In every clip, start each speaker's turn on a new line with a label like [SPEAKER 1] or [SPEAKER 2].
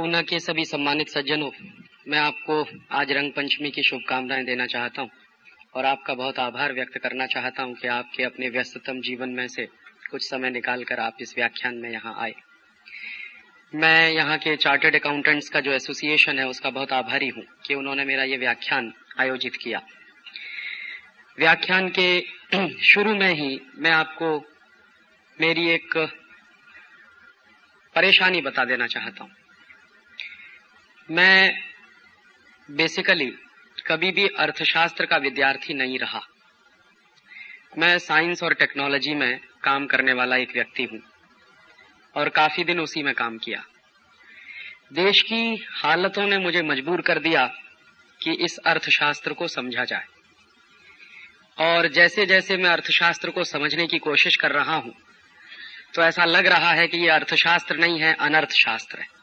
[SPEAKER 1] पूना के सभी सम्मानित सज्जनों, मैं आपको आज रंग पंचमी की शुभकामनाएँ देना चाहता हूँ और आपका बहुत आभार व्यक्त करना चाहता हूँ कि आपके अपने व्यस्ततम जीवन में से कुछ समय निकालकर आप इस व्याख्यान में यहाँ आए। मैं यहाँ के चार्टर्ड अकाउंटेंट्स का जो एसोसिएशन है, उसका बहुत आभारी हूँ कि उन्होंने मेरा ये व्याख्यान आयोजित किया। व्याख्यान के शुरू में ही मैं आपको मेरी एक परेशानी बता देना चाहता हूँ। मैं बेसिकली कभी भी अर्थशास्त्र का विद्यार्थी नहीं रहा। मैं साइंस और टेक्नोलॉजी में काम करने वाला एक व्यक्ति हूँ और काफ़ी दिन उसी में काम किया। देश की हालतों ने मुझे मजबूर कर दिया कि इस अर्थशास्त्र को समझा जाए। और जैसे जैसे मैं अर्थशास्त्र को समझने की कोशिश कर रहा हूँ तो ऐसा लग रहा है कि ये अर्थशास्त्र नहीं है, अनर्थशास्त्र है।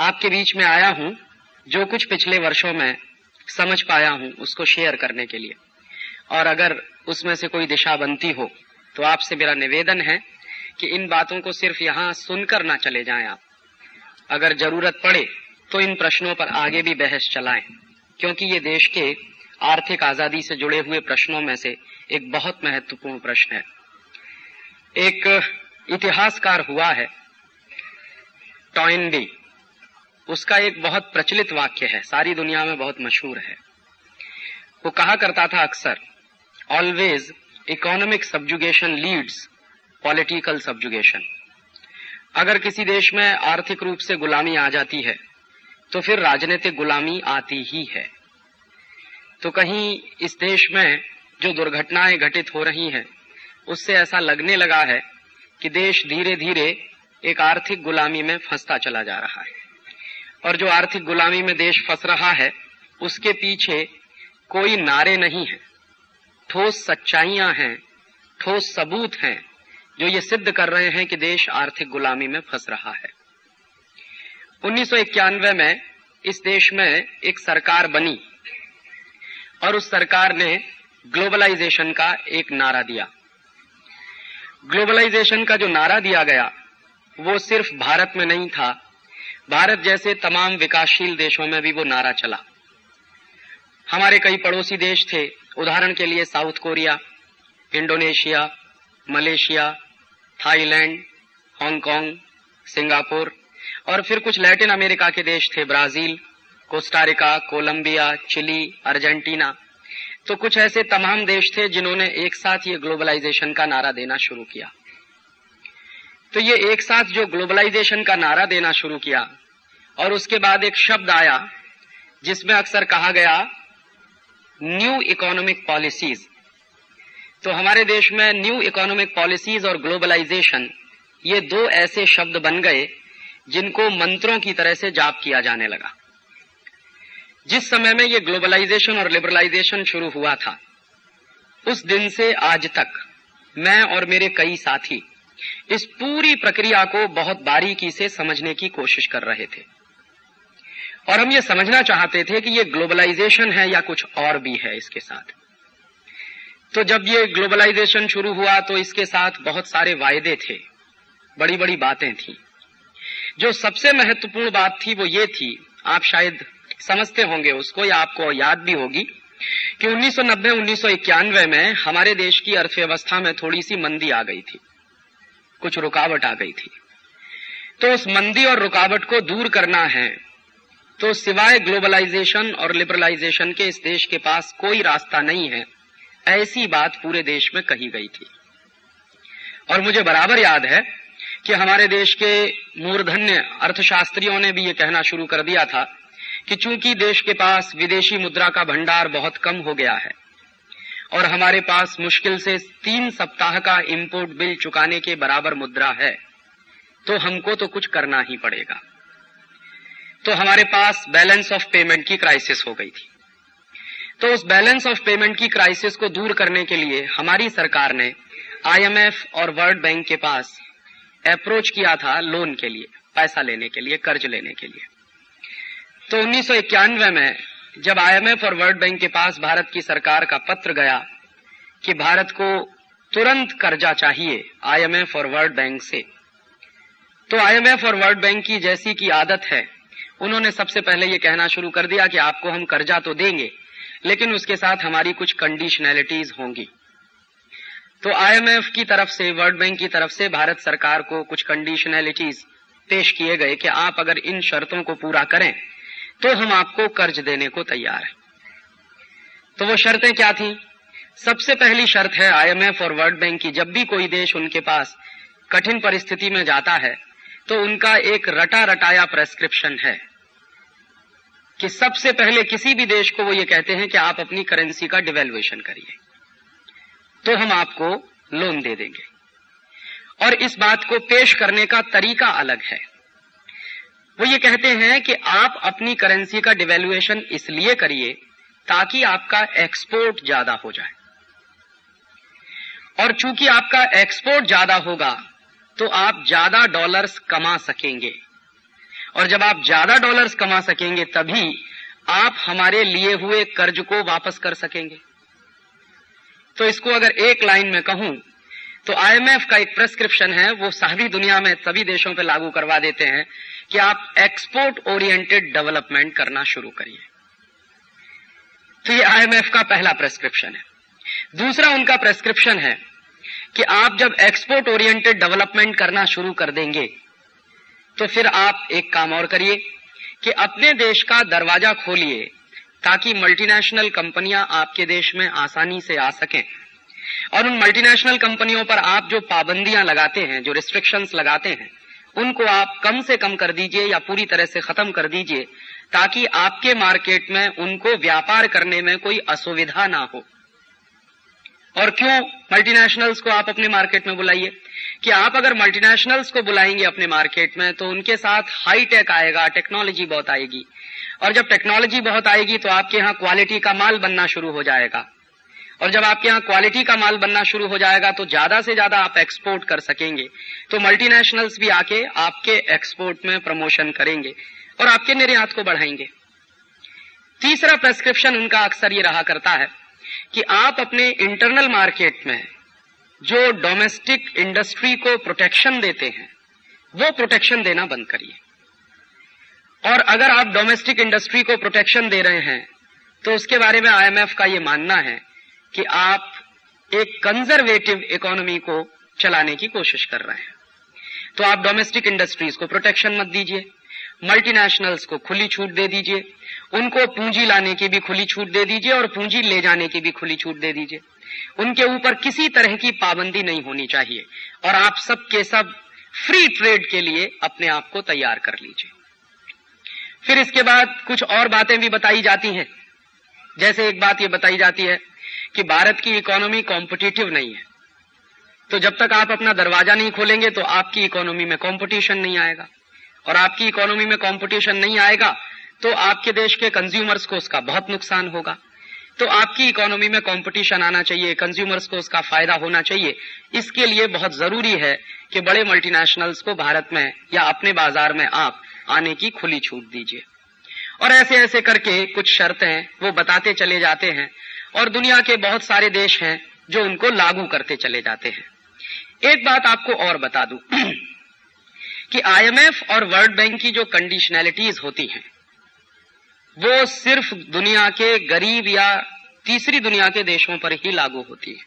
[SPEAKER 1] आपके बीच में आया हूँ, जो कुछ पिछले वर्षों में समझ पाया हूँ, उसको शेयर करने के लिए। और अगर उसमें से कोई दिशा बनती हो तो आपसे मेरा निवेदन है कि इन बातों को सिर्फ़ यहाँ सुनकर ना चले जाएँ आप। अगर ज़रूरत पड़े तो इन प्रश्नों पर आगे भी बहस चलाएँ, क्योंकि ये देश के आर्थिक आज़ादी से जुड़े हुए प्रश्नों में से एक बहुत महत्वपूर्ण प्रश्न है। एक इतिहासकार हुआ है टॉइनबी उसका एक बहुत प्रचलित वाक्य है, सारी दुनिया में बहुत मशहूर है। वो कहा करता था अक्सर always economic subjugation leads political subjugation अगर किसी देश में आर्थिक रूप से गुलामी आ जाती है तो फिर राजनीतिक गुलामी आती ही है। तो कहीं इस देश में जो दुर्घटनाएँ घटित हो रही हैं, उससे ऐसा लगने लगा है कि देश धीरे धीरे एक आर्थिक गुलामी में फंसता चला जा रहा है। और जो आर्थिक गुलामी में देश फंस रहा है, उसके पीछे कोई नारे नहीं है। ठोस सच्चाइयाँ हैं, ठोस सबूत हैं, जो ये सिद्ध कर रहे हैं कि देश आर्थिक गुलामी में फंस रहा है। उन्नीस सौ इक्यानवे में इस देश में एक सरकार बनी और उस सरकार ने ग्लोबलाइजेशन का एक नारा दिया। ग्लोबलाइजेशन का जो नारा दिया गया, वो सिर्फ़ भारत में नहीं था भारत जैसे तमाम विकासशील देशों में भी वो नारा चला। हमारे कई पड़ोसी देश थे, उदाहरण के लिए South Korea, Indonesia, Malaysia, Thailand, Hong Kong, Singapore, और फिर कुछ लैटिन अमेरिका के देश थे, Brazil, Costa Rica, Colombia, Chile, Argentina. तो कुछ ऐसे तमाम देश थे जिन्होंने एक साथ ये ग्लोबलाइजेशन का नारा देना शुरू किया। तो ये एक साथ जो ग्लोबलाइजेशन का नारा देना शुरू किया और उसके बाद एक शब्द आया, जिसमें अक्सर कहा गया न्यू इकोनॉमिक पॉलिसीज़ तो हमारे देश में न्यू इकोनॉमिक पॉलिसीज़ और ग्लोबलाइजेशन ये दो ऐसे शब्द बन गए, जिनको मंत्रों की तरह से जाप किया जाने लगा। जिस समय में ये ग्लोबलाइजेशन और लिबरलाइजेशन शुरू हुआ था, उस दिन से आज तक मैं और मेरे कई साथी इस पूरी प्रक्रिया को बहुत बारीकी से समझने की कोशिश कर रहे थे। और हम ये समझना चाहते थे कि ये ग्लोबलाइजेशन है या कुछ और भी है इसके साथ। तो जब ये ग्लोबलाइजेशन शुरू हुआ तो इसके साथ बहुत सारे वायदे थे बड़ी बड़ी बातें थी। जो सबसे महत्वपूर्ण बात थी वो ये थी, आप शायद समझते होंगे उसको या आपको याद भी होगी, कि 1990-1991 में हमारे देश की अर्थव्यवस्था में थोड़ी सी मंदी आ गई थी। कुछ रुकावट आ गई थी। तो उस मंदी और रुकावट को दूर करना है तो सिवाय ग्लोबलाइजेशन और लिबरलाइजेशन के इस देश के पास कोई रास्ता नहीं है, ऐसी बात पूरे देश में कही गई थी। और मुझे बराबर याद है कि हमारे देश के मूर्धन्य अर्थशास्त्रियों ने भी ये कहना शुरू कर दिया था कि चूँकि देश के पास विदेशी मुद्रा का भंडार बहुत कम हो गया है और हमारे पास मुश्किल से तीन सप्ताह का इंपोर्ट बिल चुकाने के बराबर मुद्रा है तो हमको तो कुछ करना ही पड़ेगा। तो हमारे पास बैलेंस ऑफ़ पेमेंट की क्राइसिस हो गई थी। तो उस बैलेंस ऑफ़ पेमेंट की क्राइसिस को दूर करने के लिए हमारी सरकार ने आईएमएफ और वर्ल्ड बैंक के पास अप्रोच किया था लोन के लिए, पैसा लेने के लिए, कर्ज लेने के लिए। तो उन्नीस सौ इक्यानवे में जब आईएमएफ और वर्ल्ड बैंक के पास भारत की सरकार का पत्र गया कि भारत को तुरंत कर्जा चाहिए आईएमएफ और वर्ल्ड बैंक से तो आईएमएफ और वर्ल्ड बैंक की जैसी की आदत है उन्होंने सबसे पहले ये कहना शुरू कर दिया कि आपको हम कर्जा तो देंगे, लेकिन उसके साथ हमारी कुछ कंडीशनैलिटीज होंगी। तो आईएमएफ की तरफ़ से वर्ल्ड बैंक की तरफ़ से भारत सरकार को कुछ कंडीशनैलिटीज पेश किए गए कि आप अगर इन शर्तों को पूरा करें तो हम आपको कर्ज देने को तैयार हैं। तो वो शर्तें क्या थी? सबसे पहली शर्त है आईएमएफ और वर्ल्ड बैंक की। जब भी कोई देश उनके पास कठिन परिस्थिति में जाता है तो उनका एक रटा रटाया प्रेस्क्रिप्शन है। कि सबसे पहले किसी भी देश को वो ये कहते हैं कि आप अपनी करेंसी का डिवेल्युएशन करिए। तो हम आपको लोन दे देंगे। और इस बात को पेश करने का तरीका अलग है। वो ये कहते हैं कि आप अपनी करेंसी का डिवेल्युएशन इसलिए करिए ताकि आपका एक्सपोर्ट ज़्यादा हो जाए। और चूँकि आपका एक्सपोर्ट ज़्यादा होगा तो आप ज़्यादा डॉलर्स कमा सकेंगे। और जब आप ज़्यादा डॉलर्स कमा सकेंगे, तभी आप हमारे लिए हुए कर्ज को वापस कर सकेंगे। तो इसको अगर एक लाइन में कहूँ तो आईएमएफ का एक प्रेस्क्रिप्शन है, वो सारी दुनिया में सभी देशों पर लागू करवा देते हैं कि आप एक्सपोर्ट ओरिएंटेड डेवलपमेंट करना शुरू करिए। तो ये आईएमएफ का पहला प्रेस्क्रिप्शन है। दूसरा उनका प्रेस्क्रिप्शन है कि आप जब एक्सपोर्ट ओरिएंटेड डेवलपमेंट करना शुरू कर देंगे तो फिर आप एक काम और करिए कि अपने देश का दरवाज़ा खोलिए ताकि मल्टीनेशनल कंपनियाँ आपके देश में आसानी से आ सकें। और उन मल्टीनेशनल कंपनियों पर आप जो पाबंदियाँ लगाते हैं, जो रिस्ट्रिक्शंस लगाते हैं, उनको आप कम से कम कर दीजिए या पूरी तरह से खत्म कर दीजिए ताकि आपके मार्केट में उनको व्यापार करने में कोई असुविधा ना हो। और क्यों मल्टीनेशनल्स को आप अपने मार्केट में बुलाइए? कि आप अगर मल्टीनेशनल्स को बुलाएँगे अपने मार्केट में तो उनके साथ हाई टेक आएगा टेक्नोलॉजी बहुत आएगी। और जब टेक्नोलॉजी बहुत आएगी तो आपके यहाँ क्वालिटी का माल बनना शुरू हो जाएगा। और जब आपके यहाँ क्वालिटी का माल बनना शुरू हो जाएगा तो ज़्यादा से ज़्यादा आप एक्सपोर्ट कर सकेंगे। तो मल्टीनेशनल्स भी आके आपके एक्सपोर्ट में प्रमोशन करेंगे और आपके निर्यात को बढ़ाएँगे। तीसरा प्रेस्क्रिप्शन उनका अक्सर ये रहा करता है। कि आप अपने इंटरनल मार्केट में जो डोमेस्टिक इंडस्ट्री को प्रोटेक्शन देते हैं, वो प्रोटेक्शन देना बंद करिए। और अगर आप डोमेस्टिक इंडस्ट्री को प्रोटेक्शन दे रहे हैं तो उसके बारे में आईएमएफ का ये मानना है कि आप एक कंजर्वेटिव इकोनॉमी को चलाने की कोशिश कर रहे हैं। तो आप डोमेस्टिक इंडस्ट्रीज़ को प्रोटेक्शन मत दीजिए मल्टीनेशनल्स को खुली छूट दे दीजिए उनको पूंजी लाने की भी खुली छूट दे दीजिए और पूंजी ले जाने की भी खुली छूट दे दीजिए। उनके ऊपर किसी तरह की पाबंदी नहीं होनी चाहिए और आप सब के सब फ्री ट्रेड के लिए अपने आप को तैयार कर लीजिए। फिर इसके बाद कुछ और बातें भी बताई जाती हैं। जैसे एक बात ये बताई जाती है कि भारत की इकोनॉमी कॉम्पिटिटिव नहीं है। तो जब तक आप अपना दरवाज़ा नहीं खोलेंगे तो आपकी इकोनॉमी में कंपटीशन नहीं आएगा। और आपकी इकोनॉमी में कंपटीशन नहीं आएगा तो आपके देश के कंज्यूमर्स को उसका बहुत नुकसान होगा। तो आपकी इकोनॉमी में कंपटीशन आना चाहिए कंज्यूमर्स को उसका फ़ायदा होना चाहिए। इसके लिए बहुत ज़रूरी है कि बड़े मल्टीनेशनल्स को भारत में या अपने बाज़ार में आप आने की खुली छूट दीजिए। और ऐसे ऐसे करके कुछ शर्तें वो बताते चले जाते हैं और दुनिया के बहुत सारे देश हैं जो उनको लागू करते चले जाते हैं। एक बात आपको और बता दूँ कि आईएमएफ और वर्ल्ड बैंक की जो कंडीशनैलिटीज होती हैं वो सिर्फ़ दुनिया के गरीब या तीसरी दुनिया के देशों पर ही लागू होती है।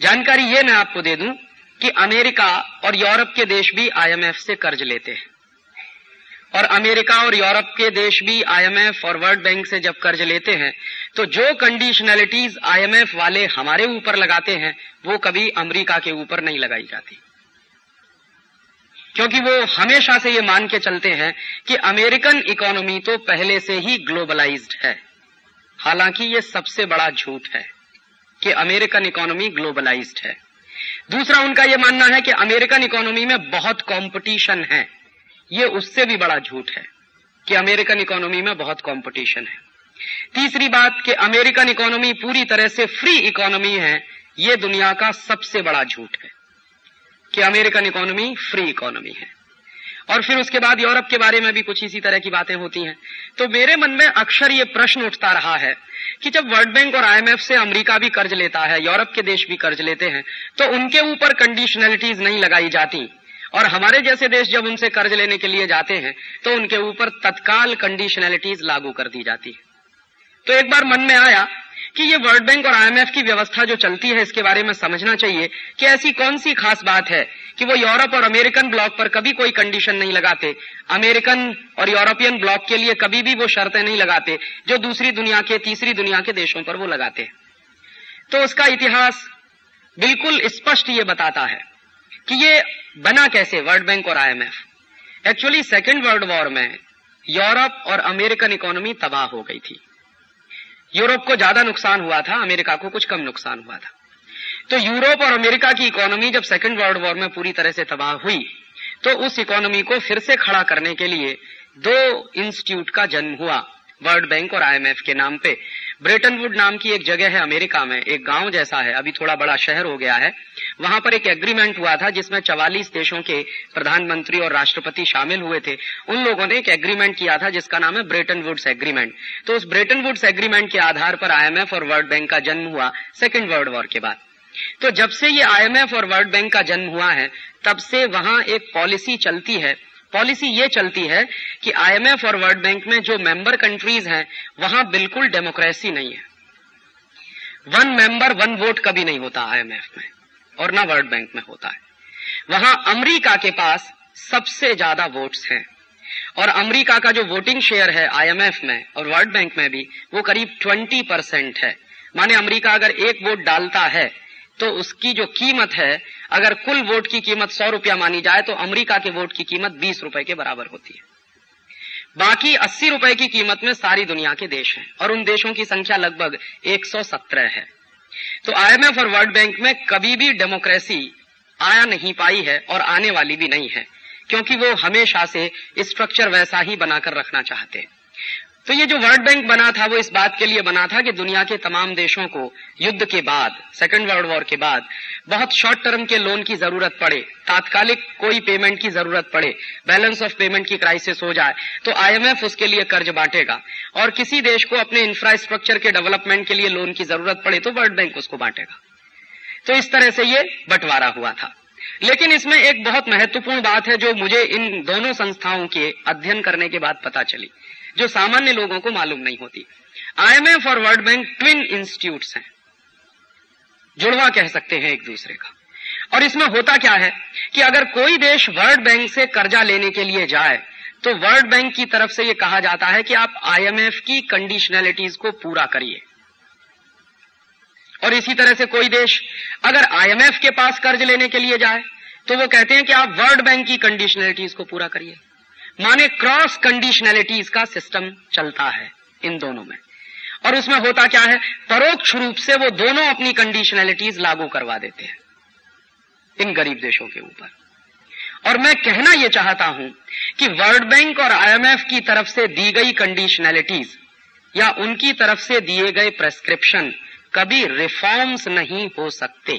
[SPEAKER 1] जानकारी ये मैं आपको दे दूँ कि अमेरिका और यूरोप के देश भी आईएमएफ से कर्ज लेते हैं। और अमेरिका और यूरोप के देश भी आईएमएफ और वर्ल्ड बैंक से जब कर्ज लेते हैं तो जो कंडीशनैलिटीज आईएमएफ वाले हमारे ऊपर लगाते हैं, वो कभी अमेरिका के ऊपर नहीं लगाई जाती। क्योंकि वो हमेशा से ये मान के चलते हैं कि अमेरिकन इकोनॉमी तो पहले से ही ग्लोबलाइज्ड है। हालाँकि ये सबसे बड़ा झूठ है कि अमेरिकन इकोनॉमी ग्लोबलाइज्ड है। दूसरा उनका यह मानना है कि अमेरिकन इकोनॉमी में बहुत कंपटीशन है। ये उससे भी बड़ा झूठ है कि अमेरिकन इकोनॉमी में बहुत कंपटीशन है। तीसरी बात कि अमेरिकन इकोनॉमी पूरी तरह से फ्री इकोनॉमी है, ये दुनिया का सबसे बड़ा झूठ है। कि अमेरिकन इकोनॉमी फ्री इकोनॉमी है। और फिर उसके बाद यूरोप के बारे में भी कुछ इसी तरह की बातें होती हैं। तो मेरे मन में अक्सर ये प्रश्न उठता रहा है कि जब वर्ल्ड बैंक और आईएमएफ से अमेरिका भी कर्ज लेता है, यूरोप के देश भी कर्ज लेते हैं तो उनके ऊपर कंडीशनलिटीज नहीं लगाई जाती। और हमारे जैसे देश जब उनसे कर्ज लेने के लिए जाते हैं तो उनके ऊपर तत्काल कंडीशनैलिटीज लागू कर दी जाती है। तो एक बार मन में आया कि ये वर्ल्ड बैंक और आईएमएफ की व्यवस्था जो चलती है, इसके बारे में समझना चाहिए कि ऐसी कौन सी खास बात है कि वो यूरोप और अमेरिकन ब्लॉक पर कभी कोई कंडीशन नहीं लगाते। अमेरिकन और यूरोपियन ब्लॉक के लिए कभी भी वो शर्तें नहीं लगाते, जो दूसरी दुनिया के, तीसरी दुनिया के देशों पर वो लगाते। तो उसका इतिहास बिल्कुल स्पष्ट ये बताता है कि ये बना कैसे वर्ल्ड बैंक और IMF actually second world war में यूरोप और अमेरिकन इकोनॉमी तबाह हो गई थी। यूरोप को ज़्यादा नुकसान हुआ था, अमेरिका को कुछ कम नुकसान हुआ था। तो यूरोप और अमेरिका की इकोनॉमी जब सेकेंड वर्ल्ड वॉर में पूरी तरह से तबाह हुई तो उस इकोनॉमी को फिर से खड़ा करने के लिए दो इंस्टीट्यूट का जन्म हुआ, वर्ल्ड बैंक और आईएमएफ के नाम पे। ब्रेटनवुड नाम की एक जगह है अमेरिका में, एक गाँव जैसा है, अभी थोड़ा बड़ा शहर हो गया है। वहाँ पर एक एग्रीमेंट हुआ था जिसमें चवालीस देशों के प्रधानमंत्री और राष्ट्रपति शामिल हुए थे। उन लोगों ने एक एग्रीमेंट किया था जिसका नाम है ब्रेटन वुड्स एग्रीमेंट तो उस ब्रेटन वुड्स एग्रीमेंट के आधार पर आईएमएफ और वर्ल्ड बैंक का जन्म हुआ सेकेंड वर्ल्ड वॉर के बाद। तो जब से ये आईएमएफ और वर्ल्ड बैंक का जन्म हुआ है, तब से वहाँ एक पॉलिसी चलती है। पॉलिसी ये चलती है कि आईएमएफ और वर्ल्ड बैंक में जो मेंबर कंट्रीज़ हैं, वहाँ बिल्कुल डेमोक्रेसी नहीं है। वन मेंबर वन वोट कभी नहीं होता आईएमएफ में, और ना वर्ल्ड बैंक में होता है। वहाँ अमेरिका के पास सबसे ज़्यादा वोट्स हैं, और अमेरिका का जो वोटिंग शेयर है आईएमएफ में और वर्ल्ड बैंक में भी, वो करीब 20 परसेंट है। माने अमेरिका अगर एक वोट डालता है तो उसकी जो कीमत है, अगर कुल वोट की कीमत सौ रुपया मानी जाए तो अमेरिका के वोट की कीमत बीस रुपए के बराबर होती है। बाकी अस्सी रुपए की कीमत में सारी दुनिया के देश हैं, और उन देशों की संख्या लगभग 117 है। तो आईएमएफ और वर्ल्ड बैंक में कभी भी डेमोक्रेसी आया नहीं पाई है और आने वाली भी नहीं है, क्योंकि वो हमेशा से स्ट्रक्चर वैसा ही बनाकर रखना चाहते हैं। तो ये जो वर्ल्ड बैंक बना था, वो इस बात के लिए बना था कि दुनिया के तमाम देशों को युद्ध के बाद सेकेंड वर्ल्ड वॉर के बाद, बहुत शॉर्ट टर्म के लोन की ज़रूरत पड़े, तात्कालिक कोई पेमेंट की ज़रूरत पड़े बैलेंस ऑफ़ पेमेंट की क्राइसिस हो जाए तो आईएमएफ उसके लिए कर्ज बांटेगा। और किसी देश को अपने इंफ्रास्ट्रक्चर के डेवलपमेंट के लिए लोन की ज़रूरत पड़े तो वर्ल्ड बैंक उसको बांटेगा। तो इस तरह से ये बंटवारा हुआ था। लेकिन इसमें एक बहुत महत्वपूर्ण बात है, जो मुझे इन दोनों संस्थाओं के अध्ययन करने के बाद पता चली। जो सामान्य लोगों को मालूम नहीं होती। आईएमएफ और वर्ल्ड बैंक ट्विन इंस्टीट्यूट हैं। जुड़वा कह सकते हैं एक दूसरे का। और इसमें होता क्या है कि अगर कोई देश वर्ल्ड बैंक से कर्जा लेने के लिए जाए तो वर्ल्ड बैंक की तरफ़ से यह कहा जाता है कि आप आईएमएफ की कंडीशनैलिटीज को पूरा करिए। और इसी तरह से कोई देश अगर आईएमएफ के पास कर्ज लेने के लिए जाए तो वो कहते हैं कि आप वर्ल्ड बैंक की कंडीशनैलिटीज को पूरा करिए। माने क्रॉस कंडीशनैलिटीज का सिस्टम चलता है इन दोनों में। और उसमें होता क्या है? परोक्ष रूप से वो दोनों अपनी कंडीशनैलिटीज लागू करवा देते हैं, इन गरीब देशों के ऊपर। और मैं कहना यह चाहता हूँ कि वर्ल्ड बैंक और आईएमएफ की तरफ़ से दी गई कंडीशनैलिटीज या उनकी तरफ़ से दिए गए प्रेस्क्रिप्शन कभी रिफॉर्म्स नहीं हो सकते।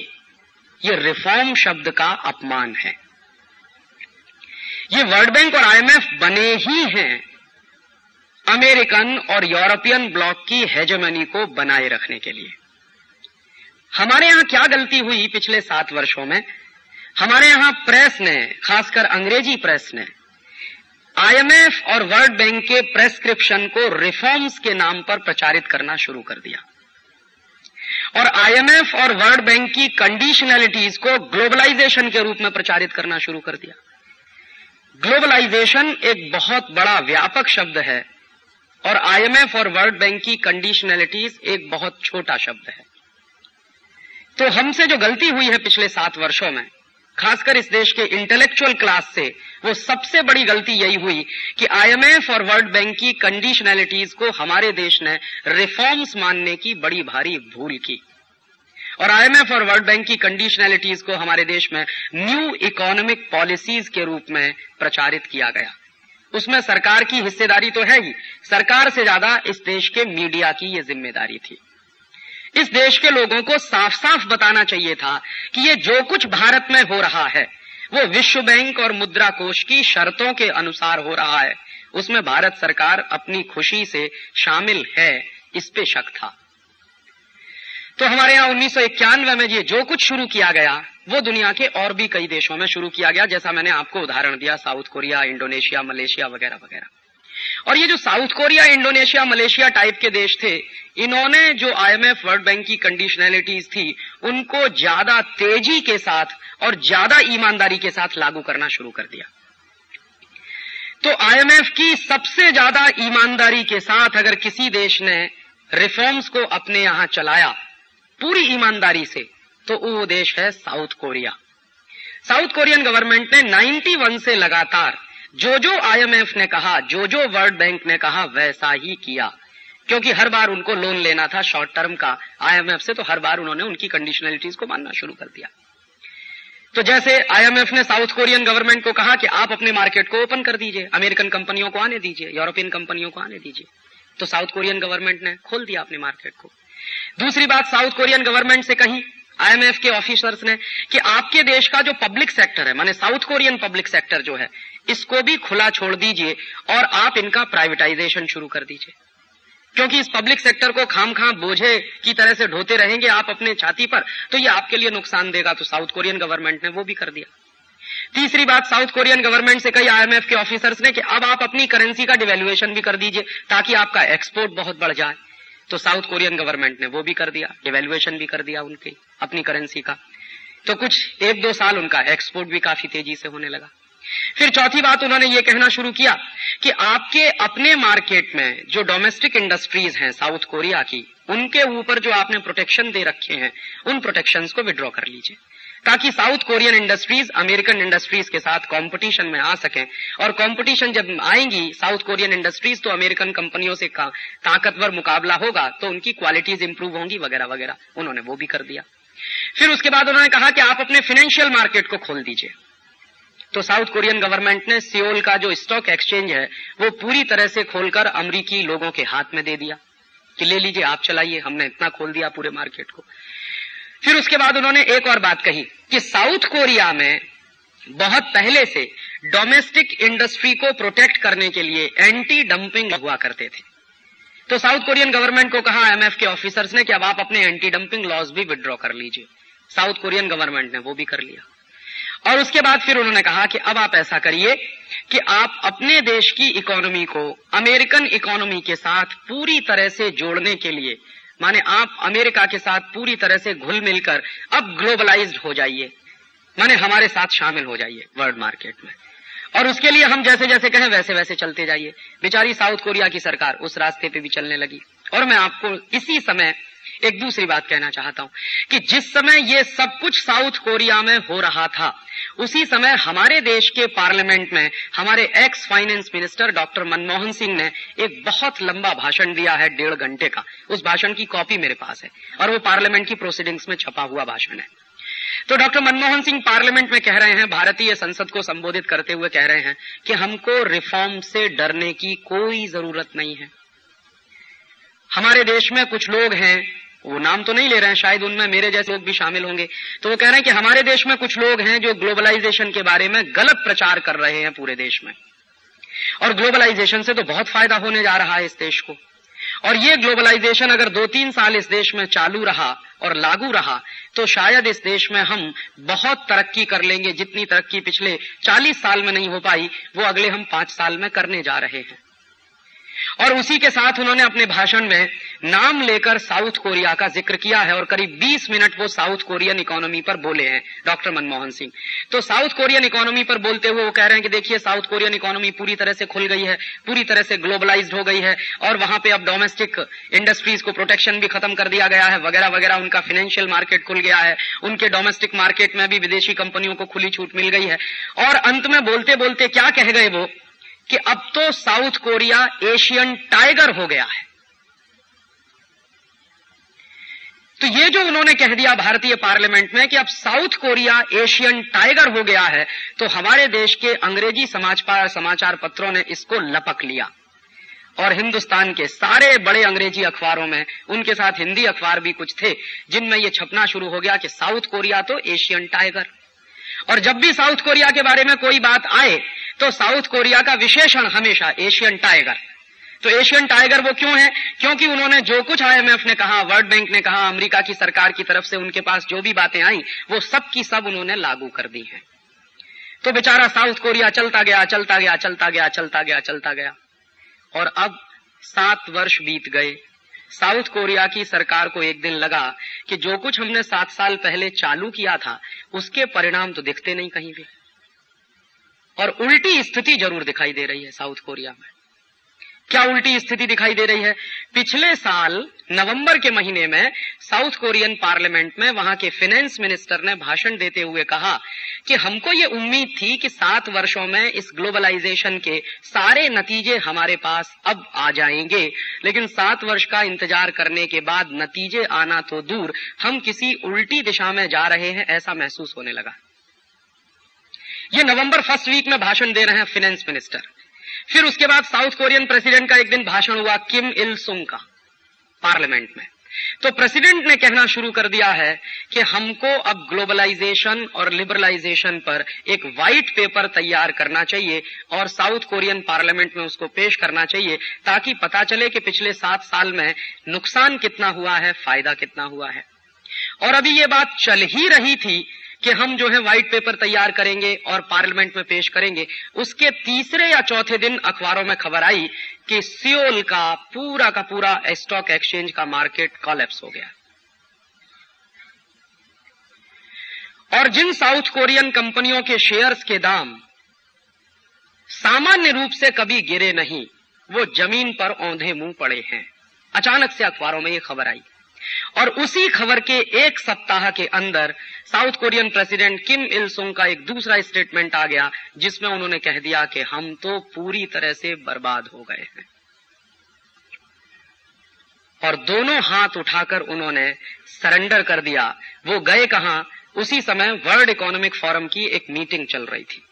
[SPEAKER 1] ये रिफॉर्म शब्द का अपमान है। ये वर्ल्ड बैंक और आईएमएफ बने ही हैं। अमेरिकन और यूरोपियन ब्लॉक की हेजमनी को बनाए रखने के लिए। हमारे यहाँ क्या गलती हुई पिछले सात वर्षों में? हमारे यहाँ प्रेस ने, खासकर अंग्रेज़ी प्रेस ने, आईएमएफ और वर्ल्ड बैंक के प्रेस्क्रिप्शन को रिफॉर्म्स के नाम पर प्रचारित करना शुरू कर दिया। और आईएमएफ और वर्ल्ड बैंक की कंडीशनैलिटीज को ग्लोबलाइजेशन के रूप में प्रचारित करना शुरू कर दिया। ग्लोबलाइजेशन एक बहुत बड़ा व्यापक शब्द है और आईएमएफ और वर्ल्ड बैंक की कंडीशनैलिटीज एक बहुत छोटा शब्द है। तो हमसे जो गलती हुई है पिछले सात वर्षों में, खासकर इस देश के इंटेलेक्चुअल क्लास से, वो सबसे बड़ी गलती यही हुई कि आईएमएफ और वर्ल्ड बैंक की कंडीशनैलिटीज को हमारे देश ने रिफॉर्म्स मानने की बड़ी भारी भूल की। और आईएमएफ और वर्ल्ड बैंक की कंडीशनैलिटीज को हमारे देश में न्यू इकोनॉमिक पॉलिसीज़ के रूप में प्रचारित किया गया। उसमें सरकार की हिस्सेदारी तो है ही। सरकार से ज़्यादा इस देश के मीडिया की ये ज़िम्मेदारी थी। इस देश के लोगों को साफ़ साफ़ बताना चाहिए था कि ये जो कुछ भारत में हो रहा है, वो विश्व बैंक और मुद्रा कोष की शर्तों के अनुसार हो रहा है। उसमें भारत सरकार अपनी खुशी से शामिल है, इस पे शक था। तो हमारे यहाँ उन्नीस में ये जो कुछ शुरू किया गया, वो दुनिया के और भी कई देशों में शुरू किया गया, जैसा मैंने आपको उदाहरण दिया, साउथ कोरिया, इंडोनेशिया, मलेशिया वगैरह वगैरह। और ये जो South Korea, Indonesia, Malaysia type के देश थे, इन्होंने जो आईएमएफ, वर्ल्ड बैंक की कंडीशनैलिटीज थी, उनको ज़्यादा तेज़ी के साथ और ज़्यादा ईमानदारी के साथ लागू करना शुरू कर दिया। तो आईएमएफ की सबसे ज़्यादा ईमानदारी के साथ अगर किसी देश ने रिफॉर्म्स को अपने यहाँ चलाया पूरी ईमानदारी से तो वो देश है South Korea. South Korean government ने 91 से लगातार जो जो आईएमएफ ने कहा जो जो वर्ल्ड बैंक ने कहा, वैसा ही किया। क्योंकि हर बार उनको लोन लेना था शॉर्ट टर्म का आईएमएफ से तो हर बार उन्होंने उनकी कंडीशनलिटीज को मानना शुरू कर दिया। तो जैसे आईएमएफ ने साउथ कोरियन गवर्नमेंट को कहा कि आप अपने मार्केट को ओपन कर दीजिए, अमेरिकन कंपनियों को आने दीजिए, यूरोपियन कंपनियों को आने दीजिए तो साउथ कोरियन गवर्नमेंट ने खोल दिया अपने मार्केट को। दूसरी बात साउथ कोरियन गवर्नमेंट से कही आईएमएफ के ऑफिसर्स ने कि आपके देश का जो पब्लिक सेक्टर है, माने साउथ कोरियन पब्लिक सेक्टर जो है, इसको भी खुला छोड़ दीजिए और आप इनका प्राइवेटाइजेशन शुरू कर दीजिए। क्योंकि इस पब्लिक सेक्टर को खाम खाम बोझे की तरह से ढोते रहेंगे आप अपने छाती पर तो ये आपके लिए नुकसान देगा तो साउथ कोरियन गवर्नमेंट ने वो भी कर दिया। तीसरी बात साउथ कोरियन गवर्नमेंट से कई आईएमएफ के ऑफिसर्स ने कि अब आप अपनी करेंसी का डिवेल्युएशन भी कर दीजिए, ताकि आपका एक्सपोर्ट बहुत बढ़ जाए। तो साउथ कोरियन गवर्नमेंट ने वो भी कर दिया डिवेल्युएशन भी कर दिया उनकी, अपनी करेंसी का। तो कुछ एक दो साल उनका एक्सपोर्ट भी काफ़ी तेज़ी से होने लगा। फिर चौथी बात उन्होंने ये कहना शुरू किया कि आपके अपने मार्केट में जो डोमेस्टिक इंडस्ट्रीज़ हैं साउथ कोरिया की, उनके ऊपर जो आपने प्रोटेक्शन दे रखे हैं, उन प्रोटेक्शन को विड्रॉ कर लीजिए। ताकि South Korean industries, American industries के साथ कंपटीशन में आ सकें। और कंपटीशन जब आएँगी, साउथ कोरियन इंडस्ट्रीज़ तो अमेरिकन कंपनियों से ताकतवर मुकाबला होगा तो उनकी क्वालिटीज इंप्रूव होंगी वगैरह वगैरह। उन्होंने वो भी कर दिया। फिर उसके बाद उन्होंने कहा कि आप अपने फाइनेंशियल मार्केट को खोल दीजिए। तो साउथ कोरियन गवर्नमेंट ने सियोल का जो स्टॉक एक्सचेंज है, वो पूरी तरह से खोलकर अमरीकी लोगों के हाथ में दे दिया। कि ले लीजिए, आप चलाइए, हमने इतना खोल दिया पूरे मार्केट को। फिर उसके बाद उन्होंने एक और बात कही कि साउथ कोरिया में बहुत पहले से डोमेस्टिक इंडस्ट्री को प्रोटेक्ट करने के लिए एंटी डंपिंग हुआ करते थे। तो साउथ कोरियन गवर्नमेंट को कहा, एमएफ के ऑफिसर्स ने कि अब आप अपने एंटी डंपिंग लॉज भी विड्रॉ कर लीजिए। साउथ कोरियन गवर्नमेंट ने वो भी कर लिया। और उसके बाद फिर उन्होंने कहा कि अब आप ऐसा करिए कि आप अपने देश की इकोनॉमी को, अमेरिकन इकोनॉमी के साथ पूरी तरह से जोड़ने के लिए माने आप अमेरिका के साथ पूरी तरह से घुल मिलकर अब ग्लोबलाइज्ड हो जाइए। माने हमारे साथ शामिल हो जाइए वर्ल्ड मार्केट में। और उसके लिए हम जैसे जैसे कहें वैसे वैसे चलते जाइए। बेचारी साउथ कोरिया की सरकार उस रास्ते पे भी चलने लगी। और मैं आपको इसी समय एक दूसरी बात कहना चाहता हूँ कि जिस समय ये सब कुछ साउथ कोरिया में हो रहा था, उसी समय हमारे देश के पार्लियामेंट में हमारे ex finance minister doctor Manmohan Singh ने एक बहुत लंबा भाषण दिया है, डेढ़ घंटे का। उस भाषण की कॉपी मेरे पास है और वो पार्लियामेंट की प्रोसीडिंग्स में छपा हुआ भाषण है। तो डॉक्टर मनमोहन सिंह पार्लियामेंट में कह रहे हैं, भारतीय संसद को संबोधित करते हुए कह रहे हैं कि हमको रिफॉर्म से डरने की कोई ज़रूरत नहीं है। हमारे देश में कुछ लोग हैं वो नाम तो नहीं ले रहे हैं, शायद उनमें मेरे जैसे लोग भी शामिल होंगे। तो वो कह रहे हैं कि हमारे देश में कुछ लोग हैं जो ग्लोबलाइजेशन के बारे में गलत प्रचार कर रहे हैं पूरे देश में। और ग्लोबलाइजेशन से तो बहुत फ़ायदा होने जा रहा है इस देश को। और ये ग्लोबलाइजेशन अगर दो तीन साल इस देश में चालू रहा और लागू रहा तो शायद इस देश में हम बहुत तरक्की कर लेंगे, जितनी तरक्की पिछले 40 साल में नहीं हो पाई, वो अगले हम पाँच साल में करने जा रहे हैं। और उसी के साथ उन्होंने अपने भाषण में नाम लेकर साउथ कोरिया का ज़िक्र किया है और करीब 20 मिनट वो साउथ कोरियन इकोनॉमी पर बोले हैं, डॉक्टर मनमोहन सिंह। तो साउथ कोरियन इकोनॉमी पर बोलते हुए वो कह रहे हैं कि देखिए, साउथ कोरियन इकोनॉमी पूरी तरह से खुल गई है, पूरी तरह से ग्लोबलाइज हो गई है और वहाँ पे अब डोमेस्टिक इंडस्ट्रीज़ को प्रोटेक्शन भी खत्म कर दिया गया है, वगैरह वगैरह उनका फाइनेंशियल मार्केट खुल गया है, उनके डोमेस्टिक मार्केट में भी विदेशी कंपनियों को खुली छूट मिल गई है। और अंत में बोलते बोलते क्या कह गए वो? कि अब तो साउथ कोरिया एशियन टाइगर हो गया है। तो ये जो उन्होंने कह दिया भारतीय पार्लियामेंट में कि अब साउथ कोरिया एशियन टाइगर हो गया है तो हमारे देश के अंग्रेज़ी समाचार पत्रों ने इसको लपक लिया। और हिंदुस्तान के सारे बड़े अंग्रेज़ी अखबारों में, उनके साथ हिंदी अखबार भी कुछ थे, जिनमें यह छपना शुरू हो गया कि साउथ कोरिया तो एशियन टाइगर। और जब भी साउथ कोरिया के बारे में कोई बात आए तो साउथ कोरिया का विशेषण हमेशा एशियन टाइगर। तो एशियन टाइगर वो क्यों है? क्योंकि उन्होंने जो कुछ आईएमएफ ने कहा, वर्ल्ड बैंक ने कहा, अमेरिका की सरकार की तरफ़ से उनके पास जो भी बातें आई, वो सब की सब उन्होंने लागू कर दी हैं। तो बेचारा साउथ कोरिया चलता गया चलता गया चलता गया चलता गया चलता गया। और अब सात वर्ष बीत गए साउथ कोरिया की सरकार को एक दिन लगा कि जो कुछ हमने सात साल पहले चालू किया था, उसके परिणाम तो दिखते नहीं कहीं भी। और उल्टी स्थिति ज़रूर दिखाई दे रही है साउथ कोरिया में। क्या उल्टी स्थिति दिखाई दे रही है? पिछले साल, नवंबर के महीने में, साउथ कोरियन पार्लियामेंट में वहाँ के फाइनेंस मिनिस्टर ने भाषण देते हुए कहा कि हमको ये उम्मीद थी कि सात वर्षों में इस ग्लोबलाइजेशन के सारे नतीजे हमारे पास अब आ जाएँगे। लेकिन सात वर्ष का इंतज़ार करने के बाद नतीजे आना तो दूर, हम किसी उल्टी दिशा में जा रहे हैं ऐसा महसूस होने लगा। ये नवंबर फ़र्स्ट वीक में भाषण दे रहे हैं फाइनेंस मिनिस्टर फिर उसके बाद साउथ कोरियन प्रेसिडेंट का एक दिन भाषण हुआ किम इल सुंग का, पार्लियामेंट में। तो प्रेसिडेंट ने कहना शुरू कर दिया है कि हमको अब ग्लोबलाइजेशन और लिबरलाइजेशन पर एक व्हाइट पेपर तैयार करना चाहिए और साउथ कोरियन पार्लियामेंट में उसको पेश करना चाहिए ताकि पता चले कि पिछले सात साल में नुकसान कितना हुआ है, फ़ायदा कितना हुआ है। और अभी ये बात चल ही रही थी कि हम जो है व्हाइट पेपर तैयार करेंगे और पार्लियामेंट में पेश करेंगे। उसके तीसरे या चौथे दिन अखबारों में खबर आई कि सियोल का पूरा का पूरा स्टॉक एक्सचेंज का मार्केट कॉलेप्स हो गया। और जिन साउथ कोरियन कंपनियों के शेयर्स के दाम सामान्य रूप से कभी गिरे नहीं, वो ज़मीन पर औंधे मुँह पड़े हैं। अचानक से अखबारों में ये खबर आई। और उसी खबर के एक सप्ताह के अंदर South Korean president Kim Il Sung का एक दूसरा स्टेटमेंट आ गया, जिसमें उन्होंने कह दिया कि हम तो पूरी तरह से बर्बाद हो गए हैं। और दोनों हाथ उठाकर उन्होंने सरेंडर कर दिया। वो गए कहा? उसी समय वर्ल्ड इकोनॉमिक फोरम की एक मीटिंग चल रही थी।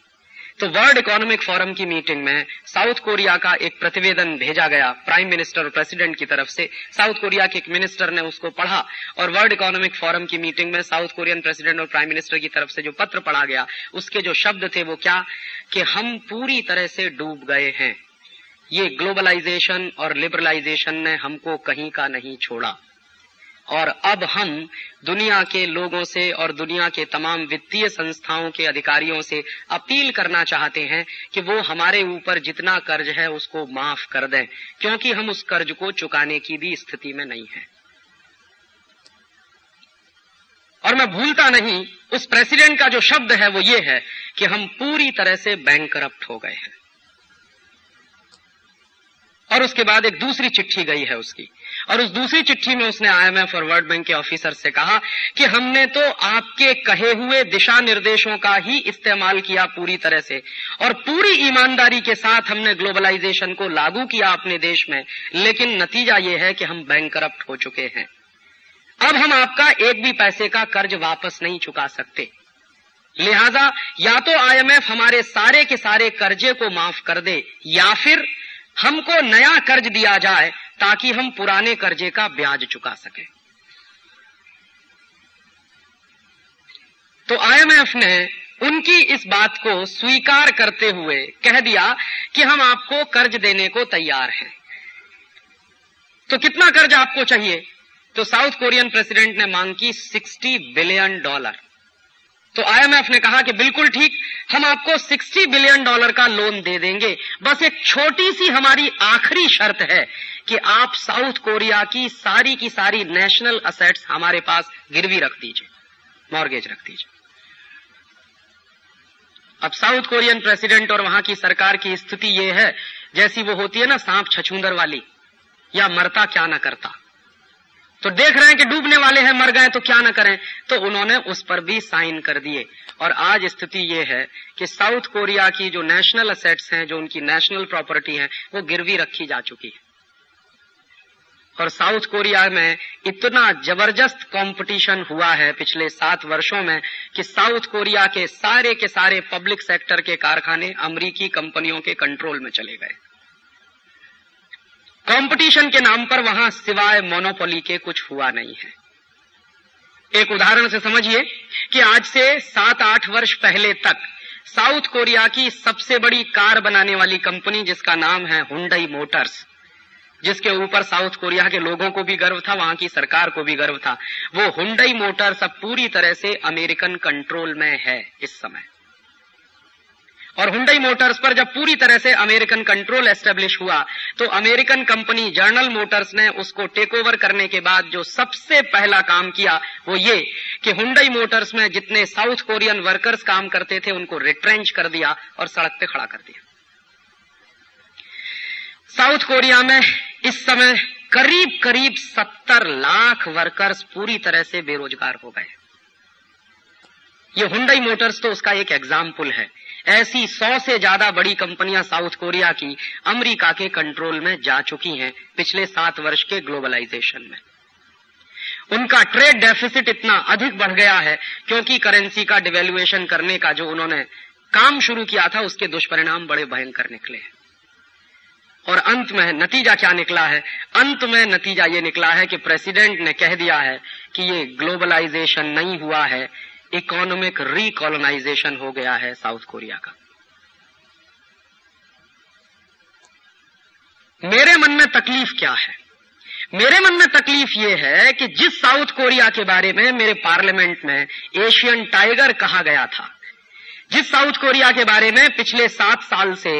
[SPEAKER 1] तो वर्ल्ड इकोनॉमिक फोरम की मीटिंग में साउथ कोरिया का एक प्रतिवेदन भेजा गया प्राइम मिनिस्टर और प्रेसिडेंट की तरफ़ से। साउथ कोरिया के एक मिनिस्टर ने उसको पढ़ा और वर्ल्ड इकोनॉमिक फोरम की मीटिंग में साउथ कोरियन प्रेसिडेंट और प्राइम मिनिस्टर की तरफ़ से जो पत्र पढ़ा गया, उसके जो शब्द थे वो क्या? कि हम पूरी तरह से डूब गए हैं। ये ग्लोबलाइजेशन और लिबरलाइजेशन ने हमको कहीं का नहीं छोड़ा। और अब हम दुनिया के लोगों से और दुनिया के तमाम वित्तीय संस्थाओं के अधिकारियों से अपील करना चाहते हैं कि वो हमारे ऊपर जितना कर्ज है उसको माफ़ कर दें, क्योंकि हम उस कर्ज को चुकाने की भी स्थिति में नहीं है। और मैं भूलता नहीं, उस प्रेसिडेंट का जो शब्द है वो ये है कि हम पूरी तरह से बैंक करप्ट हो गए हैं। और उसके बाद एक दूसरी चिट्ठी गई है उसकी। और उस दूसरी चिट्ठी में उसने आईएमएफ और वर्ल्ड बैंक के ऑफिसर से कहा कि हमने तो आपके कहे हुए दिशा निर्देशों का ही इस्तेमाल किया पूरी तरह से और पूरी ईमानदारी के साथ हमने ग्लोबलाइजेशन को लागू किया अपने देश में, लेकिन नतीजा ये है कि हम बैंक करप्ट हो चुके हैं। अब हम आपका एक भी पैसे का कर्ज वापस नहीं चुका सकते। लिहाजा, या तो आईएमएफ हमारे सारे के सारे कर्जे को माफ़ कर दे, या फिर हमको नया कर्ज दिया जाए ताकि हम पुराने कर्जे का ब्याज चुका सके। तो आईएमएफ ने उनकी इस बात को स्वीकार करते हुए कह दिया कि हम आपको कर्ज देने को तैयार हैं। तो कितना कर्ज आपको चाहिए? तो साउथ कोरियन प्रेसिडेंट ने मांग की 60 बिलियन डॉलर। तो आईएमएफ ने कहा कि बिल्कुल ठीक, हम आपको 60 बिलियन डॉलर का लोन दे देंगे। बस एक छोटी सी हमारी आखिरी शर्त है कि आप साउथ कोरिया की सारी की सारी नेशनल असेट्स हमारे पास गिरवी रख दीजिए, मॉर्गेज रख दीजिए। अब साउथ कोरियन प्रेसिडेंट और वहाँ की सरकार की स्थिति यह है, जैसी वो होती है ना सांप छछूंदर वाली, या मरता क्या ना करता। तो देख रहे हैं कि डूबने वाले हैं, मर गए तो क्या ना करें? तो उन्होंने उस पर भी साइन कर दिए। और आज स्थिति ये है कि साउथ कोरिया की जो नेशनल असेट्स हैं, जो उनकी नेशनल प्रॉपर्टी है, वो गिरवी रखी जा चुकी है। और साउथ कोरिया में इतना ज़बरदस्त कंपटीशन हुआ है पिछले सात वर्षों में कि साउथ कोरिया के सारे के सारे पब्लिक सेक्टर के कारखाने अमरीकी कंपनियों के कंट्रोल में चले गए। कंपटीशन के नाम पर वहाँ सिवाय मोनोपोली के कुछ हुआ नहीं है। एक उदाहरण से समझिए कि आज से सात आठ वर्ष पहले तक साउथ कोरिया की सबसे बड़ी कार बनाने वाली कंपनी जिसका नाम है हुंडई मोटर्स जिसके ऊपर साउथ कोरिया के लोगों को भी गर्व था, वहाँ की सरकार को भी गर्व था, वो हुंडई मोटर्स अब पूरी तरह से अमेरिकन कंट्रोल में है इस समय। और हुंडई मोटर्स पर जब पूरी तरह से अमेरिकन कंट्रोल एस्टेब्लिश हुआ तो अमेरिकन कंपनी जर्नल मोटर्स ने उसको टेक ओवर करने के बाद जो सबसे पहला काम किया, वो ये कि हुंडई मोटर्स में जितने साउथ कोरियन वर्कर्स काम करते थे, उनको रिट्रेंच कर दिया और सड़क पे खड़ा कर दिया। साउथ कोरिया में इस समय करीब करीब सत्तर लाख वर्कर्स पूरी तरह से बेरोजगार हो गए। ये हुंडई मोटर्स तो उसका एक एग्ज़ाम्पल है। ऐसी सौ से ज़्यादा बड़ी कंपनियाँ साउथ कोरिया की अमेरिका के कंट्रोल में जा चुकी हैं पिछले सात वर्ष के ग्लोबलाइजेशन में। उनका ट्रेड डेफिसिट इतना अधिक बढ़ गया है क्योंकि करेंसी का डिवेल्युएशन करने का जो उन्होंने काम शुरू किया था, उसके दुष्परिणाम बड़े भयंकर निकले हैं। और अंत में नतीजा क्या निकला है? अंत में नतीजा ये निकला है कि प्रेसिडेंट ने कह दिया है कि ये ग्लोबलाइजेशन नहीं हुआ है इकोनॉमिक रिकॉलोनाइजेशन हो गया है साउथ कोरिया का। मेरे मन में तकलीफ़ क्या है? मेरे मन में तकलीफ़ ये है कि जिस साउथ कोरिया के बारे में मेरे पार्लियामेंट में एशियन टाइगर कहा गया था, जिस साउथ कोरिया के बारे में पिछले सात साल से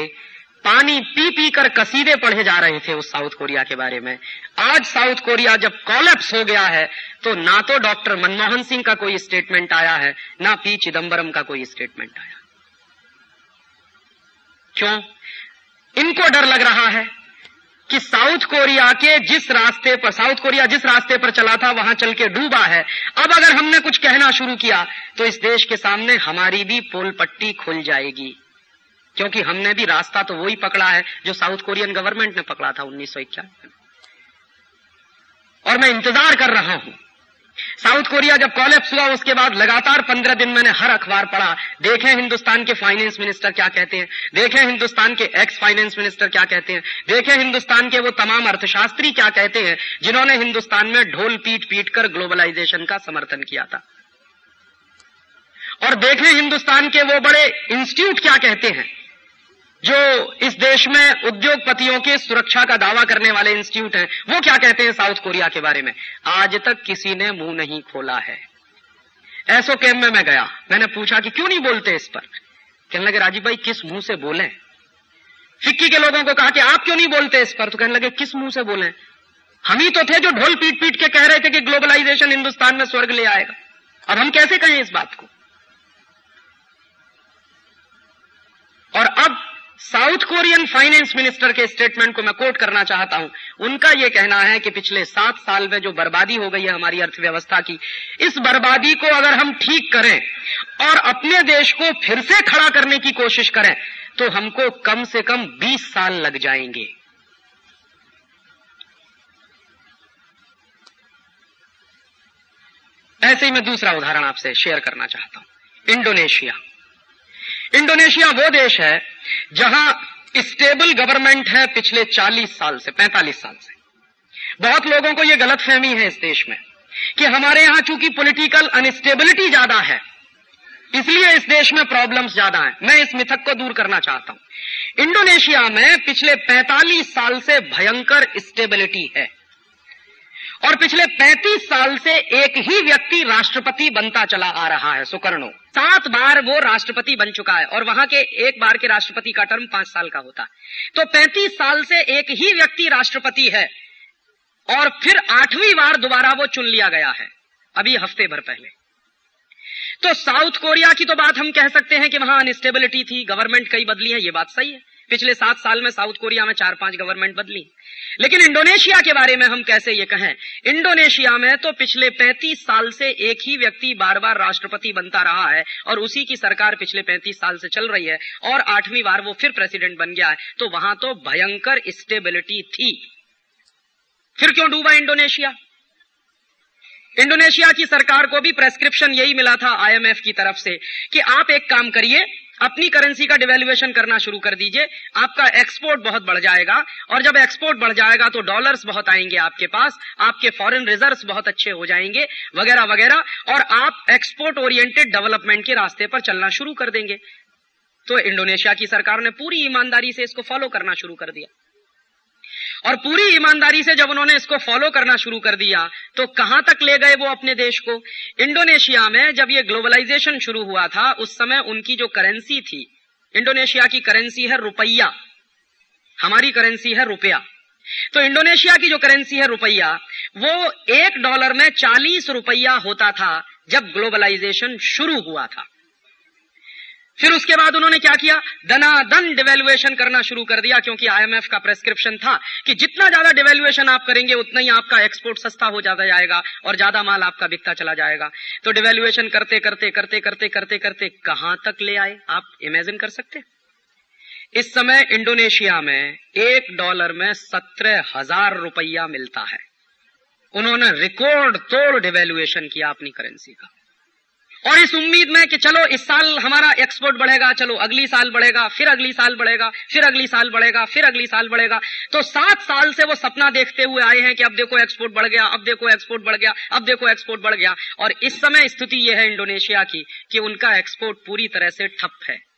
[SPEAKER 1] पानी पी पी कर कसीदे पढ़े जा रहे थे उस साउथ कोरिया के बारे में। आज साउथ कोरिया जब कॉलेप्स हो गया है तो ना तो डॉक्टर मनमोहन सिंह का कोई स्टेटमेंट आया है, ना पी चिदम्बरम का कोई स्टेटमेंट आया। क्यों? इनको डर लग रहा है कि साउथ कोरिया के जिस रास्ते पर, साउथ कोरिया जिस रास्ते पर चला था, वहाँ चल के डूबा है। अब अगर हमने कुछ कहना शुरू किया तो इस देश के सामने हमारी भी पोल पट्टी खुल जाएगी। क्योंकि हमने भी रास्ता तो वही पकड़ा है जो साउथ कोरियन गवर्नमेंट ने पकड़ा था उन्नीस इक्यानवे और मैं इंतज़ार कर रहा हूँ। साउथ कोरिया जब कॉलेप्स हुआ, उसके बाद लगातार पंद्रह दिन मैंने हर अखबार पढ़ा। देखें हिंदुस्तान के फाइनेंस मिनिस्टर क्या कहते हैं। देखें हिंदुस्तान के एक्स फाइनेंस मिनिस्टर क्या कहते हैं। देखें हिंदुस्तान के वो तमाम अर्थशास्त्री क्या कहते हैं, जिन्होंने हिंदुस्तान में ढोल पीट पीट कर ग्लोबलाइजेशन का समर्थन किया था। और देखें हिंदुस्तान के वो बड़े इंस्टीट्यूट क्या कहते हैं। जो इस देश में उद्योगपतियों की सुरक्षा का दावा करने वाले इंस्टीट्यूट हैं, वो क्या कहते हैं साउथ कोरिया के बारे में? आज तक किसी ने मुँह नहीं खोला है। एसओ कैम में मैं गया। मैंने पूछा कि क्यों नहीं बोलते इस पर? कहने लगे, राजीव भाई, किस मुँह से बोले? फिक्की के लोगों को कहा कि, आप क्यों नहीं बोलते इस पर? तो कहने लगे, किस मुँह से बोले? हम ही तो थे जो ढोल पीट पीट के कह रहे थे कि ग्लोबलाइजेशन हिंदुस्तान में स्वर्ग ले आएगा। अब हम कैसे कहें इस बात को? और अब साउथ कोरियन फाइनेंस मिनिस्टर के स्टेटमेंट को मैं कोट करना चाहता हूँ। उनका यह कहना है कि पिछले सात साल में जो बर्बादी हो गई है हमारी अर्थव्यवस्था की, इस बर्बादी को अगर हम ठीक करें और अपने देश को फिर से खड़ा करने की कोशिश करें तो हमको कम से कम 20 साल लग जाएँगे। ऐसे ही मैं दूसरा उदाहरण आपसे शेयर करना चाहता हूँ। इंडोनेशिया। इंडोनेशिया वो देश है जहाँ स्टेबल गवर्नमेंट है पिछले 40 साल से 45 साल से। बहुत लोगों को यह गलत फहमी है इस देश में कि हमारे यहाँ चूँकि पॉलिटिकल अनस्टेबिलिटी ज़्यादा है, इसलिए इस देश में प्रॉब्लम्स ज़्यादा हैं। मैं इस मिथक को दूर करना चाहता हूँ। इंडोनेशिया में पिछले 45 साल से भयंकर स्टेबिलिटी है। और पिछले 35 साल से एक ही व्यक्ति राष्ट्रपति बनता चला आ रहा है, सुकर्णो। सात बार वो राष्ट्रपति बन चुका है, और वहाँ के एक बार के राष्ट्रपति का टर्म पाँच साल का होता। है तो 35 साल से एक ही व्यक्ति राष्ट्रपति है, और फिर आठवीं बार दोबारा वो चुन लिया गया है, अभी हफ़्ते भर पहले। तो साउथ कोरिया की तो बात हम कह सकते हैं कि वहाँ अनस्टेबिलिटी थी गवर्नमेंट कई बदली है, ये बात सही है। पिछले सात साल में साउथ कोरिया में चार पाँच गवर्नमेंट बदली। लेकिन इंडोनेशिया के बारे में हम कैसे ये कहें? इंडोनेशिया में तो पिछले 35 साल से एक ही व्यक्ति बार बार राष्ट्रपति बनता रहा है और उसी की सरकार पिछले 35 साल से चल रही है और आठवीं बार वो फिर प्रेसिडेंट बन गया है। तो वहाँ तो भयंकर स्टेबिलिटी थी। फिर क्यों डूबा इंडोनेशिया? इंडोनेशिया की सरकार को भी प्रेस्क्रिप्शन यही मिला था आईएमएफ की तरफ़ से कि आप एक काम करिए अपनी करेंसी का डिवेल्युएशन करना शुरू कर दीजिए। आपका एक्सपोर्ट बहुत बढ़ जाएगा और जब एक्सपोर्ट बढ़ जाएगा तो डॉलर्स बहुत आएँगे आपके पास, आपके फॉरेन रिजर्व्स बहुत अच्छे हो जाएँगे, वगैरह वगैरह, और आप एक्सपोर्ट ओरिएंटेड डेवलपमेंट के रास्ते पर चलना शुरू कर देंगे। तो इंडोनेशिया की सरकार ने पूरी ईमानदारी से इसको फॉलो करना शुरू कर दिया। और पूरी ईमानदारी से जब उन्होंने इसको फॉलो करना शुरू कर दिया तो कहाँ तक ले गए वो अपने देश को? इंडोनेशिया में जब ये ग्लोबलाइजेशन शुरू हुआ था, उस समय उनकी जो करेंसी थी, इंडोनेशिया की करेंसी है रुपया। हमारी करेंसी है रुपया। तो इंडोनेशिया की जो करेंसी है रुपया, वो एक डॉलर में चालीस रुपया होता था जब ग्लोबलाइजेशन शुरू हुआ था। फिर उसके बाद उन्होंने क्या किया? दनादन डिवेल्युएशन करना शुरू कर दिया, क्योंकि आईएमएफ का प्रेस्क्रिप्शन था कि जितना ज़्यादा डिवेल्युएशन आप करेंगे, उतना ही आपका एक्सपोर्ट सस्ता हो जाता जाएगा और ज़्यादा माल आपका बिकता चला जाएगा। तो डिवेल्युएशन करते करते करते करते करते करते कहाँ तक ले आए? आप इमेजिन कर सकते इस समय इंडोनेशिया में एक डॉलर में सत्रह हज़ार रुपया मिलता है। उन्होंने रिकॉर्ड तोड़ डिवेल्युएशन किया अपनी करेंसी का। और इस उम्मीद में कि चलो, इस साल हमारा एक्सपोर्ट बढ़ेगा, चलो, अगली साल बढ़ेगा, फिर अगली साल बढ़ेगा, फिर अगली साल बढ़ेगा, फिर अगली साल बढ़ेगा। तो सात साल से वो सपना देखते हुए आए हैं कि अब देखो एक्सपोर्ट बढ़ गया, अब देखो एक्सपोर्ट बढ़ गया, अब देखो एक्सपोर्ट बढ़ गया। और इस समय स्थिति यह है इंडोनेशिया की कि उनका एक्सपोर्ट पूरी तरह से ठप है।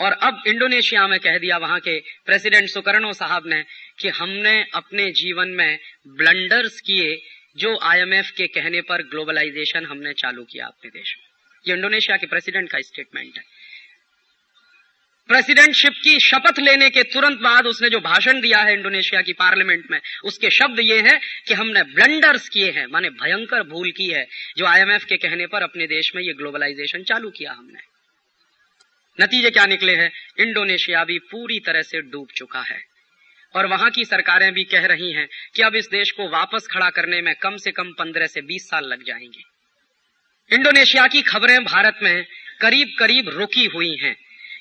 [SPEAKER 1] और अब इंडोनेशिया में कह दिया वहाँ के प्रेसिडेंट सुकर्णो साहब ने कि हमने अपने जीवन में ब्लंडर्स किए जो आईएमएफ के कहने पर ग्लोबलाइजेशन हमने चालू किया अपने देश में। ये इंडोनेशिया के प्रेसिडेंट का स्टेटमेंट है। प्रेसिडेंटशिप की शपथ लेने के तुरंत बाद उसने जो भाषण दिया है इंडोनेशिया की पार्लियामेंट में, उसके शब्द ये हैं कि हमने ब्लंडर्स किए हैं, माने भयंकर भूल की है, जो आईएमएफ के कहने पर अपने देश में ये ग्लोबलाइजेशन चालू किया हमने। नतीजे क्या निकले हैं? इंडोनेशिया भी पूरी तरह से डूब चुका है। और वहाँ की सरकारें भी कह रही हैं कि अब इस देश को वापस खड़ा करने में कम से कम पंद्रह से बीस साल लग जाएँगे। इंडोनेशिया की खबरें भारत में करीब करीब रुकी हुई हैं,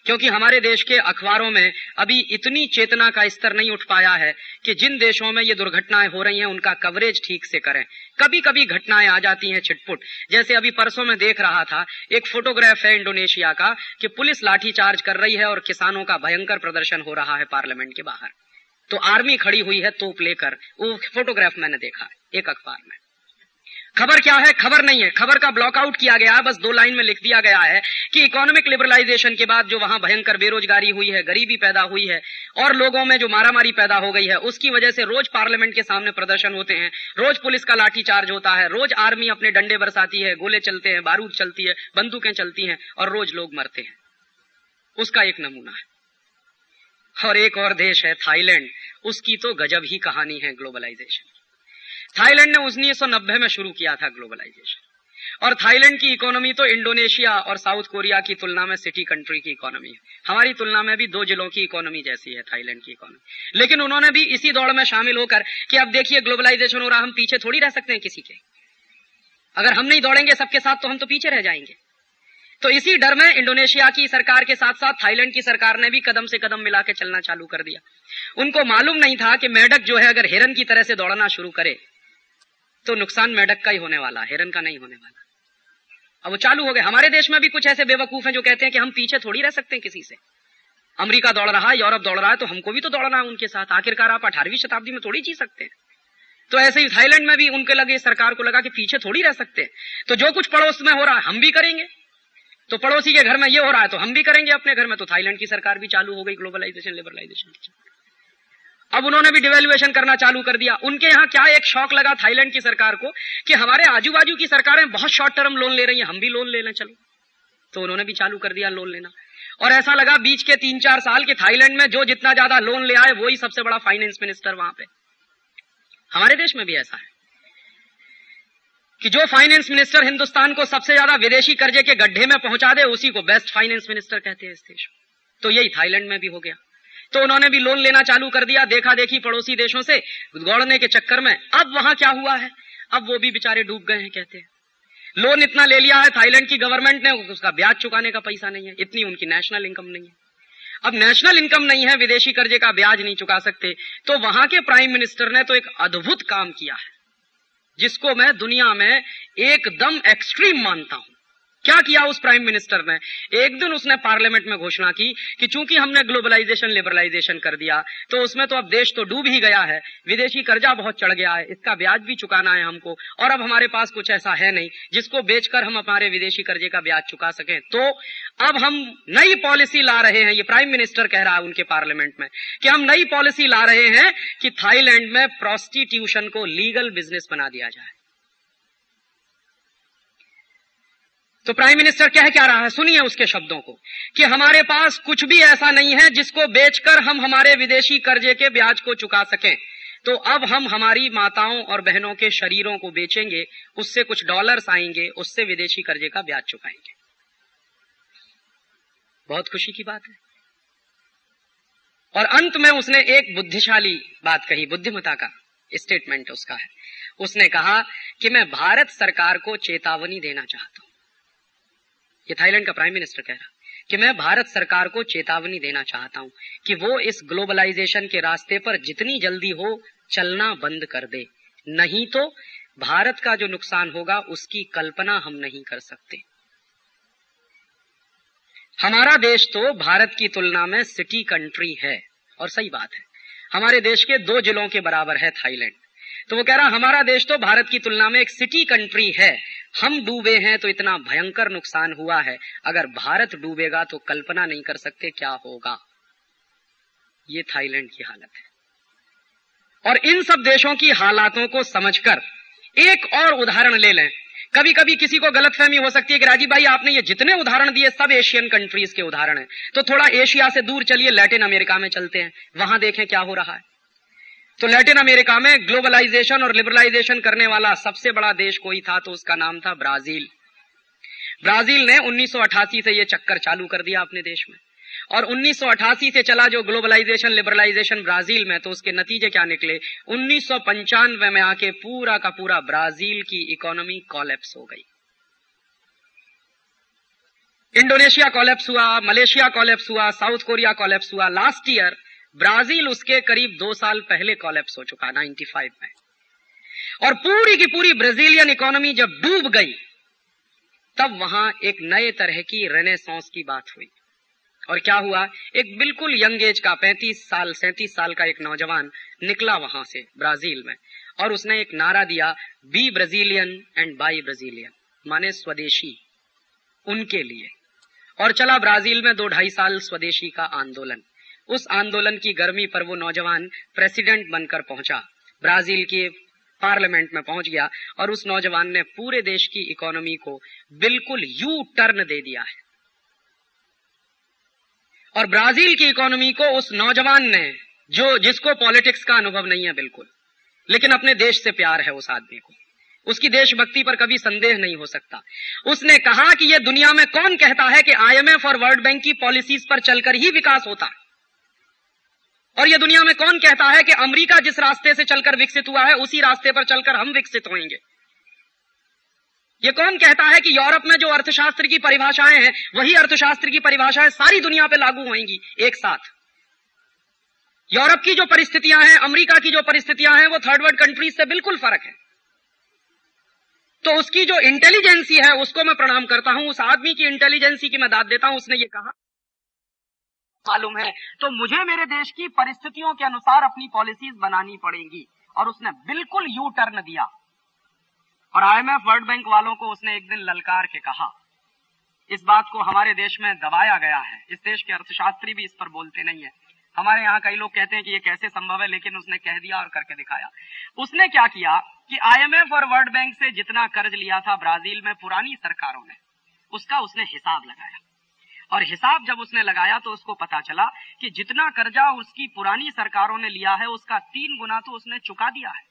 [SPEAKER 1] क्योंकि हमारे देश के अखबारों में अभी इतनी चेतना का स्तर नहीं उठ पाया है कि जिन देशों में ये दुर्घटनाएँ हो रही हैं, उनका कवरेज ठीक से करें। कभी कभी घटनाएँ आ जाती हैं छिटपुट। जैसे अभी परसों में देख रहा था, एक फोटोग्राफ है इंडोनेशिया का कि पुलिस लाठीचार्ज कर रही है और किसानों का भयंकर प्रदर्शन हो रहा है पार्लियामेंट के बाहर। तो आर्मी खड़ी हुई है तोप लेकर। वो फोटोग्राफ मैंने देखा एक अखबार में। खबर क्या है? खबर नहीं है। खबर का ब्लॉकआउट किया गया है बस दो लाइन में लिख दिया गया है कि इकोनॉमिक लिबरलाइजेशन के बाद जो वहाँ भयंकर बेरोजगारी हुई है, गरीबी पैदा हुई है और लोगों में जो मारामारी पैदा हो गई है, उसकी वजह से रोज पार्लियामेंट के सामने प्रदर्शन होते हैं, रोज पुलिस का लाठीचार्ज होता है, रोज आर्मी अपने डंडे बरसाती है, गोले चलते हैं, बारूद चलती है, बंदूकें चलती हैं और रोज लोग मरते हैं। उसका एक नमूना है। और एक और देश है थाईलैंड। उसकी तो गजब ही कहानी है ग्लोबलाइजेशन। थाईलैंड ने उन्नीस सौ नब्बे में शुरू किया था ग्लोबलाइजेशन। और थाईलैंड की इकोनॉमी तो इंडोनेशिया और साउथ कोरिया की तुलना में सिटी कंट्री की इकोनॉमी है। हमारी तुलना में भी दो जिलों की इकोनॉमी जैसी है, थाईलैंड की इकोनॉमी। लेकिन उन्होंने भी इसी दौड़ में शामिल होकर कि अब देखिए ग्लोबलाइजेशन हो रहा, हम पीछे थोड़ी रह सकते हैं किसी के। अगर हम नहीं दौड़ेंगे सबके साथ तो हम तो पीछे रह जाएँगे। तो इसी डर में इंडोनेशिया की सरकार के साथ साथ थाईलैंड की सरकार ने भी कदम से कदम मिला के चलना चालू कर दिया। उनको मालूम नहीं था कि मेढक जो है अगर हिरन की तरह से दौड़ना शुरू करे तो नुकसान मेढक का ही होने वाला, हिरन का नहीं होने वाला। अब वो चालू हो गए। हमारे देश में भी कुछ ऐसे बेवकूफ़ हैं जो कहते हैं कि हम पीछे थोड़ी रह सकते हैं किसी से। अमेरिका दौड़ रहा है, यूरोप दौड़ रहा है तो हमको भी तो दौड़ना है उनके साथ। आखिरकार आप अठारहवीं शताब्दी में थोड़ी जी सकते हैं। तो ऐसे ही थाईलैंड में भी उनके लगे, सरकार को लगा कि पीछे थोड़ी रह सकते हैं। तो जो कुछ पड़ोस में हो रहा है, हम भी करेंगे। तो पड़ोसी के घर में ये हो रहा है तो हम भी करेंगे अपने घर में। तो थाईलैंड की सरकार भी चालू हो गई ग्लोबलाइजेशन लिबरलाइजेशन अब उन्होंने भी डिवेल्युएशन करना चालू कर दिया। उनके यहाँ क्या एक शौक लगा थाईलैंड की सरकार को, कि हमारे आजू बाजू की सरकारें बहुत शॉर्ट टर्म लोन ले रही हैं, हम भी लोन लेना चलो। तो उन्होंने भी चालू कर दिया लोन लेना। और ऐसा लगा बीच के तीन चार साल के थाईलैंड में जो जितना ज़्यादा लोन ले आए, वही सबसे बड़ा फाइनेंस मिनिस्टर वहाँ पे। हमारे देश में भी ऐसा है। कि जो फाइनेंस मिनिस्टर हिंदुस्तान को सबसे ज़्यादा विदेशी कर्जे के गड्ढे में पहुँचा दे, उसी को बेस्ट फाइनेंस मिनिस्टर कहते हैं इस देश में। तो यही थाईलैंड में भी हो गया। तो उन्होंने भी लोन लेना चालू कर दिया देखा देखी पड़ोसी देशों से, दौड़ने के चक्कर में। अब वहाँ क्या हुआ है? अब वो भी बेचारे डूब गए हैं, कहते हैं। लोन इतना ले लिया है थाईलैंड की गवर्नमेंट ने, उसका ब्याज चुकाने का पैसा नहीं है, इतनी उनकी नेशनल इनकम नहीं है। अब नेशनल इनकम नहीं है, विदेशी कर्जे का ब्याज नहीं चुका सकते तो वहाँ के प्राइम मिनिस्टर ने तो एक अद्भुत काम किया है। जिसको मैं दुनिया में एकदम एक्सट्रीम मानता हूँ। क्या किया उस प्राइम मिनिस्टर ने? एक दिन उसने पार्लियामेंट में घोषणा की कि चूँकि हमने ग्लोबलाइजेशन लिबरलाइजेशन कर दिया तो उसमें तो अब देश तो डूब ही गया है। विदेशी कर्जा बहुत चढ़ गया है, इसका ब्याज भी चुकाना है हमको, और अब हमारे पास कुछ ऐसा है नहीं, जिसको बेचकर हम हमारे विदेशी कर्जे का ब्याज चुका सकें। तो अब हम नई पॉलिसी ला रहे हैं, ये प्राइम मिनिस्टर कह रहा है उनके पार्लियामेंट में, कि हम नई पॉलिसी ला रहे हैं कि थाईलैंड में प्रोस्टिट्यूशन को लीगल बिज़नेस बना दिया जाए। तो प्राइम मिनिस्टर कह क्या रहा है? सुनिए उसके शब्दों को कि हमारे पास कुछ भी ऐसा नहीं है जिसको बेचकर हम हमारे विदेशी कर्जे के ब्याज को चुका सकें। तो अब हम हमारी माताओं और बहनों के शरीरों को बेचेंगे, उससे कुछ डॉलर्स आएँगे, उससे विदेशी कर्जे का ब्याज चुकाएँगे। बहुत खुशी की बात है। और अंत में उसने एक बुद्धिशाली बात कही बुद्धिमता का स्टेटमेंट उसका है। उसने कहा कि मैं भारत सरकार को चेतावनी देना चाहता हूँ। ये थाईलैंड का प्राइम मिनिस्टर कह रहा कि मैं भारत सरकार को चेतावनी देना चाहता हूँ कि वो इस ग्लोबलाइजेशन के रास्ते पर जितनी जल्दी हो चलना बंद कर दे। नहीं तो भारत का जो नुकसान होगा, उसकी कल्पना हम नहीं कर सकते। हमारा देश तो भारत की तुलना में सिटी कंट्री है, और सही बात है। हमारे देश के दो जिलों के बराबर है थाईलैंड। तो वो कह रहा, हमारा देश तो भारत की तुलना में एक सिटी कंट्री है। हम डूबे हैं तो इतना भयंकर नुकसान हुआ है। अगर भारत डूबेगा तो कल्पना नहीं कर सकते क्या होगा। ये थाईलैंड की हालत है। और इन सब देशों की हालातों को समझकर एक और उदाहरण ले लें। कभी कभी किसी को गलतफहमी हो सकती है कि, राजीव भाई, आपने ये जितने उदाहरण दिए, सब एशियन कंट्रीज़ के उदाहरण हैं। तो थोड़ा एशिया से दूर चलिए, लैटिन अमेरिका में चलते हैं। वहाँ देखें क्या हो रहा है। तो लैटिन अमेरिका में ग्लोबलाइजेशन और लिबरलाइजेशन करने वाला सबसे बड़ा देश कोई था तो उसका नाम था ब्राज़ील। ब्राज़ील ने 1988 से ये चक्कर चालू कर दिया अपने देश में। और 1988 से चला जो ग्लोबलाइजेशन, लिबरलाइजेशन ब्राज़ील में तो उसके नतीजे क्या निकले? उन्नीस सौ पंचानवे में आके पूरा का पूरा ब्राज़ील की इकोनॉमी कॉलेप्स हो गई। इंडोनेशिया कॉलेप्स हुआ, मलेशिया कॉलेप्स हुआ, साउथ कोरिया कॉलेप्स हुआ। लास्ट ईयर ब्राज़ील उसके करीब दो साल पहले कॉलेप्स हो चुका 95 में। और पूरी की पूरी ब्राजीलियन इकोनॉमी जब डूब गई, तब वहाँ एक नए तरह की रेनेसांस की बात हुई। और क्या हुआ? एक बिल्कुल यंग एज का 35 साल 37 साल का एक नौजवान निकला वहाँ से, ब्राज़ील में। और उसने एक नारा दिया be Brazilian and buy Brazilian माने स्वदेशी, उनके लिए। और चला ब्राज़ील में दो ढाई साल स्वदेशी का आंदोलन। उस आंदोलन की गर्मी पर वो नौजवान प्रेसिडेंट बनकर पहुँचा। ब्राज़ील के पार्लियामेंट में पहुँच गया और उस नौजवान ने पूरे देश की इकोनॉमी को बिल्कुल यू टर्न दे दिया है। और ब्राज़ील की इकोनॉमी को उस नौजवान ने, जो, जिसको पॉलिटिक्स का अनुभव नहीं है बिल्कुल, लेकिन अपने देश से प्यार है उस आदमी को, उसकी देशभक्ति पर कभी संदेह नहीं हो सकता। उसने कहा कि यह दुनिया में कौन कहता है कि आईएमएफ और वर्ल्ड बैंक की पॉलिसीज़ पर चलकर ही विकास होता। है और ये दुनिया में कौन कहता है कि अमेरिका जिस रास्ते से चलकर विकसित हुआ है, उसी रास्ते पर चलकर हम विकसित होंगे? ये कौन कहता है कि यूरोप में जो अर्थशास्त्र की परिभाषाएँ हैं, वही अर्थशास्त्र की परिभाषाएँ सारी दुनिया पे लागू होंगी एक साथ? यूरोप की जो परिस्थितियाँ हैं, अमेरिका की जो परिस्थितियाँ हैं, वो थर्ड वर्ल्ड कंट्रीज़ से बिल्कुल फ़र्क है। तो उसकी जो इंटेलिजेंसी है, उसको मैं प्रणाम करता हूँ, उस आदमी की इंटेलिजेंसी की मैं दाद देता हूँ, उसने ये कहा मालूम है। तो मुझे मेरे देश की परिस्थितियों के अनुसार अपनी पॉलिसीज़ बनानी पड़ेंगी। और उसने बिल्कुल यू टर्न दिया। और आईएमएफ वर्ल्ड बैंक वालों को उसने एक दिन ललकार के कहा, इस बात को हमारे देश में दबाया गया है। इस देश के अर्थशास्त्री भी इस पर बोलते नहीं है। हमारे यहाँ कई लोग कहते हैं कि ये कैसे संभव है, लेकिन उसने कह दिया और करके दिखाया। उसने क्या किया कि आईएमएफ और वर्ल्ड बैंक से जितना कर्ज लिया था, ब्राज़ील में पुरानी सरकारों ने, उसका उसने हिसाब लगाया। और हिसाब जब उसने लगाया तो उसको पता चला कि जितना कर्जा उसकी पुरानी सरकारों ने लिया है, उसका तीन गुना तो उसने चुका दिया है।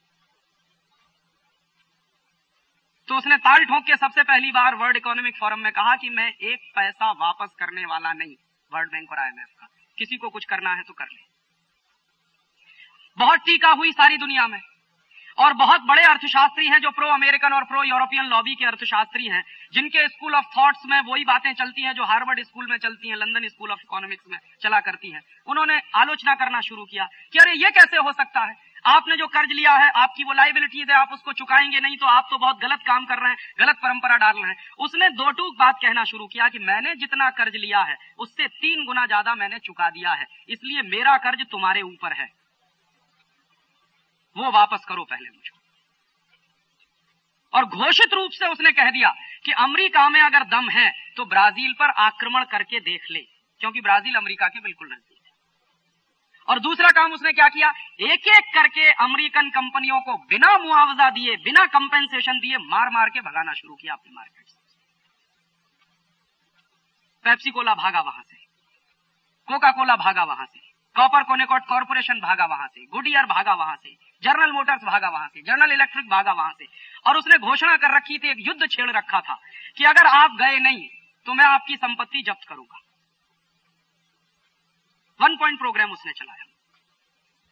[SPEAKER 1] तो उसने ताल ठोक के सबसे पहली बार वर्ल्ड इकोनॉमिक फोरम में कहा कि मैं एक पैसा वापस करने वाला नहीं, वर्ल्ड बैंक और आईएमएफ का। किसी को कुछ करना है तो कर ले। बहुत टीका हुई सारी दुनिया में। और बहुत बड़े अर्थशास्त्री हैं जो प्रो अमेरिकन और प्रो यूरोपियन लॉबी के अर्थशास्त्री हैं, जिनके स्कूल ऑफ़ थॉट्स में वही बातें चलती हैं जो हार्वर्ड स्कूल में चलती हैं लंदन स्कूल ऑफ़ इकोनॉमिक्स में चला करती हैं। उन्होंने आलोचना करना शुरू किया कि अरे ये कैसे हो सकता है? आपने जो कर्ज लिया है, आपकी वो लाइबिलिटी है, आप उसको चुकाएँगे नहीं तो आप तो बहुत गलत काम कर रहे हैं, गलत परंपरा डाल रहे हैं। उसने दो टूक बात कहना शुरू किया कि मैंने जितना कर्ज लिया है, उससे तीन गुना ज़्यादा मैंने चुका दिया है, इसलिए मेरा कर्ज तुम्हारे ऊपर है। वो वापस करो पहले मुझे और घोषित रूप से उसने कह दिया कि अमेरिका में अगर दम है तो ब्राज़ील पर आक्रमण करके देख ले, क्योंकि ब्राज़ील अमेरिका के बिल्कुल नज़दीक है। और दूसरा काम उसने क्या किया? एक एक करके अमेरिकन कंपनियों को बिना मुआवजा दिए, बिना कंपेंसेशन दिए मार मार के भगाना शुरू किया अपने मार्केट से। पेप्सी कोला भागा वहाँ से। कोका कोला भागा वहाँ से। कॉपर कोनेकॉट कॉर्पोरेशन भागा वहाँ से। गुडियर भागा वहाँ से। जनरल मोटर्स भागा वहाँ से जनरल इलेक्ट्रिक भागा वहाँ से। और उसने घोषणा कर रखी थी, एक युद्ध छेड़ रखा था, कि अगर आप गए नहीं तो मैं आपकी संपत्ति जब्त करूँगा। वन पॉइंट प्रोग्राम उसने चलाया।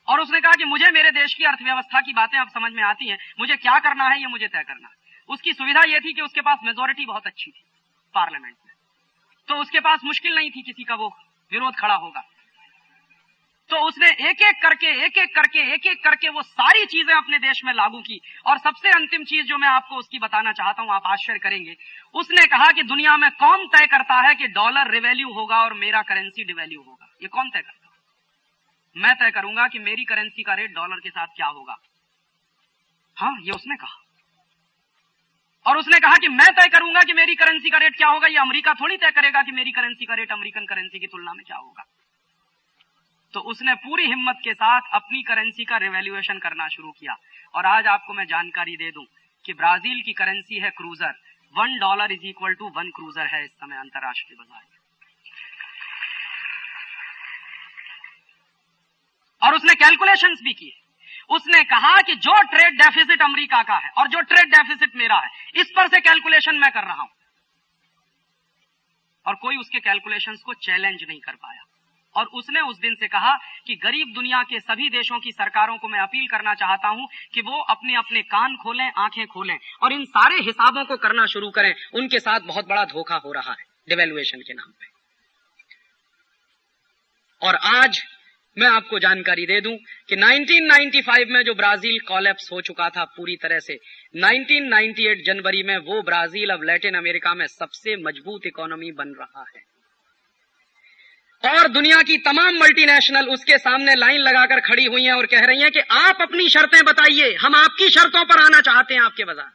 [SPEAKER 1] और उसने कहा कि मुझे मेरे देश की अर्थव्यवस्था की बातें अब समझ में आती हैं, मुझे क्या करना है, ये मुझे तय करना है। उसकी सुविधा यह थी कि उसके पास मेजोरिटी बहुत अच्छी थी पार्लियामेंट में। तो उसके पास मुश्किल नहीं थी किसी का वो विरोध खड़ा होगा। तो उसने एक एक करके एक एक करके एक एक करके वो सारी चीज़ें अपने देश में लागू की। और सबसे अंतिम चीज़ जो मैं आपको उसकी बताना चाहता हूँ, आप आश्चर्य करेंगे। उसने कहा कि दुनिया में कौन तय करता है कि डॉलर रिवैल्यू होगा और मेरा करेंसी डिवैल्यू होगा? ये कौन तय करता है? मैं तय करूँगा कि मेरी करेंसी का रेट डॉलर के साथ क्या होगा। हाँ ये उसने कहा। और उसने कहा कि मैं तय करूँगा कि मेरी करेंसी का रेट क्या होगा। ये अमेरिका थोड़ी तय करेगा कि मेरी करेंसी का रेट अमेरिकन करेंसी की तुलना में क्या होगा। तो उसने पूरी हिम्मत के साथ अपनी करेंसी का रिवेल्युएशन करना शुरू किया। और आज आपको मैं जानकारी दे दूँ कि ब्राज़ील की करेंसी है cruzeiro one dollar is equal to one cruzeiro है इस समय अंतर्राष्ट्रीय बाज़ार में। और उसने कैलकुलेशंस भी किए। उसने कहा कि जो ट्रेड डेफिसिट अमेरिका का है और जो ट्रेड डेफिसिट मेरा है, इस पर से कैलकुलेशन मैं कर रहा हूँ। और कोई उसके कैलकुलेशंस को चैलेंज नहीं कर पाया। और उसने उस दिन से कहा कि गरीब दुनिया के सभी देशों की सरकारों को मैं अपील करना चाहता हूँ कि वो अपने अपने कान खोलें, आँखें खोलें और इन सारे हिसाबों को करना शुरू करें। उनके साथ बहुत बड़ा धोखा हो रहा है डिवेल्युएशन के नाम पे। और आज मैं आपको जानकारी दे दूँ कि 1995 में जो ब्राज़ील कॉलेप्स हो चुका था पूरी तरह से 1998 जनवरी में वो ब्राज़ील अब लैटिन अमेरिका में सबसे मज़बूत इकोनॉमी बन रहा है। और दुनिया की तमाम मल्टीनेशनल उसके सामने लाइन लगाकर खड़ी हुई हैं और कह रही हैं कि आप अपनी शर्तें बताइए, हम आपकी शर्तों पर आना चाहते हैं आपके बाज़ार।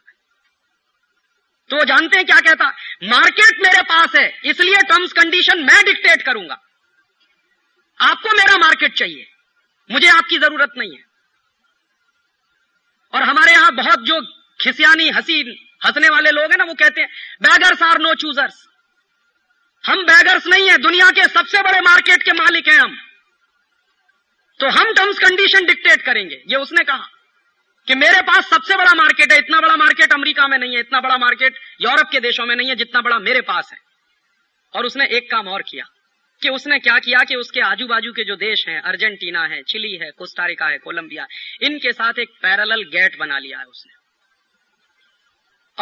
[SPEAKER 1] तो जानते हैं क्या कहता? मार्केट मेरे पास है, इसलिए टर्म्स कंडीशन मैं डिक्टेट करूँगा। आपको मेरा मार्केट चाहिए, मुझे आपकी ज़रूरत नहीं है। और हमारे यहाँ बहुत जो खिसियानी हसीन हंसने वाले लोग हैं ना, वो कहते हैं बैगर्स आर नो चूजर्स हम बैगर्स नहीं है, दुनिया के सबसे बड़े मार्केट के मालिक हैं हम। तो हम टर्म्स कंडीशन डिक्टेट करेंगे, ये उसने कहा कि मेरे पास सबसे बड़ा मार्केट है, इतना बड़ा मार्केट अमेरिका में नहीं है, इतना बड़ा मार्केट यूरोप के देशों में नहीं है, जितना बड़ा मेरे पास है। और उसने एक काम और किया कि उसने क्या किया कि उसके आजू बाजू के जो देश हैं, अर्जेंटीना है, चिली है, कोस्टारिका है, कोलंबिया, इनके साथ एक पैरल गेट बना लिया है उसने।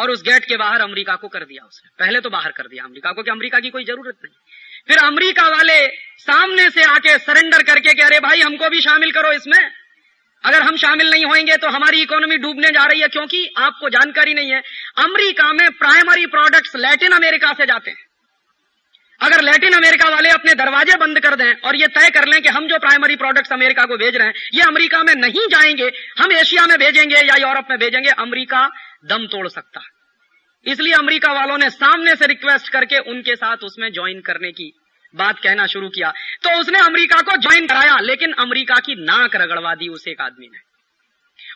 [SPEAKER 1] और उस गेट के बाहर अमेरिका को कर दिया उसने। पहले तो बाहर कर दिया अमेरिका को कि अमेरिका की कोई ज़रूरत नहीं। फिर अमेरिका वाले सामने से आके सरेंडर करके कह रहे भाई, हमको भी शामिल करो इसमें। अगर हम शामिल नहीं होंगे तो हमारी इकोनॉमी डूबने जा रही है क्योंकि आपको जानकारी नहीं है। अमरीका में प्राइमरी प्रोडक्ट्स लैटिन अमेरिका से जाते हैं। अगर लैटिन अमेरिका वाले अपने दरवाजे बंद कर दें और ये तय कर लें कि हम जो प्राइमरी प्रोडक्ट्स अमेरिका को भेज रहे हैं, ये अमेरिका में नहीं जाएँगे, हम एशिया में भेजेंगे या यूरोप में भेजेंगे, अमेरिका दम तोड़ सकता है। इसलिए अमेरिका वालों ने सामने से रिक्वेस्ट करके उनके साथ उसमें ज्वाइन करने की बात कहना शुरू किया। तो उसने अमेरिका को ज्वाइन कराया, लेकिन अमेरिका की नाक रगड़वा दी उस एक आदमी ने।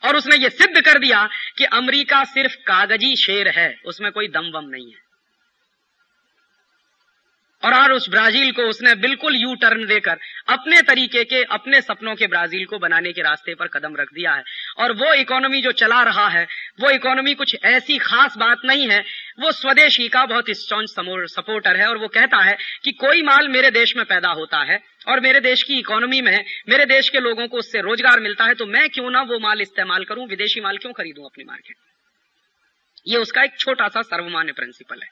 [SPEAKER 1] और उसने ये सिद्ध कर दिया कि अमेरिका सिर्फ़ कागज़ी शेर है, उसमें कोई दम वम नहीं है। और आज उस ब्राज़ील को उसने बिल्कुल यू टर्न देकर अपने तरीके के, अपने सपनों के ब्राज़ील को बनाने के रास्ते पर कदम रख दिया है। और वो इकोनॉमी जो चला रहा है, वो इकोनॉमी कुछ ऐसी खास बात नहीं है। वो स्वदेशी का बहुत स्ट्रॉन्ग सपोर्टर है और वो कहता है कि कोई माल मेरे देश में पैदा होता है और मेरे देश की इकोनॉमी में, मेरे देश के लोगों को उससे रोज़गार मिलता है तो मैं क्यों ना वो माल इस्तेमाल करूँ, विदेशी माल क्यों खरीदूं अपनी मार्केट ये उसका एक छोटा सा सर्वमान्य प्रिंसिपल है।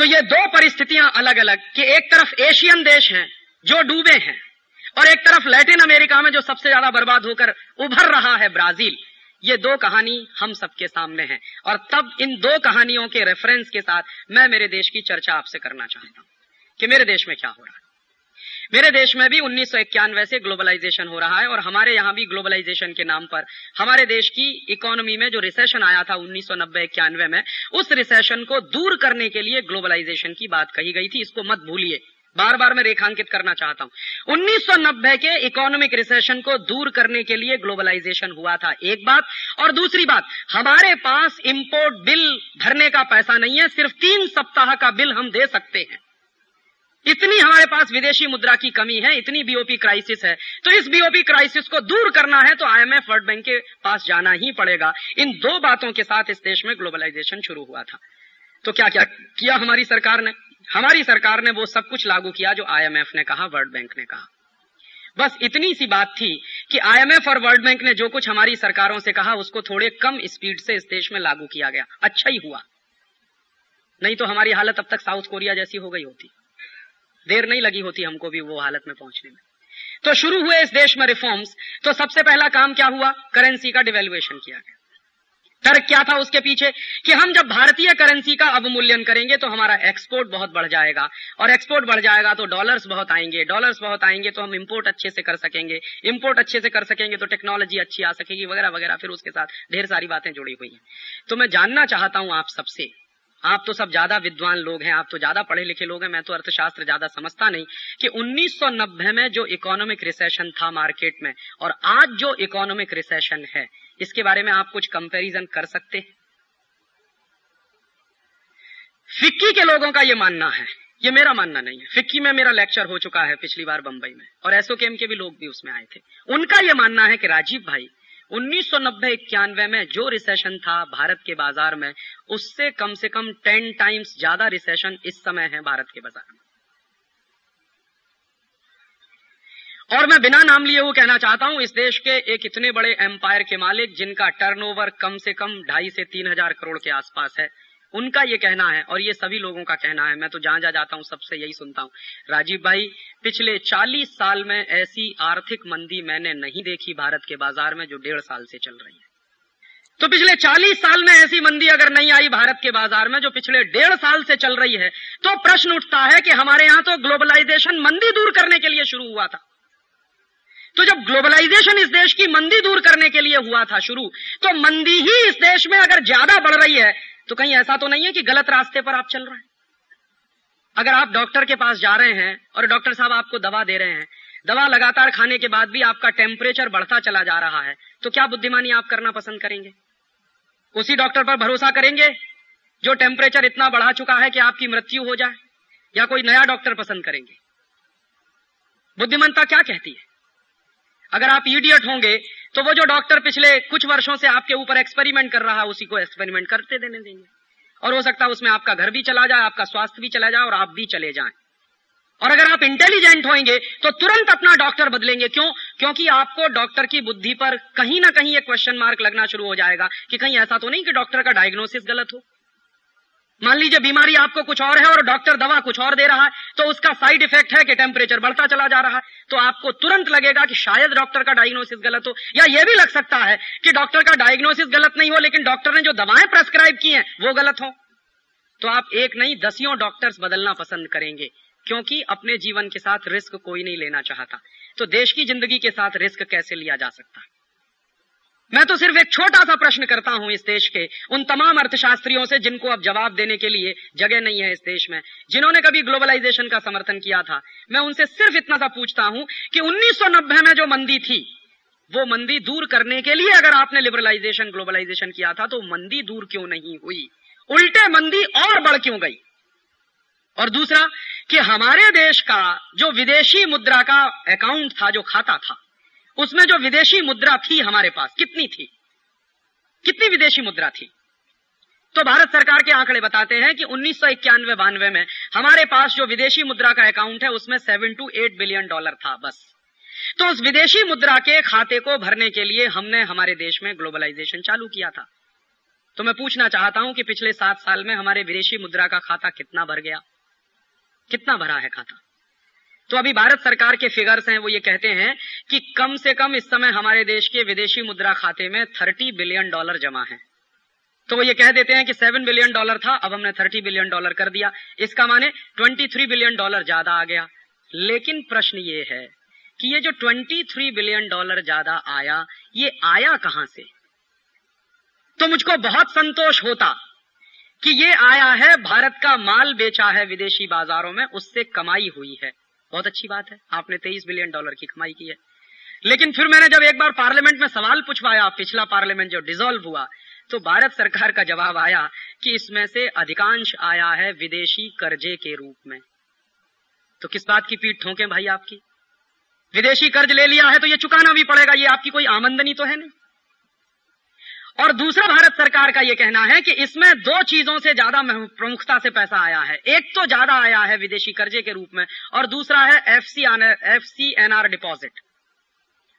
[SPEAKER 1] तो ये दो परिस्थितियाँ अलग अलग कि एक तरफ़ एशियन देश हैं, जो डूबे हैं, और एक तरफ़ लैटिन अमेरिका में जो सबसे ज़्यादा बर्बाद होकर उभर रहा है ब्राज़ील। ये दो कहानी हम सबके सामने है, और तब इन दो कहानियों के रेफरेंस के साथ मैं मेरे देश की चर्चा आपसे करना चाहता हूँ कि मेरे देश में क्या हो रहा है। मेरे देश में भी उन्नीस सौ इक्यानवे से ग्लोबलाइजेशन हो रहा है और हमारे यहाँ भी ग्लोबलाइजेशन के नाम पर। हमारे देश की इकोनॉमी में जो रिसेशन आया था उन्नीस सौ में, उस रिसेशन को दूर करने के लिए ग्लोबलाइजेशन की बात कही गई थी। इसको मत भूलिए। बार बार मैं रेखांकित करना चाहता हूँ। 1990 के इकोनॉमिक रिसेशन को दूर करने के लिए ग्लोबलाइजेशन हुआ था एक बात। और दूसरी बात, हमारे पास इंपोर्ट बिल भरने का पैसा नहीं है, सिर्फ़ तीन सप्ताह का बिल हम दे सकते हैं। इतनी हमारे पास विदेशी मुद्रा की कमी है, इतनी बीओपी क्राइसिस है। तो इस बीओपी क्राइसिस को दूर करना है तो आईएमएफ वर्ल्ड बैंक के पास जाना ही पड़ेगा। इन दो बातों के साथ इस देश में ग्लोबलाइजेशन शुरू हुआ था। तो क्या क्या किया हमारी सरकार ने? हमारी सरकार ने वो सब कुछ लागू किया जो आईएमएफ ने कहा वर्ल्ड बैंक ने कहा। बस इतनी सी बात थी कि आईएमएफ और वर्ल्ड बैंक ने जो कुछ हमारी सरकारों से कहा, उसको थोड़े कम स्पीड से इस देश में लागू किया गया। अच्छा ही हुआ। नहीं तो हमारी हालत अब तक साउथ कोरिया जैसी हो गई होती। देर नहीं लगी होती हमको भी वो हालत में पहुँचने में। तो शुरू हुए इस देश में रिफॉर्म्स तो सबसे पहला काम क्या हुआ? करेंसी का डिवेल्युएशन किया गया। तर्क क्या था उसके पीछे? कि हम जब भारतीय करेंसी का अवमूल्यन करेंगे तो हमारा एक्सपोर्ट बहुत बढ़ जाएगा। और एक्सपोर्ट बढ़ जाएगा तो डॉलर्स बहुत आएँगे। डॉलर्स बहुत आएँगे तो हम इम्पोर्ट अच्छे से कर सकेंगे। इम्पोर्ट अच्छे से कर सकेंगे तो टेक्नोलॉजी अच्छी आ सकेगी, वगैरह वगैरह। फिर उसके साथ ढेर सारी बातें जुड़ी हुई हैं। तो मैं जानना चाहता हूँ आप सबसे आप तो सब ज़्यादा विद्वान लोग हैं, आप तो ज़्यादा पढ़े लिखे लोग हैं, मैं तो अर्थशास्त्र ज़्यादा समझता नहीं कि 1990 में जो इकोनॉमिक रिसेशन था मार्केट में और आज जो इकोनॉमिक रिसेशन है, इसके बारे में आप कुछ कंपैरिजन कर सकते हैं। फिक्की के लोगों का ये मानना है, ये मेरा मानना नहीं है। फिक्की में मेरा लेक्चर हो चुका है पिछली बार बंबई में और एसओकेएम के भी लोग भी उसमें आए थे। उनका यह मानना है कि राजीव भाई उन्नीस सौ नब्बे इक्यानवे में जो रिसेशन था भारत के बाज़ार में, उससे कम से कम टेन टाइम्स ज़्यादा रिसेशन इस समय है भारत के बाज़ार में। और मैं बिना नाम लिए हुए कहना चाहता हूँ, इस देश के एक इतने बड़े एम्पायर के मालिक, जिनका टर्नओवर कम से कम ढाई से तीन हज़ार करोड़ के आसपास है उनका ये कहना है और ये सभी लोगों का कहना है। मैं तो जहाँ जहाँ जाता हूँ, सबसे यही सुनता हूँ। राजीव भाई, पिछले 40 साल में ऐसी आर्थिक मंदी मैंने नहीं देखी भारत के बाज़ार में जो डेढ़ साल से चल रही है। तो पिछले 40 साल में ऐसी मंदी अगर नहीं आई भारत के बाज़ार में, जो पिछले डेढ़ साल से चल रही है तो प्रश्न उठता है कि हमारे यहाँ तो ग्लोबलाइजेशन मंदी दूर करने के लिए शुरू हुआ था। तो जब ग्लोबलाइजेशन इस देश की मंदी दूर करने के लिए हुआ था शुरू तो मंदी ही इस देश में अगर ज़्यादा बढ़ रही है तो कहीं ऐसा तो नहीं है कि गलत रास्ते पर आप चल रहे हैं? अगर आप डॉक्टर के पास जा रहे हैं और डॉक्टर साहब आपको दवा दे रहे हैं, दवा लगातार खाने के बाद भी आपका टेम्परेचर बढ़ता चला जा रहा है तो क्या बुद्धिमानी आप करना पसंद करेंगे? उसी डॉक्टर पर भरोसा करेंगे जो टेम्परेचर इतना बढ़ा चुका है कि आपकी मृत्यु हो जाए, या कोई नया डॉक्टर पसंद करेंगे? बुद्धिमंता क्या कहती है? अगर आप इडियट होंगे तो वो जो डॉक्टर पिछले कुछ वर्षों से आपके ऊपर एक्सपेरिमेंट कर रहा है, उसी को एक्सपेरिमेंट करते देने देंगे। और हो सकता है उसमें आपका घर भी चला जाए, आपका स्वास्थ्य भी चला जाए और आप भी चले जाएँ। और अगर आप इंटेलिजेंट होंगे तो तुरंत अपना डॉक्टर बदलेंगे। क्यों? क्योंकि आपको डॉक्टर की बुद्धि पर कहीं ना कहीं एक क्वेश्चन मार्क लगना शुरू हो जाएगा कि कहीं ऐसा तो नहीं कि डॉक्टर का डायग्नोसिस गलत हो। मान लीजिए बीमारी आपको कुछ और है और डॉक्टर दवा कुछ और दे रहा है तो उसका साइड इफ़ेक्ट है कि टेम्परेचर बढ़ता चला जा रहा है तो आपको तुरंत लगेगा कि शायद डॉक्टर का डायग्नोसिस गलत हो। या यह भी लग सकता है कि डॉक्टर का डायग्नोसिस गलत नहीं हो, लेकिन डॉक्टर ने जो दवाएँ प्रेस्क्राइब की हैं, वो गलत हो। तो आप एक नहीं, दसियों डॉक्टर्स बदलना पसंद करेंगे, क्योंकि अपने जीवन के साथ रिस्क कोई नहीं लेना चाहता। तो देश की ज़िंदगी के साथ रिस्क कैसे लिया जा सकता? है मैं तो सिर्फ़ एक छोटा सा प्रश्न करता हूँ इस देश के, उन तमाम अर्थशास्त्रियों से जिनको अब जवाब देने के लिए जगह नहीं है इस देश में, जिन्होंने कभी ग्लोबलाइजेशन का समर्थन किया था। मैं उनसे सिर्फ़ इतना सा पूछता हूँ कि 1990 में जो मंदी थी, वो मंदी दूर करने के लिए अगर आपने लिबरलाइजेशन ग्लोबलाइजेशन किया था तो मंदी दूर क्यों नहीं हुई? उल्टे मंदी और बढ़ क्यों गई? और दूसरा, कि हमारे देश का जो विदेशी मुद्रा का अकाउंट था, जो खाता था उसमें जो विदेशी मुद्रा थी हमारे पास, कितनी थी? कितनी विदेशी मुद्रा थी? तो भारत सरकार के आंकड़े बताते हैं कि उन्नीस सौ इक्यानवे बानवे में हमारे पास जो विदेशी मुद्रा का अकाउंट है, उसमें seven two eight billion dollar था, बस। तो उस विदेशी मुद्रा के खाते को भरने के लिए हमने हमारे देश में ग्लोबलाइजेशन चालू किया था। तो मैं पूछना चाहता हूँ कि पिछले सात साल में हमारे विदेशी मुद्रा का खाता कितना भर गया? कितना भरा है खाता? तो अभी भारत सरकार के फिगर्स हैं, वो ये कहते हैं कि कम से कम इस समय हमारे देश के विदेशी मुद्रा खाते में थर्टी बिलियन डॉलर जमा है। तो वो ये कह देते हैं कि सेवन बिलियन डॉलर था, अब हमने थर्टी बिलियन डॉलर कर दिया। इसका माने ट्वेंटी थ्री बिलियन डॉलर ज़्यादा आ गया। लेकिन प्रश्न ये है कि ये जो ट्वेंटी थ्री बिलियन डॉलर ज़्यादा आया, ये आया कहाँ से? तो मुझको बहुत संतोष होता कि ये आया है, भारत का माल बेचा है विदेशी बाजारों में, उससे कमाई हुई है। बहुत अच्छी बात है। आपने तेईस बिलियन डॉलर की कमाई की है। लेकिन फिर मैंने जब एक बार पार्लियामेंट में सवाल पूछवाया, पिछला पार्लियामेंट जो डिसॉल्व हुआ तो भारत सरकार का जवाब आया कि इसमें से अधिकांश आया है विदेशी कर्जे के रूप में। तो किस बात की पीठ ठोंके भाई आपकी? विदेशी कर्ज ले लिया है तो ये चुकाना भी पड़ेगा, ये आपकी कोई आमंदनी तो है नहीं। और दूसरा भारत सरकार का यह कहना है कि इसमें दो चीज़ों से ज़्यादा प्रमुखता से पैसा आया है। एक तो ज़्यादा आया है विदेशी कर्जे के रूप में और दूसरा है F C F C N R deposit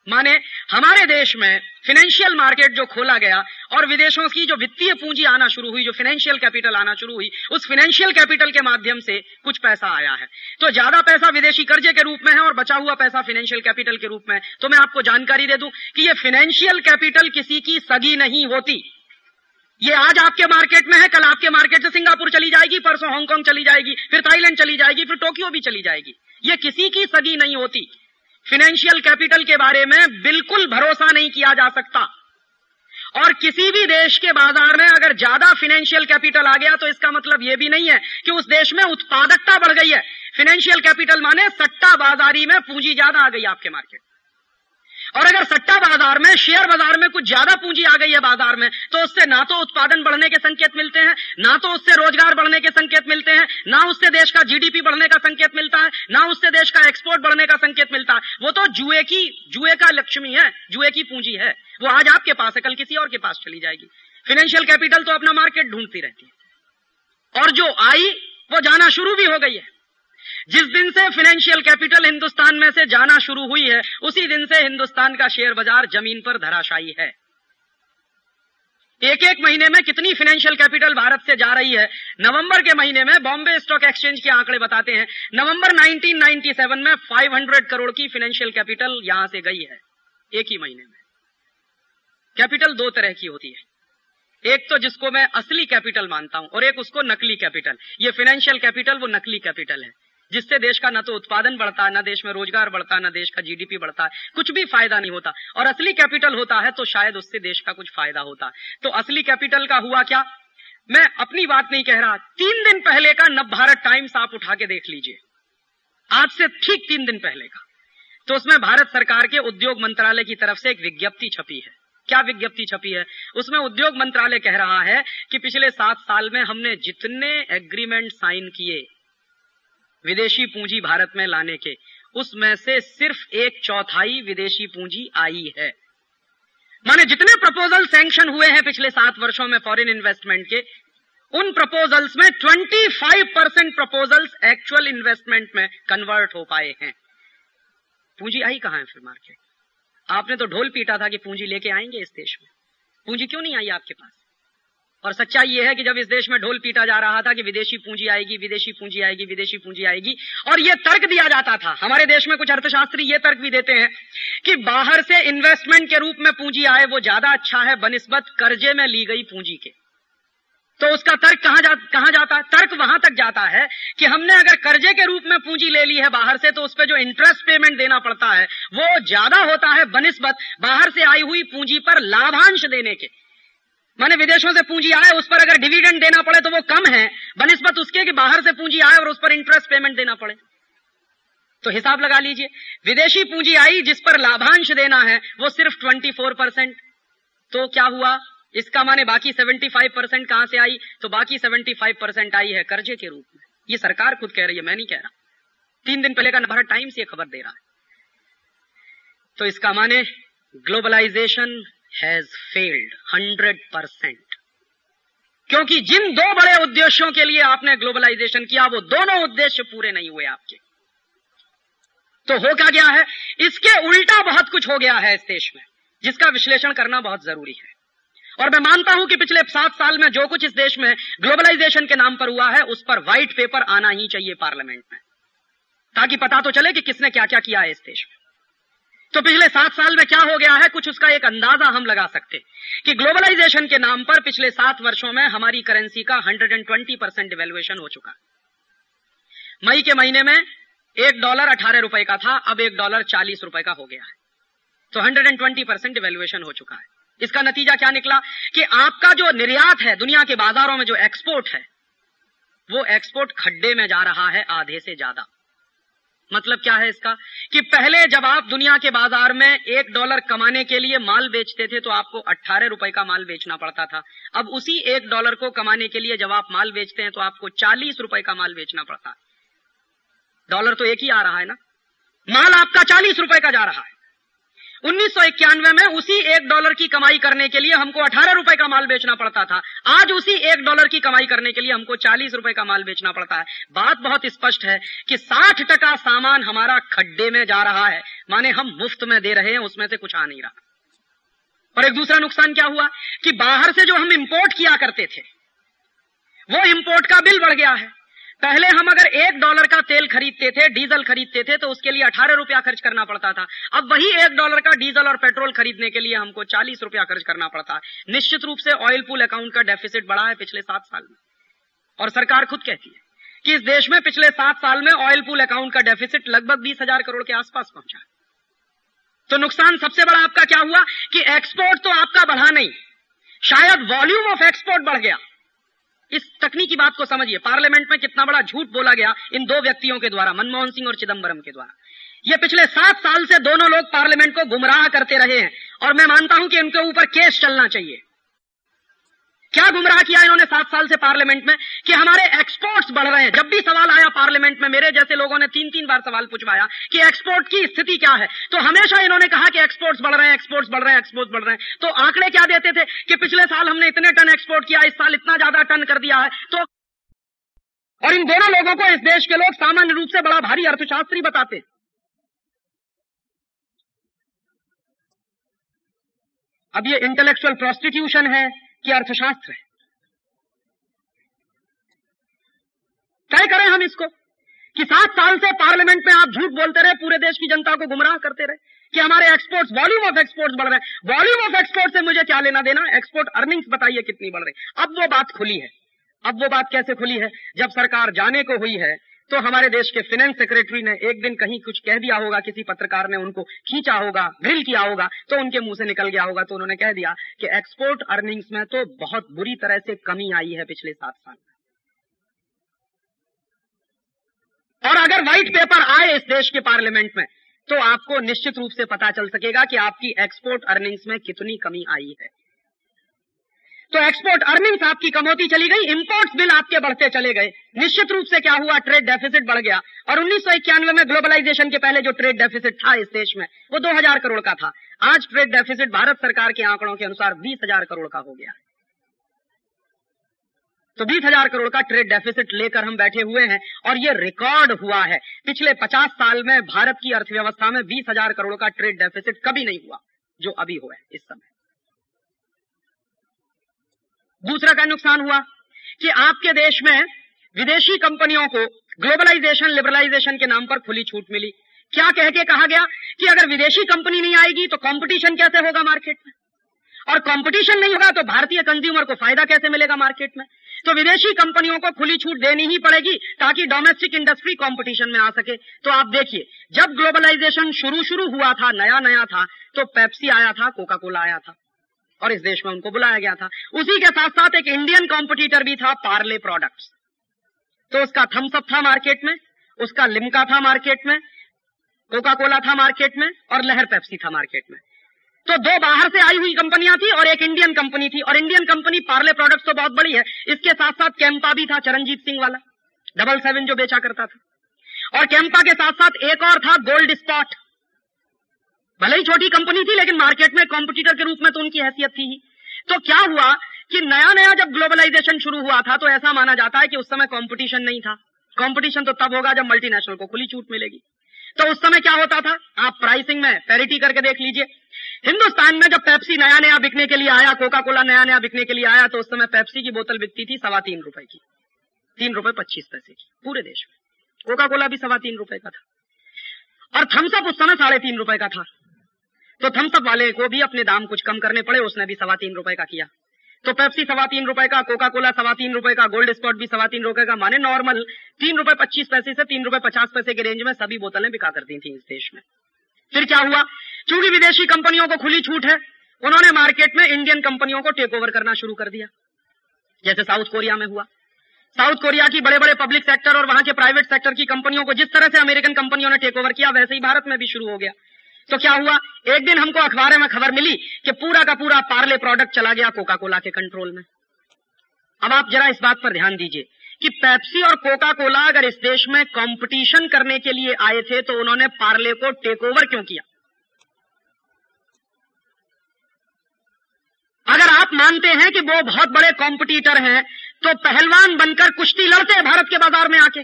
[SPEAKER 1] माने हमारे देश में फाइनेंशियल मार्केट जो खोला गया और विदेशों की जो वित्तीय पूंजी आना शुरू हुई, जो फाइनेंशियल कैपिटल आना शुरू हुई, उस फाइनेंशियल कैपिटल के माध्यम से कुछ पैसा आया है। तो ज़्यादा पैसा विदेशी कर्जे के रूप में है और बचा हुआ पैसा फाइनेंशियल कैपिटल के रूप में तो मैं आपको जानकारी दे दूँ कि ये फाइनेंशियल कैपिटल किसी की सगी नहीं होती। ये आज आपके मार्केट में है, कल आपके मार्केट से सिंगापुर चली जाएगी, परसों हांगकांग चली जाएगी, फिर थाईलैंड चली जाएगी, फिर टोक्यो भी चली जाएगी। ये किसी की सगी नहीं होती। फाइनेंशियल कैपिटल के बारे में बिल्कुल भरोसा नहीं किया जा सकता। और किसी भी देश के बाज़ार में अगर ज़्यादा फाइनेंशियल कैपिटल आ गया तो इसका मतलब यह भी नहीं है कि उस देश में उत्पादकता बढ़ गई है। फाइनेंशियल कैपिटल माने सट्टा बाजारी में पूंजी ज़्यादा आ गई आपके मार्केट और अगर सट्टा बाज़ार में, शेयर बाज़ार में कुछ ज़्यादा पूंजी आ गई है बाज़ार में तो उससे ना तो उत्पादन बढ़ने के संकेत मिलते हैं, ना तो उससे रोज़गार बढ़ने के संकेत मिलते हैं, ना उससे देश का जीडीपी बढ़ने का संकेत मिलता है, ना उससे देश का एक्सपोर्ट बढ़ने का संकेत मिलता है। वो तो जुए की, जुए का लक्ष्मी है, जुए की पूंजी है। वो आज आपके पास है, कल किसी और के पास चली जाएगी। फाइनेंशियल कैपिटल तो अपना मार्केट ढूंढती रहती है। और जो आई, वो जाना शुरू भी हो गई है। जिस दिन से फाइनेंशियल कैपिटल हिंदुस्तान में से जाना शुरू हुई है, उसी दिन से हिंदुस्तान का शेयर बाज़ार ज़मीन पर धराशायी है। एक एक महीने में कितनी फाइनेंशियल कैपिटल भारत से जा रही है? नवंबर के महीने में बॉम्बे स्टॉक एक्सचेंज के आंकड़े बताते हैं। नवंबर 1997 में 500 करोड़ की फाइनेंशियल कैपिटल यहाँ से गई है। एक ही महीने में। कैपिटल दो तरह की होती है। एक तो जिसको मैं असली कैपिटल मानता हूँ और एक उसको नकली कैपिटल ये फाइनेंशियल कैपिटल वो नकली कैपिटल है। जिससे देश का न तो उत्पादन बढ़ता है न देश में रोज़गार बढ़ता है न देश का जीडीपी बढ़ता है कुछ भी फ़ायदा नहीं होता। और असली कैपिटल होता है तो शायद उससे देश का कुछ फ़ायदा होता। तो असली कैपिटल का हुआ क्या? मैं अपनी बात नहीं कह रहा, तीन दिन पहले का नव भारत टाइम्स आप उठा के देख लीजिए। आज से ठीक तीन दिन पहले का। तो उसमें भारत सरकार के उद्योग मंत्रालय की तरफ़ से एक विज्ञप्ति छपी है। क्या विज्ञप्ति छपी है? उसमें उद्योग मंत्रालय कह रहा है कि पिछले सात साल में हमने जितने एग्रीमेंट साइन किए विदेशी पूंजी भारत में लाने के। उसमें से सिर्फ़ एक चौथाई विदेशी पूंजी आई है। माने जितने प्रपोजल सैंक्शन हुए हैं पिछले सात वर्षों में फॉरेन इन्वेस्टमेंट के, उन प्रपोजल्स में 25 परसेंट प्रपोजल्स एक्चुअल इन्वेस्टमेंट में कन्वर्ट हो पाए हैं। पूंजी आई कहाँ है फिर मार्केट आपने तो ढोल पीटा था कि पूंजी लेके आएँगे इस देश में। पूंजी क्यों नहीं आई आपके पास? और सच्चाई यह है कि जब इस देश में ढोल पीटा जा रहा था कि विदेशी पूंजी आएगी विदेशी पूंजी आएगी विदेशी पूंजी आएगी और यह तर्क दिया जाता था हमारे देश में कुछ अर्थशास्त्री ये तर्क भी देते हैं कि बाहर से इन्वेस्टमेंट के रूप में पूंजी आए वो ज़्यादा अच्छा है बनिस्बत कर्जे में ली गई पूंजी के। तो उसका तर्क कहाँ जा, कहाँ जाता है? तर्क वहाँ तक जाता है कि हमने अगर कर्जे के रूप में पूंजी ले ली है बाहर से तो उस पर जो इंटरेस्ट पेमेंट देना पड़ता है वो ज़्यादा होता है बनिस्बत बाहर से आई हुई पूंजी पर लाभांश देने के। माने विदेशों से पूंजी आए, उस पर अगर डिविडेंड देना पड़े तो वो कम है। बनस्बत उसके कि बाहर से पूंजी आए और उस पर इंटरेस्ट पेमेंट देना पड़े। तो हिसाब लगा लीजिए। विदेशी पूंजी आई जिस पर लाभांश देना है, वो सिर्फ़ 24 परसेंट तो क्या हुआ? इसका माने बाकी 75 परसेंट कहाँ से आई? तो बाकी 75 परसेंट आई है कर्जे के रूप में। ये सरकार खुद कह रही है, मैं नहीं कह रहा। तीन दिन पहले का भारत टाइम्स ये खबर दे रहा है। तो इसका माने globalisation has failed hundred percent क्योंकि जिन दो बड़े उद्देश्यों के लिए आपने ग्लोबलाइजेशन किया, वो दोनों उद्देश्य पूरे नहीं हुए आपके। तो हो क्या गया है? इसके उल्टा बहुत कुछ हो गया है इस देश में, जिसका विश्लेषण करना बहुत ज़रूरी है। और मैं मानता हूँ कि पिछले सात साल में जो कुछ इस देश में ग्लोबलाइजेशन के नाम पर हुआ है, उस पर व्हाइट पेपर आना ही चाहिए पार्लियामेंट में। ताकि पता तो चले कि किसने क्या क्या किया है इस देश में। तो पिछले सात साल में क्या हो गया है? कुछ उसका एक अंदाज़ा हम लगा सकते कि ग्लोबलाइजेशन के नाम पर पिछले सात वर्षों में हमारी करेंसी का 120 परसेंट डिवेल्युएशन हो चुका। मई के महीने में एक डॉलर अठारह रुपए का था, अब एक डॉलर चालीस रुपए का हो गया है। तो 120 परसेंट डिवेल्युएशन हो चुका है। इसका नतीजा क्या निकला? कि आपका जो निर्यात है, दुनिया के बाजारों में जो एक्सपोर्ट है, वो एक्सपोर्ट खड्डे में जा रहा है, आधे से ज़्यादा। मतलब क्या है इसका? कि पहले जब आप दुनिया के बाज़ार में एक डॉलर कमाने के लिए माल बेचते थे तो आपको अट्ठारह रुपए का माल बेचना पड़ता था। अब उसी एक डॉलर को कमाने के लिए जब आप माल बेचते हैं तो आपको चालीस रुपए का माल बेचना पड़ता है। डॉलर तो एक ही आ रहा है ना? माल आपका चालीस रुपए का जा रहा है। उन्नीस सौ इक्यानवे में उसी एक डॉलर की कमाई करने के लिए हमको अठारह रुपए का माल बेचना पड़ता था। आज उसी एक डॉलर की कमाई करने के लिए हमको चालीस रुपए का माल बेचना पड़ता है। बात बहुत स्पष्ट है कि साठ टका सामान हमारा खड्डे में जा रहा है। माने हम मुफ़्त में दे रहे हैं, उसमें से कुछ आ नहीं रहा। और एक दूसरा नुकसान क्या हुआ कि बाहर से जो हम इंपोर्ट किया करते थे, वो इंपोर्ट का बिल बढ़ गया है। पहले हम अगर एक डॉलर का तेल खरीदते थे, डीजल खरीदते थे तो उसके लिए अठारह रुपया खर्च करना पड़ता था। अब वही एक डॉलर का डीजल और पेट्रोल खरीदने के लिए हमको चालीस रुपया खर्च करना पड़ता। है निश्चित रूप से ऑयल पूल अकाउंट का डेफिसिट बढ़ा है पिछले सात साल में। और सरकार खुद कहती है कि इस देश में पिछले सात साल में ऑयल पूल अकाउंट का डेफिसिट लगभग बीस हज़ार करोड़ के आसपास पहुँचा तो नुकसान सबसे बड़ा आपका क्या हुआ कि एक्सपोर्ट तो आपका बढ़ा नहीं। शायद वॉल्यूम ऑफ़ एक्सपोर्ट बढ़ गया। इस तकनीकी बात को समझिए। पार्लियामेंट में कितना बड़ा झूठ बोला गया इन दो व्यक्तियों के द्वारा, मनमोहन सिंह और चिदम्बरम के द्वारा। ये पिछले सात साल से दोनों लोग पार्लियामेंट को गुमराह करते रहे हैं और मैं मानता हूँ कि उनके ऊपर केस चलना चाहिए। क्या गुमराह किया इन्होंने सात साल से पार्लियामेंट में कि हमारे एक्सपोर्ट्स बढ़ रहे हैं? जब भी सवाल आया पार्लियामेंट में, मेरे जैसे लोगों ने तीन तीन बार सवाल पूछवाया कि एक्सपोर्ट की स्थिति क्या है? तो हमेशा इन्होंने कहा कि एक्सपोर्ट्स बढ़ रहे हैं, एक्सपोर्ट्स बढ़ रहे हैं, एक्सपोर्ट्स बढ़ रहे हैं। तो आंकड़े क्या देते थे कि पिछले साल हमने इतने टन एक्सपोर्ट किया, इस साल इतना ज़्यादा टन कर दिया है? तो और इन दोनों लोगों को इस देश के लोग सामान्य रूप से बड़ा भारी अर्थशास्त्री बताते। अब ये इंटेलेक्चुअल प्रोस्टिट्यूशन है। कि अर्थशास्त्र है। तय करें हम इसको कि सात साल से पार्लियामेंट में आप झूठ बोलते रहे, पूरे देश की जनता को गुमराह करते रहे कि हमारे एक्सपोर्ट्स वॉल्यूम ऑफ़ एक्सपोर्ट्स बढ़ रहे हैं। वॉल्यूम ऑफ़ एक्सपोर्ट से मुझे क्या लेना देना? एक्सपोर्ट अर्निंग्स बताइए कितनी बढ़ रही अब वो बात खुली है। अब वो बात कैसे खुली है? जब सरकार जाने को हुई है तो हमारे देश के फाइनेंस सेक्रेटरी ने एक दिन कहीं कुछ कह दिया होगा, किसी पत्रकार ने उनको खींचा होगा ग्रिल किया होगा तो उनके मुँह से निकल गया होगा तो उन्होंने कह दिया कि एक्सपोर्ट अर्निंग्स में तो बहुत बुरी तरह से कमी आई है पिछले सात साल और अगर व्हाइट पेपर आए इस देश के पार्लियामेंट में तो आपको निश्चित रूप से पता चल सकेगा कि आपकी एक्सपोर्ट अर्निंग्स में कितनी कमी आई है। तो एक्सपोर्ट अर्निंग्स आपकी कम होती चली गई इंपोर्ट्स बिल आपके बढ़ते चले गए। निश्चित रूप से क्या हुआ? ट्रेड डेफिसिट बढ़ गया। और उन्नीस सौ इक्यानवे में ग्लोबलाइजेशन के पहले जो ट्रेड डेफिसिट था इस देश में, वो 2000 करोड़ का था। आज ट्रेड डेफिसिट भारत सरकार के आंकड़ों के अनुसार बीस हज़ार करोड़ का हो गया। तो बीस हज़ार करोड़ का ट्रेड डेफिसिट लेकर हम बैठे हुए हैं, और ये रिकॉर्ड हुआ है। पिछले पचास साल में भारत की अर्थव्यवस्था में बीस हज़ार करोड़ का ट्रेड डेफिसिट कभी नहीं हुआ, जो अभी हुआ है इस समय। दूसरा क्या नुकसान हुआ? कि आपके देश में विदेशी कंपनियों को ग्लोबलाइजेशन लिबरलाइजेशन के नाम पर खुली छूट मिली। क्या कह के कहा गया कि अगर विदेशी कंपनी नहीं आएगी तो कंपटीशन कैसे होगा मार्केट में? और कंपटीशन नहीं होगा तो भारतीय कंज्यूमर को फ़ायदा कैसे मिलेगा मार्केट में? तो विदेशी कंपनियों को खुली छूट देनी ही पड़ेगी ताकि डोमेस्टिक इंडस्ट्री कंपटीशन में आ सके। तो आप देखिए, जब ग्लोबलाइजेशन शुरू शुरू हुआ था नया नया था तो पेप्सी आया था कोका कोला आया था। और इस देश में उनको बुलाया गया था। उसी के साथ साथ एक इंडियन कॉम्पिटिटर भी था पार्ले प्रोडक्ट्स तो उसका थम्सअप था मार्केट में, उसका लिमका था मार्केट में कोका कोला था मार्केट में और लहर पेप्सी था मार्केट में। तो दो बाहर से आई हुई कंपनियाँ थी और एक इंडियन कंपनी थी। और इंडियन कंपनी पार्ले प्रोडक्ट्स तो बहुत बड़ी है। इसके साथ साथ कैंपा भी था चरणजीत सिंह वाला। डबल सेवन जो बेचा करता था। और कैंपा के साथ साथ एक और था गोल्ड स्पॉट भले ही छोटी कंपनी थी, लेकिन मार्केट में कॉम्पिटिटर के रूप में तो उनकी हैसियत थी ही। तो क्या हुआ कि नया नया जब ग्लोबलाइजेशन शुरू हुआ था तो ऐसा माना जाता है कि उस समय कंपटीशन नहीं था। कंपटीशन तो तब होगा जब मल्टीनेशनल को खुली छूट मिलेगी। तो उस समय क्या होता था? आप प्राइसिंग में पैरिटी करके देख लीजिए। हिंदुस्तान में जब पेप्सी नया नया बिकने के लिए आया कोका कोला नया नया बिकने के लिए आया तो उस समय पेप्सी की बोतल बिकती थी सवा तीन रुपए की। तीन रुपए पच्चीस पैसे की, पूरे देश में। कोका कोला भी सवा तीन रुपए का था। और थम्सअप उस समय साढ़े तीन रुपए का था। तो थम्सअप वाले को भी अपने दाम कुछ कम करने पड़े, उसने भी सवा तीन रुपए का किया। तो पेप्सी सवा तीन रुपए का कोका कोला सवा तीन रुपए का, गोल्ड स्पॉट भी सवा तीन रुपए का, माने नॉर्मल तीन रुपए पच्चीस पैसे से तीन रुपए पचास पैसे के रेंज में सभी बोतलें बिका करती थी इस देश में। फिर क्या हुआ? चूँकि विदेशी कंपनियों को खुली छूट है, उन्होंने मार्केट में इंडियन कंपनियों को टेक ओवर करना शुरू कर दिया। जैसे साउथ कोरिया में हुआ। साउथ कोरिया की बड़े बड़े पब्लिक सेक्टर और वहाँ के प्राइवेट सेक्टर की कंपनियों को जिस तरह से अमेरिकन कंपनियों ने टेक ओवर किया, वैसे ही भारत में भी शुरू हो गया। तो क्या हुआ? एक दिन हमको अखबार में खबर मिली कि पूरा का पूरा पार्ले प्रोडक्ट चला गया कोका कोला के कंट्रोल में। अब आप जरा इस बात पर ध्यान दीजिए कि पेप्सी और कोका कोला अगर इस देश में कंपटीशन करने के लिए आए थे तो उन्होंने पार्ले को टेक ओवर क्यों किया? अगर आप मानते हैं कि वो बहुत बड़े कॉम्पिटिटर हैं तो पहलवान बनकर कुश्ती लड़ते भारत के बाज़ार में आके।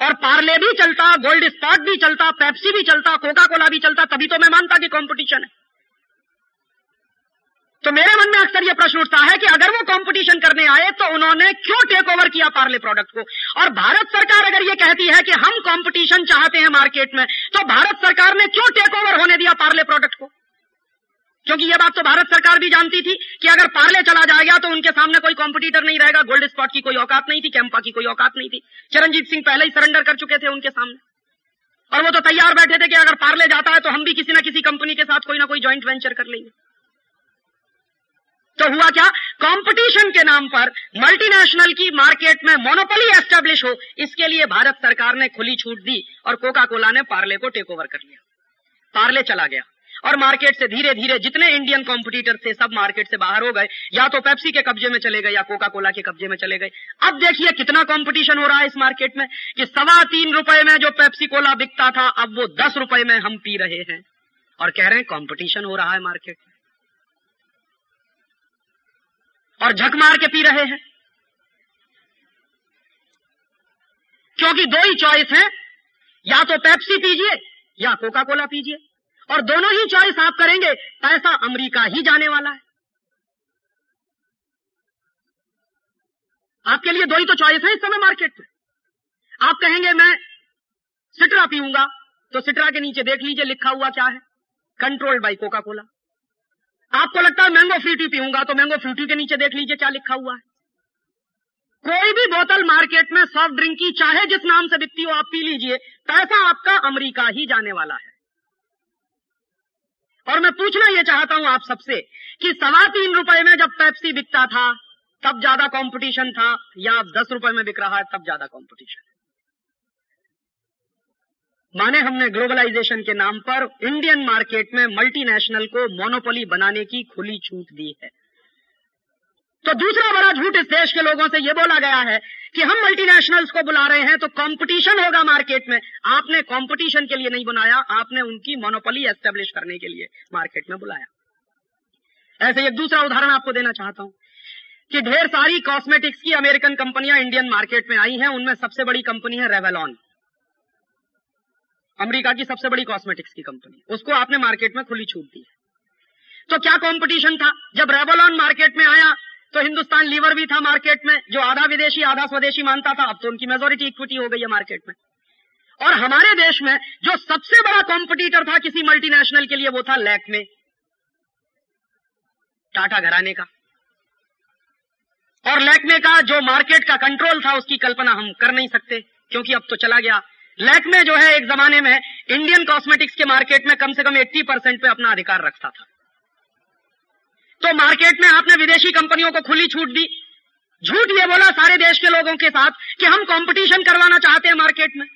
[SPEAKER 1] और पार्ले भी चलता, गोल्ड स्पॉट भी चलता, पेप्सी भी चलता कोका कोला भी चलता, तभी तो मैं मानता कि कंपटीशन है। तो मेरे मन में अक्सर यह प्रश्न उठता है कि अगर वो कंपटीशन करने आए तो उन्होंने क्यों टेक ओवर किया पार्ले प्रोडक्ट को? और भारत सरकार अगर ये कहती है कि हम कंपटीशन चाहते हैं मार्केट में तो भारत सरकार ने क्यों टेक ओवर होने दिया पार्ले प्रोडक्ट को? क्योंकि यह बात तो भारत सरकार भी जानती थी कि अगर पार्ले चला जाएगा तो उनके सामने कोई कॉम्पिटिटर नहीं रहेगा। गोल्ड स्पॉट की कोई औकात नहीं थी कैंपा की कोई औकात नहीं थी। चरणजीत सिंह पहले ही सरेंडर कर चुके थे उनके सामने। और वो तो तैयार बैठे थे कि अगर पार्ले जाता है तो हम भी किसी ना किसी कंपनी के साथ कोई ना कोई ज्वाइंट वेंचर कर लेंगे। तो हुआ क्या? कंपटीशन के नाम पर मल्टीनेशनल की मार्केट में मोनोपोली एस्टेब्लिश हो, इसके लिए भारत सरकार ने खुली छूट दी और कोका कोला ने पार्ले को टेक ओवर कर लिया। पार्ले चला गया। और मार्केट से धीरे धीरे जितने इंडियन कॉम्पिटिटर थे, सब मार्केट से बाहर हो गए। या तो पेप्सी के कब्जे में चले गए या कोका कोला के कब्जे में चले गए। अब देखिए कितना कॉम्पिटिशन हो रहा है इस मार्केट में कि सवा तीन रुपए में जो पेप्सी कोला बिकता था, अब वो दस रुपए में हम पी रहे हैं। और कह रहे हैं कॉम्पिटिशन हो रहा है मार्केट में और झक मार के पी रहे हैं। क्योंकि दो ही चॉइस है, या तो पेप्सी पीजिए या कोका कोला पीजिए। और दोनों ही चॉइस आप करेंगे, पैसा अमेरिका ही जाने वाला है। आपके लिए दो ही तो चॉइस है इस समय मार्केट में। आप कहेंगे, मैं सिट्रा पीऊँगा। तो सिट्रा के नीचे देख लीजिए लिखा हुआ क्या है। कंट्रोल्ड बाई कोका कोला आपको लगता है मैंगो फ्रूटी पीऊँगा तो मैंगो फ्रूटी के नीचे देख लीजिए क्या लिखा हुआ है। कोई भी बोतल मार्केट में सॉफ्ट ड्रिंक की, चाहे जिस नाम से बिकती हो, आप पी लीजिए, पैसा आपका अमेरिका ही जाने वाला है। और मैं पूछना यह चाहता हूँ आप सबसे कि सवा तीन रुपए में जब पेप्सी बिकता था, तब ज़्यादा कंपटीशन था या दस रुपए में बिक रहा है, तब ज़्यादा कंपटीशन माने हमने ग्लोबलाइजेशन के नाम पर इंडियन मार्केट में मल्टीनेशनल को मोनोपोली बनाने की खुली छूट दी है। तो दूसरा बड़ा झूठ इस देश के लोगों से यह बोला गया है कि हम मल्टीनेशनल्स को बुला रहे हैं तो कंपटीशन होगा मार्केट में। आपने कंपटीशन के लिए नहीं बुलाया, आपने उनकी मोनोपोली एस्टेब्लिश करने के लिए मार्केट में बुलाया। ऐसे एक दूसरा उदाहरण आपको देना चाहता हूँ कि ढेर सारी कॉस्मेटिक्स की अमेरिकन कंपनियाँ इंडियन मार्केट में आई हैं। उनमें सबसे बड़ी कंपनी है रेवेलॉन अमेरिका की सबसे बड़ी कॉस्मेटिक्स की कंपनी उसको आपने मार्केट में खुली छूट दी है। तो क्या कंपटीशन था? जब रेवलॉन मार्केट में आया तो हिंदुस्तान लीवर भी था मार्केट में, जो आधा विदेशी, आधा स्वदेशी मानता था। अब तो उनकी मेजोरिटी इक्विटी हो गई है मार्केट में। और हमारे देश में जो सबसे बड़ा कॉम्पिटिटर था किसी मल्टीनेशनल के लिए, वो था लैक में टाटा घराने का। और लैकमे का जो मार्केट का कंट्रोल था, उसकी कल्पना हम कर नहीं सकते, क्योंकि अब तो चला गया। लैकमे जो है, एक जमाने में इंडियन कॉस्मेटिक्स के मार्केट में कम से कम 80 परसेंट पे अपना अधिकार रखता था। तो मार्केट में आपने विदेशी कंपनियों को खुली छूट दी। झूठ ये बोला सारे देश के लोगों के साथ कि हम कंपटीशन करवाना चाहते हैं मार्केट में।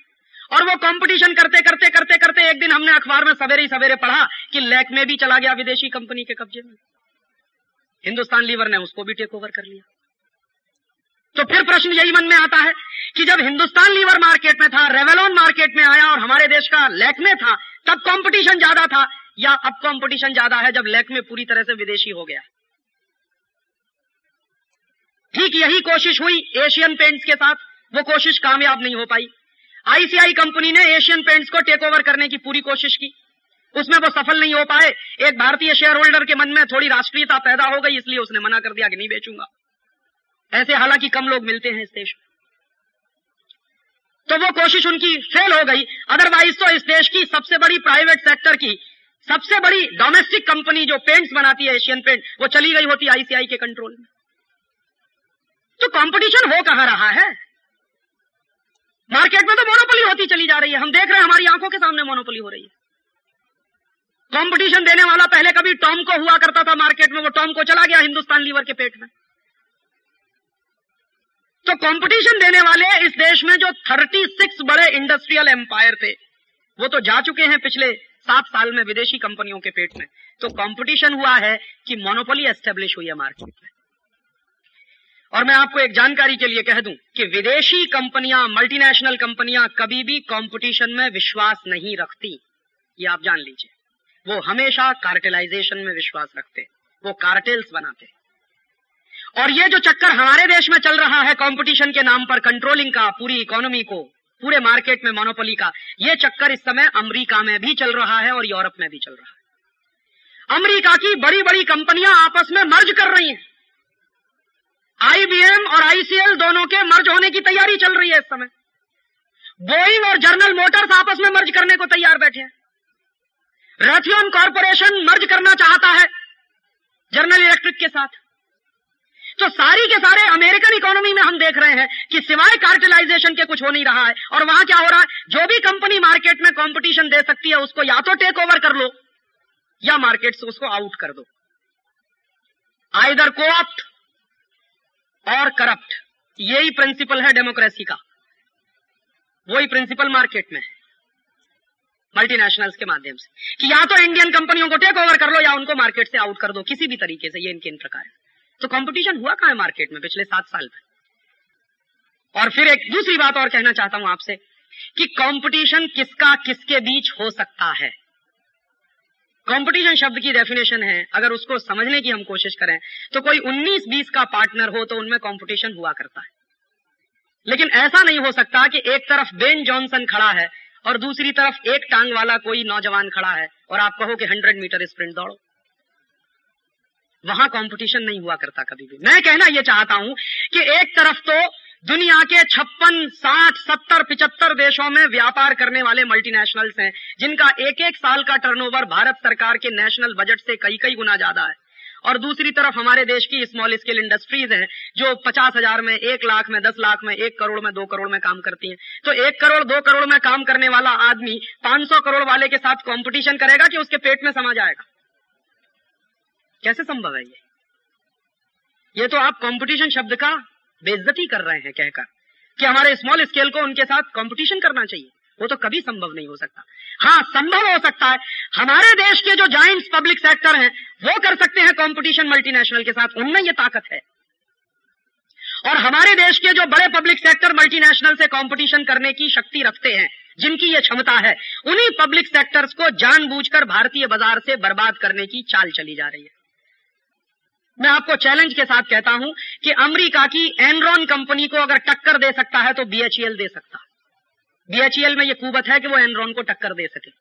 [SPEAKER 1] और वो कंपटीशन करते करते करते करते एक दिन हमने अखबार में सवेरे ही सवेरे पढ़ा कि लैक में भी चला गया विदेशी कंपनी के कब्जे में। हिंदुस्तान लीवर ने उसको भी टेक ओवर कर लिया। तो फिर प्रश्न यही मन में आता है कि जब हिंदुस्तान लीवर मार्केट में था, रेवेलॉन मार्केट में आया और हमारे देश का लैक में था, तब कंपटीशन ज़्यादा था। या अब कंपटीशन ज़्यादा है जब लैक में पूरी तरह से विदेशी हो गया। ठीक यही कोशिश हुई एशियन पेंट्स के साथ, वो कोशिश कामयाब नहीं हो पाई। आईसीआई कंपनी ने एशियन पेंट्स को टेक ओवर करने की पूरी कोशिश की। उसमें वो सफल नहीं हो पाए। एक भारतीय शेयर होल्डर के मन में थोड़ी राष्ट्रीयता पैदा हो गई, इसलिए उसने मना कर दिया कि नहीं बेचूँगा। ऐसे हालाँकि कम लोग मिलते हैं इस देश में। तो वो कोशिश उनकी फेल हो गई। अदरवाइज़ तो इस देश की सबसे बड़ी प्राइवेट सेक्टर की सबसे बड़ी डोमेस्टिक कंपनी जो पेंट्स बनाती है एशियन पेंट वो चली गई होती आईसीआई के कंट्रोल में। तो कंपटीशन हो कहाँ रहा है? मार्केट में तो मोनोपोली होती चली जा रही है। हम देख रहे हैं, हमारी आँखों के सामने मोनोपोली हो रही है। कंपटीशन देने वाला पहले कभी टॉम को हुआ करता था मार्केट में, वो टॉम को चला गया हिंदुस्तान लीवर के पेट में। तो कंपटीशन देने वाले इस देश में जो 36 बड़े इंडस्ट्रियल एम्पायर थे, वो तो जा चुके हैं पिछले सात साल में विदेशी कंपनियों के पेट में। तो कंपटीशन हुआ है कि मोनोपोली एस्टेब्लिश हुई है मार्केट में। और मैं आपको एक जानकारी के लिए कह दूँ कि विदेशी कंपनियाँ मल्टीनेशनल कंपनियाँ कभी भी कंपटीशन में विश्वास नहीं रखती। ये आप जान लीजिए। वो हमेशा कार्टेलाइजेशन में विश्वास रखते वो कार्टेल्स बनाते और ये जो चक्कर हमारे देश में चल रहा है कंपटीशन के नाम पर कंट्रोलिंग का, पूरी इकोनॉमी को पूरे मार्केट में मोनोपोली का। ये चक्कर इस समय अमेरिका में भी चल रहा है और यूरोप में भी चल रहा है। अमेरिका की बड़ी बड़ी कंपनियाँ आपस में मर्ज कर रही हैं। आईबीएम और आईसीएल दोनों के मर्ज होने की तैयारी चल रही है इस समय। बोइंग और जर्नल मोटर्स आपस में मर्ज करने को तैयार बैठे हैं। रथियन कॉरपोरेशन मर्ज करना चाहता है जर्नल इलेक्ट्रिक के साथ। तो सारी के सारे अमेरिकन इकोनॉमी में हम देख रहे हैं कि सिवाय कार्टिलाइजेशन के कुछ हो नहीं रहा है। और वहाँ क्या हो रहा है? जो भी कंपनी मार्केट में कंपटीशन दे सकती है, उसको या तो टेक ओवर कर लो, या मार्केट से उसको आउट कर दो। आइदर कोऑप्ट और करप्ट यही प्रिंसिपल है डेमोक्रेसी का। वही प्रिंसिपल मार्केट में है। मल्टीनेशनल्स के माध्यम से। कि या तो इंडियन कंपनियों को टेक ओवर कर लो, या उनको मार्केट से आउट कर दो, किसी भी तरीके से, ये इनके इन प्रकार है। तो कंपटीशन हुआ कहा है मार्केट में पिछले सात साल में? और फिर एक दूसरी बात और कहना चाहता हूँ आपसे कि कंपटीशन किसका किसके बीच हो सकता है? कंपटीशन शब्द की डेफिनेशन है। अगर उसको समझने की हम कोशिश करें तो कोई 19-20 का पार्टनर हो तो उनमें कंपटीशन हुआ करता है। लेकिन ऐसा नहीं हो सकता कि एक तरफ़ बेन जॉनसन खड़ा है और दूसरी तरफ़ एक टांग वाला कोई नौजवान खड़ा है और आप कहो कि 100 मीटर स्प्रिंट दौड़ो। वहाँ कंपटीशन नहीं हुआ करता कभी भी। मैं कहना यह चाहता हूँ कि एक तरफ़ तो दुनिया के छप्पन, साठ, सत्तर, पिचहत्तर देशों में व्यापार करने वाले मल्टीनेशनल्स हैं, जिनका एक एक साल का टर्नओवर भारत सरकार के नेशनल बजट से कई कई गुना ज़्यादा है। और दूसरी तरफ़ हमारे देश की स्मॉल स्केल इंडस्ट्रीज़ हैं, जो पचास हज़ार में, एक लाख में, दस लाख में, एक करोड़ में, दो करोड़ में काम करती हैं। तो एक करोड़, दो करोड़ में काम करने वाला आदमी पाँच सौ करोड़ वाले के साथ कंपटीशन करेगा कि उसके पेट में समा जाएगा? कैसे संभव है ये? ये तो आप कंपटीशन शब्द का बेइज्जती कर रहे हैं कहकर कि हमारे स्मॉल स्केल को उनके साथ कंपटीशन करना चाहिए। वो तो कभी संभव नहीं हो सकता। हाँ संभव हो सकता है। हमारे देश के जो जाइंट्स पब्लिक सेक्टर हैं, वो कर सकते हैं कंपटीशन मल्टीनेशनल के साथ। उनमें ये ताकत है। और हमारे देश के जो बड़े पब्लिक सेक्टर मल्टीनेशनल से कंपटीशन करने की शक्ति रखते हैं, जिनकी ये क्षमता है, उन्हीं पब्लिक सेक्टर्स को जानबूझकर भारतीय बाज़ार से बर्बाद करने की चाल चली जा रही है। मैं आपको चैलेंज के साथ कहता हूँ कि अमेरिका की एनरॉन कंपनी को अगर टक्कर दे सकता है तो बीएचईएल दे सकता है। बीएचईएल में यह कुबत है कि वो एनरॉन को टक्कर दे सके।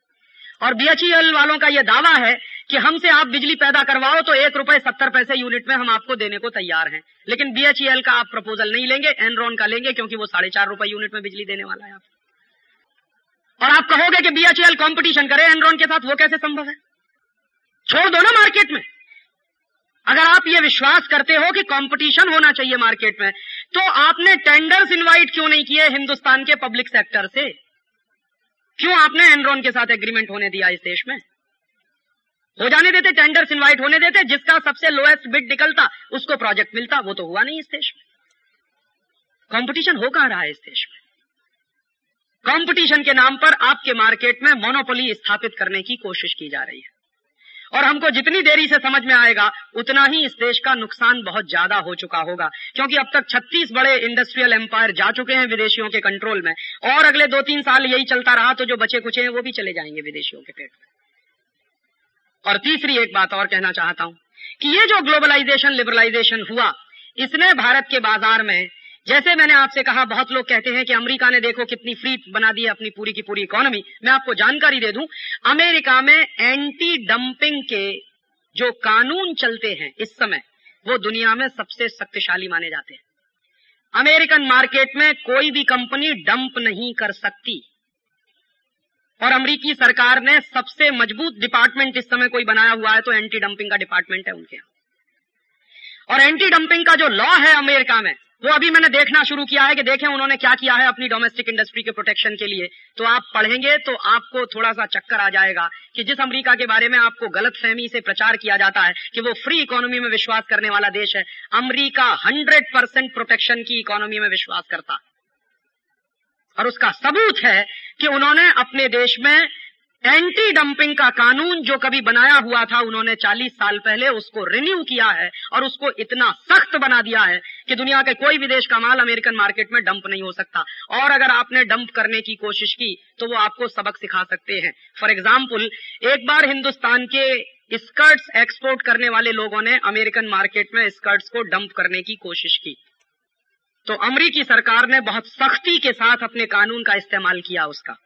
[SPEAKER 1] और बीएचईएल वालों का यह दावा है कि हमसे आप बिजली पैदा करवाओ तो एक रुपए सत्तर पैसे यूनिट में हम आपको देने को तैयार हैं। लेकिन बीएचईएल का आप प्रपोजल नहीं लेंगे एनरॉन का लेंगे क्योंकि वो साढ़े चार रुपए यूनिट में बिजली देने वाला है आप और आप कहोगे कि बीएचईएल कंपटीशन करे एनरॉन के साथ वो कैसे संभव है? छोड़ दो ना मार्केट में। अगर आप ये विश्वास करते हो कि कंपटीशन होना चाहिए मार्केट में तो आपने टेंडर्स इनवाइट क्यों नहीं किए हिंदुस्तान के पब्लिक सेक्टर से? क्यों आपने एनरॉन के साथ एग्रीमेंट होने दिया इस देश में? हो जाने देते टेंडर्स इनवाइट होने देते, जिसका सबसे लोएस्ट बिड निकलता, उसको प्रोजेक्ट मिलता, वो तो हुआ नहीं इस देश में। कंपटीशन हो कहाँ रहा है इस देश में? कंपटीशन के नाम पर आपके मार्केट में मोनोपोली स्थापित करने की कोशिश की जा रही है। और हमको जितनी देरी से समझ में आएगा, उतना ही इस देश का नुकसान बहुत ज़्यादा हो चुका होगा। क्योंकि अब तक 36 बड़े इंडस्ट्रियल एम्पायर जा चुके हैं विदेशियों के कंट्रोल में। और अगले दो तीन साल यही चलता रहा तो जो बचे कुछ हैं, वो भी चले जाएँगे विदेशियों के पेट में। और तीसरी एक बात और कहना चाहता हूँ कि ये जो ग्लोबलाइजेशन लिबरलाइजेशन हुआ, इसने भारत के बाज़ार में जैसे मैंने आपसे कहा, बहुत लोग कहते हैं कि अमेरिका ने देखो कितनी फ्री बना दी है अपनी पूरी की पूरी इकोनॉमी। मैं आपको जानकारी दे दूँ, अमेरिका में एंटी डंपिंग के जो कानून चलते हैं इस समय, वो दुनिया में सबसे शक्तिशाली माने जाते हैं। अमेरिकन मार्केट में कोई भी कंपनी डंप नहीं कर सकती। और अमरीकी सरकार ने सबसे मज़बूत डिपार्टमेंट इस समय कोई बनाया हुआ है तो एंटी डंपिंग का डिपार्टमेंट है उनके यहाँ। और एंटी डंपिंग का जो लॉ है अमेरिका में वो अभी मैंने देखना शुरू किया है कि देखें उन्होंने क्या किया है अपनी डोमेस्टिक इंडस्ट्री के प्रोटेक्शन के लिए। तो आप पढ़ेंगे तो आपको थोड़ा सा चक्कर आ जाएगा कि जिस अमेरिका के बारे में आपको गलत फहमी से प्रचार किया जाता है कि वो फ्री इकोनॉमी में विश्वास करने वाला देश है, अमरीका हंड्रेड परसेंट प्रोटेक्शन की इकोनॉमी में विश्वास करता। और उसका सबूत है कि उन्होंने अपने देश में एंटी डंपिंग का कानून जो कभी बनाया हुआ था, उन्होंने 40 साल पहले उसको रिन्यू किया है और उसको इतना सख्त बना दिया है कि दुनिया के कोई भी देश का माल अमेरिकन मार्केट में डंप नहीं हो सकता। और अगर आपने डंप करने की कोशिश की तो वो आपको सबक सिखा सकते हैं। फॉर एग्ज़ाम्पल एक बार हिंदुस्तान के स्कर्ट्स एक्सपोर्ट करने वाले लोगों ने अमेरिकन मार्केट में स्कर्ट्स को डंप करने की कोशिश की। तो अमरीकी सरकार ने बहुत सख्ती के साथ अपने कानून का इस्तेमाल किया उसका।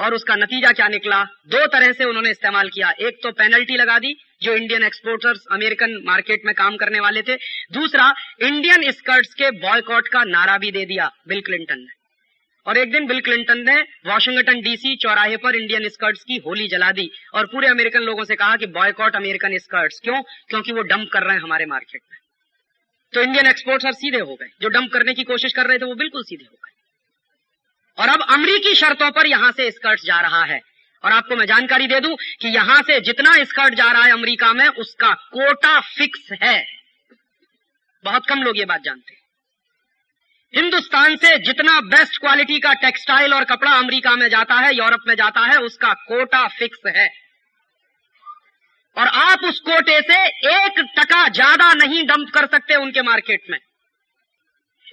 [SPEAKER 1] और उसका नतीजा क्या निकला? दो तरह से उन्होंने इस्तेमाल किया। एक तो पेनल्टी लगा दी, जो इंडियन एक्सपोर्टर्स अमेरिकन मार्केट में काम करने वाले थे। दूसरा इंडियन स्कर्ट्स के बॉयकॉट का नारा भी दे दिया बिल क्लिंटन ने। और एक दिन बिल क्लिंटन ने वॉशिंगटन डीसी चौराहे पर इंडियन स्कर्ट्स की होली जला दी और पूरे अमेरिकन लोगों से कहा कि बॉयकॉट अमेरिकन स्कर्ट्स क्यों? क्योंकि वो डंप कर रहे हैं हमारे मार्केट में। तो इंडियन एक्सपोर्टर सीधे हो गए। जो डंप करने की कोशिश कर रहे थे, वो बिल्कुल सीधे हो गए। और अब अमरीकी शर्तों पर यहाँ से स्कर्ट जा रहा है। और आपको मैं जानकारी दे दूँ कि यहाँ से जितना स्कर्ट जा रहा है अमेरिका में, उसका कोटा फिक्स है। बहुत कम लोग ये बात जानते हैं। हिंदुस्तान से जितना बेस्ट क्वालिटी का टेक्सटाइल और कपड़ा अमेरिका में जाता है, यूरोप में जाता है, उसका कोटा फिक्स है। और आप उस कोटे से एक टका ज़्यादा नहीं डंप कर सकते उनके मार्केट में।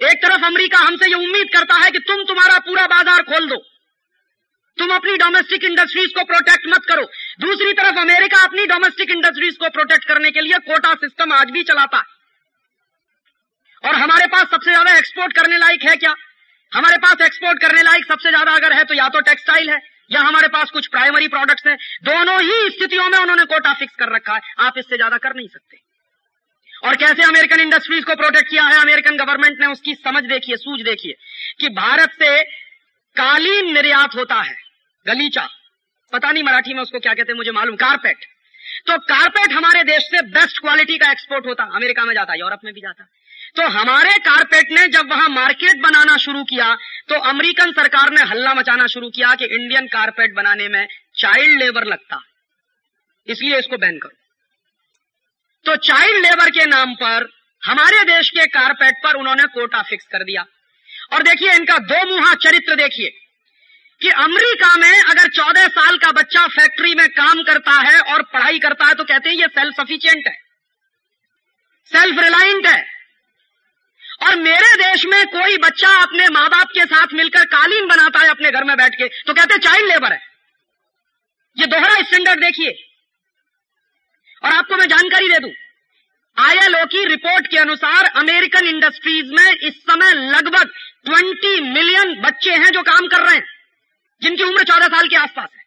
[SPEAKER 1] एक तरफ़ अमेरिका हमसे ये उम्मीद करता है कि तुम तुम्हारा पूरा बाज़ार खोल दो। तुम अपनी डोमेस्टिक इंडस्ट्रीज़ को प्रोटेक्ट मत करो। दूसरी तरफ़ अमेरिका अपनी डोमेस्टिक इंडस्ट्रीज़ को प्रोटेक्ट करने के लिए कोटा सिस्टम आज भी चलाता है। और हमारे पास सबसे ज़्यादा एक्सपोर्ट करने लायक है क्या? हमारे पास एक्सपोर्ट करने लायक सबसे ज़्यादा अगर है तो या तो टेक्सटाइल है, या हमारे पास कुछ प्राइमरी प्रोडक्ट्स हैं। दोनों ही स्थितियों में उन्होंने कोटा फिक्स कर रखा है। आप इससे ज़्यादा कर नहीं सकते। और कैसे अमेरिकन इंडस्ट्रीज़ को प्रोटेक्ट किया है? अमेरिकन गवर्नमेंट ने उसकी समझ देखिए सूझ देखिए कि भारत से कालीन निर्यात होता है, गलीचा। पता नहीं मराठी में उसको क्या कहते हैं, मुझे मालूम। कारपेट तो कारपेट हमारे देश से बेस्ट क्वालिटी का एक्सपोर्ट होता, अमेरिका में जाता, यूरोप में भी जाता। तो हमारे कारपेट ने जब वहाँ मार्केट बनाना शुरू किया तो अमेरिकन सरकार ने हल्ला मचाना शुरू किया कि इंडियन कारपेट बनाने में चाइल्ड लेबर लगता। इसलिए इसको बैन करो। तो चाइल्ड लेबर के नाम पर, हमारे देश के कारपेट पर उन्होंने कोटा फिक्स कर दिया। और देखिए, इनका दो मुहा चरित्र देखिए कि अमेरिका में अगर चौदह साल का बच्चा फैक्ट्री में काम करता है और पढ़ाई करता है तो कहते हैं ये सेल्फ सफिशियंट है सेल्फ रिलायंट है। और मेरे देश में कोई बच्चा अपने माँ बाप के साथ मिलकर कालीन बनाता है अपने घर में बैठ के तो कहते चाइल्ड लेबर है। ये दोहरा स्टैंडर्ड देखिए। और आपको मैं जानकारी दे दूँ आईएलओ की रिपोर्ट के अनुसार अमेरिकन इंडस्ट्रीज़ में इस समय लगभग 20 मिलियन बच्चे हैं जो काम कर रहे हैं, जिनकी उम्र 14 साल के आसपास है।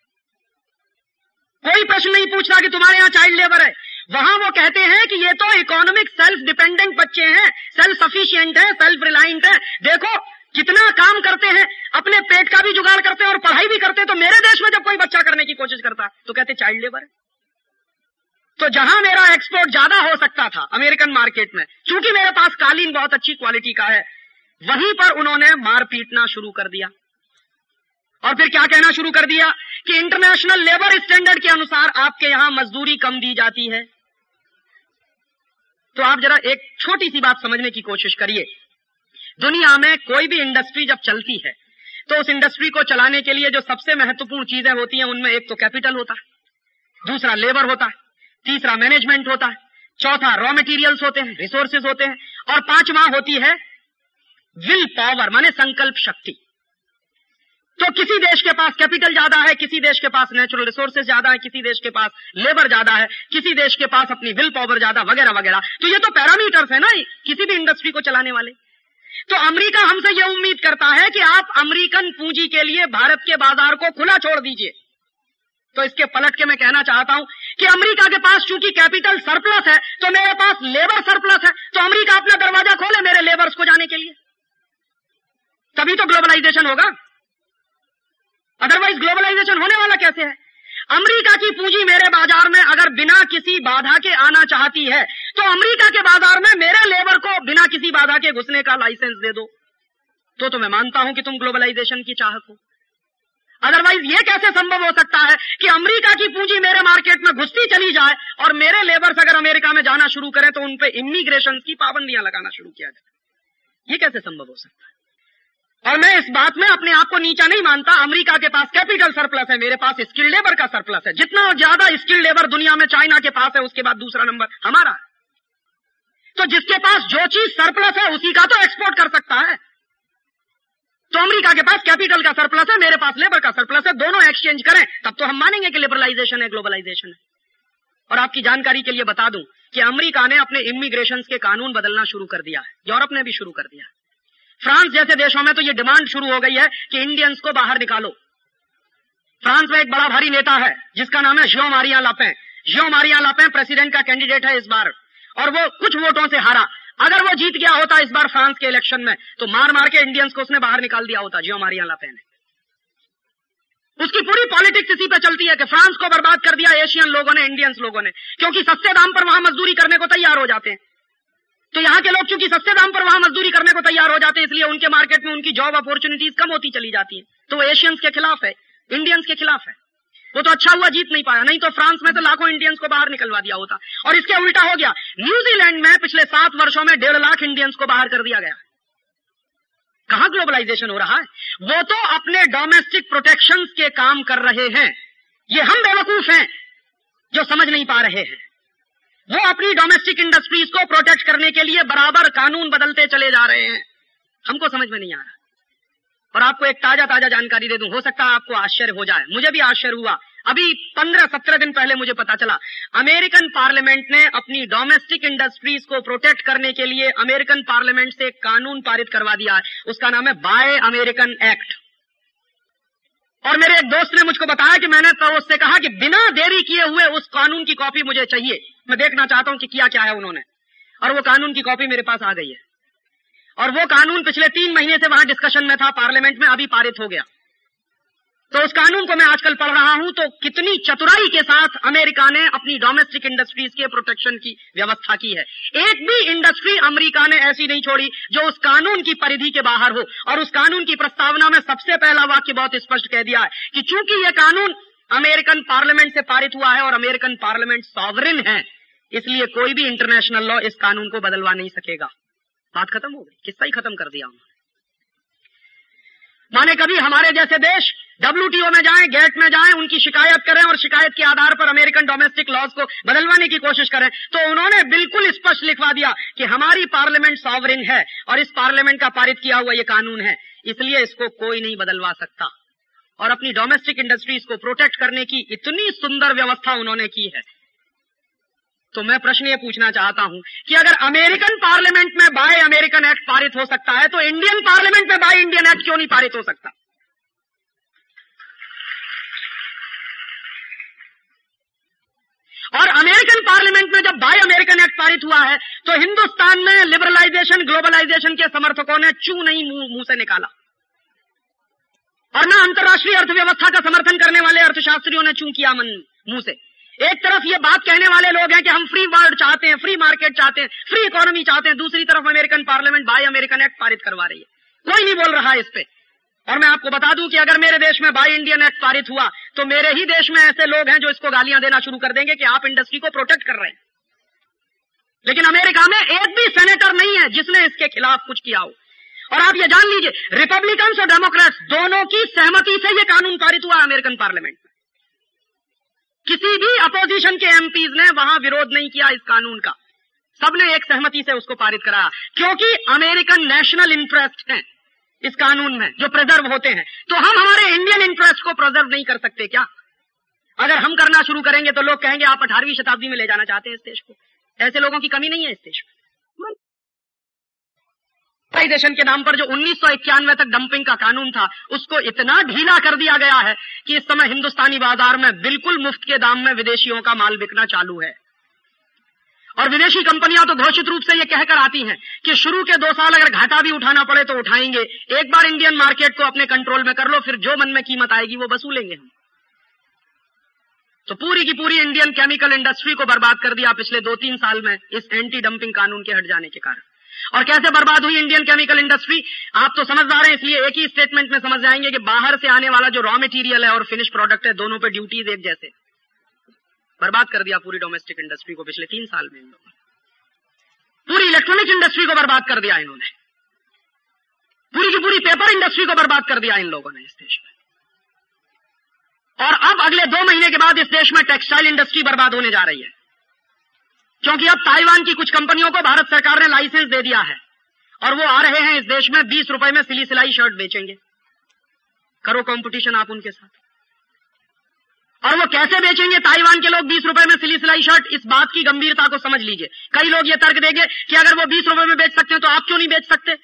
[SPEAKER 1] कोई प्रश्न नहीं पूछता कि तुम्हारे यहाँ चाइल्ड लेबर है। वहाँ वो कहते हैं कि ये तो इकोनॉमिक सेल्फ डिपेंडेंट बच्चे हैं सेल्फ सफिशियंट है सेल्फ रिलायंट है। देखो, कितना काम करते हैं, अपने पेट का भी जुगाड़ करते हैं और पढ़ाई भी करते हैं तो मेरे देश में जब कोई बच्चा करने की कोशिश करता तो कहते चाइल्ड लेबर है। तो जहाँ मेरा एक्सपोर्ट ज़्यादा हो सकता था अमेरिकन मार्केट में, क्योंकि मेरे पास कालीन बहुत अच्छी क्वालिटी का है, वहीं पर उन्होंने मार पीटना शुरू कर दिया। और फिर क्या कहना शुरू कर दिया? कि इंटरनेशनल लेबर स्टैंडर्ड के अनुसार आपके यहाँ मजदूरी कम दी जाती है। तो आप जरा एक छोटी सी बात समझने की कोशिश करिए। दुनिया में कोई भी इंडस्ट्री जब चलती है तो उस इंडस्ट्री को चलाने के लिए जो सबसे महत्वपूर्ण चीज़ें होती हैं, उनमें एक तो कैपिटल होता है, दूसरा लेबर होता है। तीसरा मैनेजमेंट होता है, चौथा रॉ मटेरियल्स होते हैं रिसोर्सेज होते हैं, और पांचवा होती है विल पावर माने संकल्प शक्ति। तो किसी देश के पास कैपिटल ज़्यादा है, किसी देश के पास नेचुरल रिसोर्सेज ज़्यादा है, किसी देश के पास लेबर ज़्यादा है, किसी देश के पास अपनी विल पावर ज़्यादा, वगैरह वगैरह। तो ये तो पैरामीटर्स है ना किसी भी इंडस्ट्री को चलाने वाले। तो अमेरिका हमसे यह उम्मीद करता है कि आप अमेरिकन पूंजी के लिए भारत के बाज़ार को खुला छोड़ दीजिए। तो इसके पलट के मैं कहना चाहता हूँ कि अमेरिका के पास चूँकि कैपिटल सरप्लस है तो मेरे पास लेबर सरप्लस है। तो अमेरिका अपना दरवाज़ा खोले मेरे लेबर्स को जाने के लिए।
[SPEAKER 2] तभी तो ग्लोबलाइजेशन होगा। अदरवाइज़ ग्लोबलाइजेशन होने वाला कैसे है? अमेरिका की पूंजी मेरे बाज़ार में अगर बिना किसी बाधा के आना चाहती है तो अमेरिका के बाज़ार में मेरे लेबर को बिना किसी बाधा के घुसने का लाइसेंस दे दो। तो तो मैं मानता हूँ कि तुम ग्लोबलाइजेशन की चाहक हो। अदरवाइज़ ये कैसे संभव हो सकता है कि अमेरिका की पूंजी मेरे मार्केट में घुसती चली जाए और मेरे लेबर्स अगर अमेरिका में जाना शुरू करें तो उन पर इमिग्रेशन की पाबंदियाँ लगाना शुरू किया जाए। ये कैसे संभव हो सकता है? और मैं इस बात में अपने आप को नीचा नहीं मानता। अमेरिका के पास कैपिटल सरप्लस है, मेरे पास स्किल्ड लेबर का सरप्लस है। जितना ज़्यादा स्किल्ड लेबर दुनिया में चाइना के पास है, उसके बाद दूसरा नंबर हमारा है। तो जिसके पास जो चीज़ सरप्लस है, उसी का तो एक्सपोर्ट कर सकता है। तो अमेरिका के पास कैपिटल का सरप्लस है, मेरे पास लेबर का सरप्लस है, दोनों एक्सचेंज करें, तब तो हम मानेंगे कि लिबरलाइजेशन है, ग्लोबलाइजेशन है। और आपकी जानकारी के लिए बता दूँ कि अमेरिका ने अपने इमिग्रेशन के कानून बदलना शुरू कर दिया है, यूरोप ने भी शुरू कर दिया फ्रांस जैसे देशों में तो ये डिमांड शुरू हो गई है कि इंडियंस को बाहर निकालो। फ्रांस में एक बड़ा भारी नेता है, जिसका नाम है Jean Marie Le Pen Jean Marie Le Pen president का कैंडिडेट है इस बार, और वो कुछ वोटों से हारा। अगर वो जीत गया होता इस बार फ्रांस के इलेक्शन में तो मार मार के इंडियंस को उसने बाहर निकाल दिया होता। जियो मारिया लापे ने उसकी पूरी पॉलिटिक्स इसी पे चलती है कि फ्रांस को बर्बाद कर दिया एशियन लोगों ने इंडियंस लोगों ने, क्योंकि सस्ते दाम पर वहाँ मजदूरी करने को तैयार हो जाते हैं। तो यहाँ के लोग चूँकि सस्ते दाम पर वहाँ मजदूरी करने को तैयार हो जाते हैं, इसलिए उनके मार्केट में उनकी जॉब अपॉर्चुनिटीज़ कम होती चली जाती है। तो वो एशियंस के खिलाफ है इंडियंस के खिलाफ है। वो तो अच्छा हुआ जीत नहीं पाया। नहीं तो फ्रांस में तो लाखों इंडियंस को बाहर निकलवा दिया होता। और इसके उल्टा हो गया। न्यूजीलैंड में पिछले सात वर्षों में डेढ़ लाख इंडियंस को बाहर कर दिया गया। कहा ग्लोबलाइजेशन हो रहा है? वो तो अपने डोमेस्टिक प्रोटेक्शन के काम कर रहे हैं। ये हम बेवकूफ़ हैं, जो समझ नहीं पा रहे हैं। वो अपनी डोमेस्टिक इंडस्ट्रीज़ को प्रोटेक्ट करने के लिए बराबर कानून बदलते चले जा रहे हैं। हमको समझ में नहीं आ रहा। और आपको एक ताज़ा ताज़ा जानकारी दे दूँ। हो सकता है आपको आश्चर्य हो जाए। मुझे भी आश्चर्य हुआ। अभी पंद्रह सत्रह दिन पहले मुझे पता चला, अमेरिकन पार्लियामेंट ने अपनी डोमेस्टिक इंडस्ट्रीज़ को प्रोटेक्ट करने के लिए अमेरिकन पार्लियामेंट से एक कानून पारित करवा दिया है। उसका नाम है बाय अमेरिकन एक्ट। और मेरे एक दोस्त ने मुझको बताया कि मैंने तो उससे कहा कि बिना देरी किए हुए उस कानून की कॉपी मुझे चाहिए। मैं देखना चाहता हूँ कि किया क्या है उन्होंने। और वो कानून की कॉपी मेरे पास आ गई है। और वो कानून पिछले तीन महीने से वहाँ डिस्कशन में था पार्लियामेंट में, अभी पारित हो गया। तो उस कानून को मैं आजकल पढ़ रहा हूँ तो कितनी चतुराई के साथ अमेरिका ने अपनी डोमेस्टिक इंडस्ट्रीज़ के प्रोटेक्शन की व्यवस्था की है। एक भी इंडस्ट्री अमेरिका ने ऐसी नहीं छोड़ी जो उस कानून की परिधि के बाहर हो। और उस कानून की प्रस्तावना में सबसे पहला वाक्य बहुत स्पष्ट कह दिया है कि चूँकि यह कानून अमेरिकन पार्लियामेंट से पारित हुआ है और अमेरिकन पार्लियामेंट सॉवरिन है, इसलिए कोई भी इंटरनेशनल लॉ इस कानून को बदलवा नहीं सकेगा। बात खत्म हो गई। किस्सा ही खत्म कर दिया उन्होंने। माने कभी हमारे जैसे देश डब्ल्यूटीओ में जाएँ, गेट में जाएँ, उनकी शिकायत करें और शिकायत के आधार पर अमेरिकन डोमेस्टिक लॉज को बदलवाने की कोशिश करें तो उन्होंने बिल्कुल स्पष्ट लिखवा दिया कि हमारी पार्लियामेंट सॉवरिन है और इस पार्लियामेंट का पारित किया हुआ ये कानून है इसलिए इसको कोई नहीं बदलवा सकता। और अपनी डोमेस्टिक इंडस्ट्रीज़ को प्रोटेक्ट करने की इतनी सुंदर व्यवस्था उन्होंने की है। तो मैं प्रश्न ये पूछना चाहता हूँ कि अगर अमेरिकन पार्लियामेंट में बाय अमेरिकन एक्ट पारित हो सकता है तो इंडियन पार्लियामेंट में बाय इंडियन एक्ट क्यों नहीं पारित हो सकता? और अमेरिकन पार्लियामेंट में जब बाय अमेरिकन एक्ट पारित हुआ है तो हिंदुस्तान में लिबरलाइजेशन ग्लोबलाइजेशन के समर्थकों ने चू नहीं मुँह से निकाला। और ना अंतर्राष्ट्रीय अर्थव्यवस्था का समर्थन करने वाले अर्थशास्त्रियों ने चू किया मन, मुँह से। एक तरफ़ ये बात कहने वाले लोग हैं कि हम फ्री वर्ल्ड चाहते हैं फ्री मार्केट चाहते हैं फ्री इकोनॉमी चाहते हैं, दूसरी तरफ़ American parliament Buy American Act पारित करवा रही है। कोई नहीं बोल रहा है इस पे। और मैं आपको बता दूँ कि अगर मेरे देश में बाय इंडियन एक्ट पारित हुआ तो मेरे ही देश में ऐसे लोग हैं जो इसको गालियाँ देना शुरू कर देंगे कि आप इंडस्ट्री को प्रोटेक्ट कर रहे हैं। लेकिन अमेरिका में एक भी सेनेटर नहीं है जिसने इसके खिलाफ कुछ किया हो। और आप ये जान लीजिए रिपब्लिकन्स और डेमोक्रेट्स दोनों की सहमति से यह कानून पारित हुआ अमेरिकन पार्लियामेंट किसी भी अपोजिशन के एमपीज ने वहाँ विरोध नहीं किया इस कानून का। सबने एक सहमति से उसको पारित कराया, क्योंकि अमेरिकन नेशनल इंटरेस्ट है इस कानून में, जो प्रिजर्व होते हैं। तो हम हमारे इंडियन इंटरेस्ट को प्रिजर्व नहीं कर सकते क्या? अगर हम करना शुरू करेंगे तो लोग कहेंगे, आप अठारहवीं शताब्दी में ले जाना चाहते हैं इस देश को। ऐसे लोगों की कमी नहीं है इस देश में। प्राइवेटाइजेशन के नाम पर जो उन्नीस सौ इक्यानवे तक डंपिंग का कानून था, उसको इतना ढीला कर दिया गया है कि इस समय हिंदुस्तानी बाज़ार में बिल्कुल मुफ़्त के दाम में विदेशियों का माल बिकना चालू है। और विदेशी कंपनियाँ तो घोषित रूप से ये कहकर आती हैं कि शुरू के दो साल अगर घाटा भी उठाना पड़े तो उठाएँगे। एक बार इंडियन मार्केट को अपने कंट्रोल में कर लो, फिर जो मन में कीमत आएगी वो वसूलेंगे हम। तो पूरी की पूरी इंडियन केमिकल इंडस्ट्री को बर्बाद कर दिया पिछले दो तीन साल में इस एंटी डंपिंग कानून के हट जाने के कारण। और कैसे बर्बाद हुई इंडियन केमिकल इंडस्ट्री आप तो समझदार हैं, इसलिए एक ही स्टेटमेंट में समझ जाएँगे कि बाहर से आने वाला जो रॉ मटेरियल है और फिनिश प्रोडक्ट है, दोनों पे ड्यूटीज़ एक जैसे। बर्बाद कर दिया पूरी डोमेस्टिक इंडस्ट्री को पिछले तीन साल में इन लोगों ने। पूरी इलेक्ट्रॉनिक इंडस्ट्री को बर्बाद कर दिया इन्होंने। पूरी की पूरी पेपर इंडस्ट्री को बर्बाद कर दिया इन लोगों ने इस देश में। और अब अगले दो महीने के बाद इस देश में टेक्सटाइल इंडस्ट्री बर्बाद होने जा रही है। क्योंकि अब ताइवान की कुछ कंपनियों को भारत सरकार ने लाइसेंस दे दिया है और वो आ रहे हैं इस देश में बीस रुपए में सिली सिलाई शर्ट बेचेंगे। करो कंपटीशन आप उनके साथ। और वो कैसे बेचेंगे? ताइवान के लोग बीस रुपए में सिली सिलाई शर्ट, इस बात की गंभीरता को समझ लीजिए। कई लोग ये तर्क देंगे कि अगर वो बीस रुपए में बेच सकते हैं तो आप क्यों नहीं बेच सकते?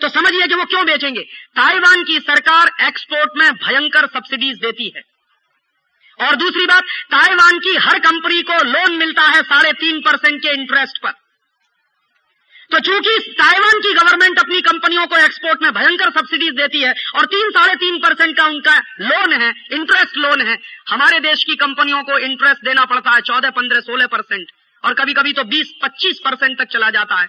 [SPEAKER 2] तो समझिए कि वो क्यों बेचेंगे। ताइवान की सरकार एक्सपोर्ट में भयंकर सब्सिडीज देती है। और दूसरी बात, ताइवान की हर कंपनी को लोन मिलता है साढ़े तीन परसेंट के इंटरेस्ट पर। तो चूँकि ताइवान की गवर्नमेंट अपनी कंपनियों को एक्सपोर्ट में भयंकर सब्सिडीज देती है और तीन साढ़े तीन परसेंट का उनका लोन है, इंटरेस्ट लोन है, हमारे देश की कंपनियों को इंटरेस्ट देना पड़ता है चौदह, पंद्रह, सोलह परसेंट और कभी कभी तो बीस, पच्चीस परसेंट तक चला जाता है।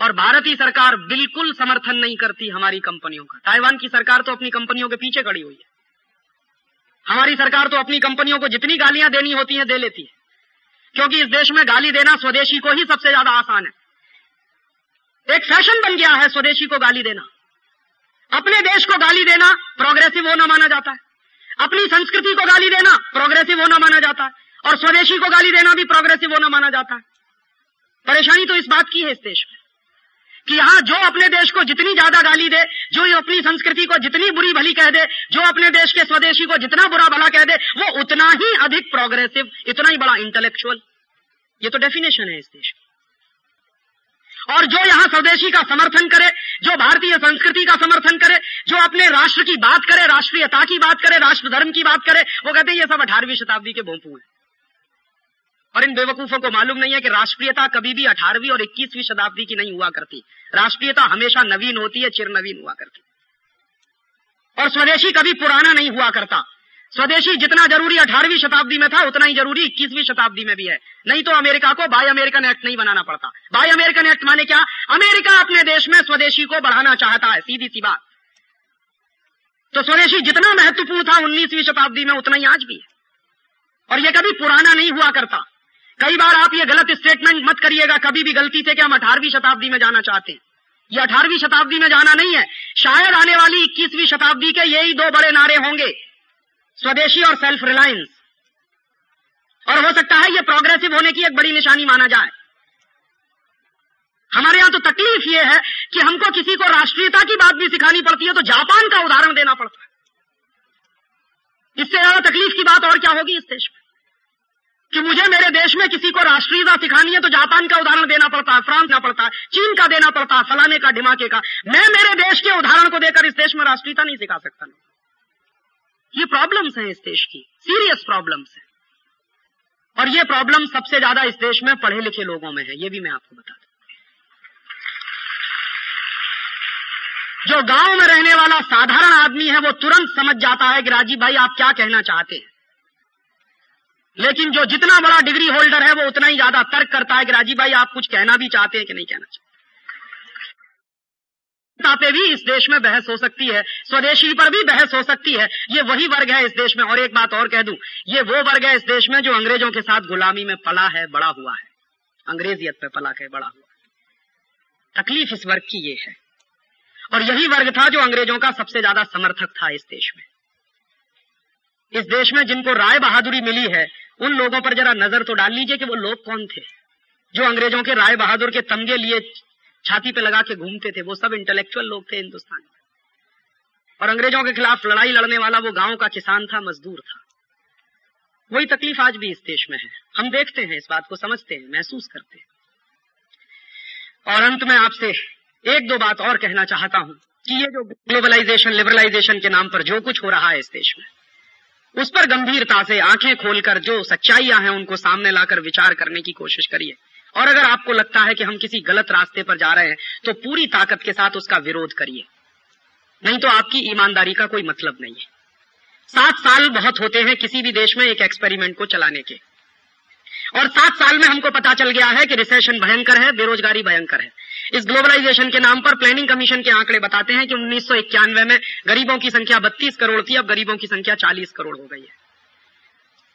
[SPEAKER 2] और भारतीय सरकार बिल्कुल समर्थन नहीं करती हमारी कंपनियों का। ताइवान की सरकार तो अपनी कंपनियों के पीछे खड़ी हुई है। हमारी सरकार तो अपनी कंपनियों को जितनी गालियाँ देनी होती हैं, दे लेती है। क्योंकि इस देश में गाली देना स्वदेशी को ही सबसे ज़्यादा आसान है। एक फ़ैशन बन गया है स्वदेशी को गाली देना। अपने देश को गाली देना प्रोग्रेसिव वो होना माना जाता है। अपनी संस्कृति को गाली देना प्रोग्रेसिव होना माना जाता है। और स्वदेशी को गाली देना भी प्रोग्रेसिव होना माना जाता है। परेशानी तो इस बात की है इस देश में। कि यहाँ जो अपने देश को जितनी ज़्यादा गाली दे, जो ये अपनी संस्कृति को जितनी बुरी भली कह दे, जो अपने देश के स्वदेशी को जितना बुरा भला कह दे, वो उतना ही अधिक प्रोग्रेसिव इतना ही बड़ा इंटेलेक्चुअल ये तो डेफिनेशन है इस देश की। और जो यहाँ स्वदेशी का समर्थन करे, जो भारतीय संस्कृति का समर्थन करे, जो अपने राष्ट्र की बात करे, राष्ट्रीयता की बात करे राष्ट्र धर्म की बात करे, वो कहते हैं, ये सब अठारहवीं शताब्दी के भोंपू हैं। और इन बेवकूफों को मालूम नहीं है कि राष्ट्रीयता कभी भी अठारहवीं और इक्कीसवीं शताब्दी की नहीं हुआ करती। राष्ट्रीयता हमेशा नवीन होती है चिर नवीन हुआ करती। और स्वदेशी कभी पुराना नहीं हुआ करता। स्वदेशी जितना ज़रूरी अठारहवीं शताब्दी में था, उतना ही ज़रूरी इक्कीसवीं शताब्दी में भी है। नहीं तो अमेरिका को बाय अमेरिकन एक्ट नहीं बनाना पड़ता। बाय अमेरिकन एक्ट माने क्या? अमेरिका अपने देश में स्वदेशी को बढ़ाना चाहता है, सीधी सी बात। तो स्वदेशी जितना महत्वपूर्ण था उन्नीसवीं शताब्दी में, उतना ही आज भी है। और यह कभी पुराना नहीं हुआ करता। कई बार आप ये गलत स्टेटमेंट मत करिएगा, कभी भी गलती से कि हम अठारहवीं शताब्दी में जाना चाहते हैं। ये अठारहवीं शताब्दी में जाना नहीं है। शायद आने वाली इक्कीसवीं शताब्दी के यही दो बड़े नारे होंगे, स्वदेशी और सेल्फ रिलायंस और हो सकता है ये प्रोग्रेसिव होने की एक बड़ी निशानी माना जाए। हमारे यहाँ तो तकलीफ़ ये है कि हमको किसी को राष्ट्रीयता की बात भी सिखानी पड़ती है तो जापान का उदाहरण देना पड़ता है। इससे ज़्यादा तकलीफ़ की बात और क्या होगी इस देश में? कि मुझे मेरे देश में किसी को राष्ट्रीयता सिखानी है तो जापान का उदाहरण देना पड़ता है, फ्रांस देना पड़ता है, चीन का देना पड़ता है, फलाने का ढिमाके का। मैं मेरे देश के उदाहरण को देकर इस देश में राष्ट्रीयता नहीं सिखा सकता। ये प्रॉब्लम्स हैं इस देश की सीरियस प्रॉब्लम्स हैं। और ये प्रॉब्लम सबसे ज़्यादा इस देश में पढ़े लिखे लोगों में है, ये भी मैं आपको बता दूँ। जो गाँव में रहने वाला साधारण आदमी है, वो तुरंत समझ जाता है कि राजीव भाई, आप क्या कहना चाहते हैं? लेकिन जो जितना बड़ा डिग्री होल्डर है, वो उतना ही ज़्यादा तर्क करता है कि राजीव भाई, आप कुछ कहना भी चाहते हैं कि नहीं कहना चाहते? पे भी इस देश में बहस हो सकती है, स्वदेशी पर भी बहस हो सकती है। ये वही वर्ग है इस देश में। और एक बात और कह दूँ, ये वो वर्ग है इस देश में जो अंग्रेज़ों के साथ गुलामी में पला है, बड़ा हुआ है। अंग्रेजियत पे पला के बड़ा हुआ है। तकलीफ़ इस वर्ग की ये है। और यही वर्ग था जो अंग्रेज़ों का सबसे ज़्यादा समर्थक था इस देश में। इस देश में जिनको राय बहादुरी मिली है, उन लोगों पर जरा नज़र तो डाल लीजिए कि वो लोग कौन थे। जो अंग्रेज़ों के राय बहादुर के तमगे लिए छाती पे लगा के घूमते थे, वो सब इंटेलेक्चुअल लोग थे हिंदुस्तान में। और अंग्रेज़ों के खिलाफ लड़ाई लड़ने वाला वो गाँव का किसान था, मजदूर था। वही तकलीफ़ आज भी इस देश में है। हम देखते हैं, इस बात को समझते हैं, महसूस करते हैं। और अंत में आपसे एक दो बात और कहना चाहता हूँ कि ये जो ग्लोबलाइजेशन लिबरलाइजेशन के नाम पर जो कुछ हो रहा है इस देश में उस पर गंभीरता से आँखें खोलकर जो सच्चाइयाँ हैं उनको सामने लाकर विचार करने की कोशिश करिए। और अगर आपको लगता है कि हम किसी गलत रास्ते पर जा रहे हैं तो पूरी ताकत के साथ उसका विरोध करिए। नहीं तो आपकी ईमानदारी का कोई मतलब नहीं है। सात साल बहुत होते हैं किसी भी देश में एक एक्सपेरिमेंट को चलाने के। और सात साल में हमको पता चल गया है कि रिसेशन भयंकर है, बेरोजगारी भयंकर है। इस ग्लोबलाइजेशन के नाम पर प्लानिंग कमीशन के आंकड़े बताते हैं कि उन्नीस सौ इक्यानवे में गरीबों की संख्या बत्तीस करोड़ थी, अब गरीबों की संख्या चालीस करोड़ हो गई है।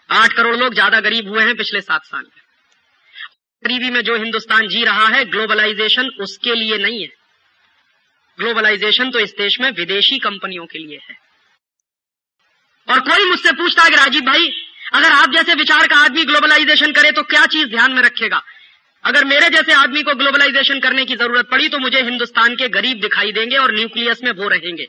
[SPEAKER 2] आठ करोड़ लोग ज़्यादा गरीब हुए हैं पिछले सात साल में। गरीबी में जो हिंदुस्तान जी रहा है, ग्लोबलाइजेशन उसके लिए नहीं है। ग्लोबलाइजेशन तो इस देश में विदेशी कंपनियों के लिए है। और कोई मुझसे पूछता है कि राजीव भाई, अगर आप जैसे विचार का आदमी ग्लोबलाइजेशन करे तो क्या चीज़ ध्यान में रखेगा? अगर मेरे जैसे आदमी को ग्लोबलाइजेशन करने की ज़रूरत पड़ी तो मुझे हिंदुस्तान के गरीब दिखाई देंगे और न्यूक्लियस में वो रहेंगे।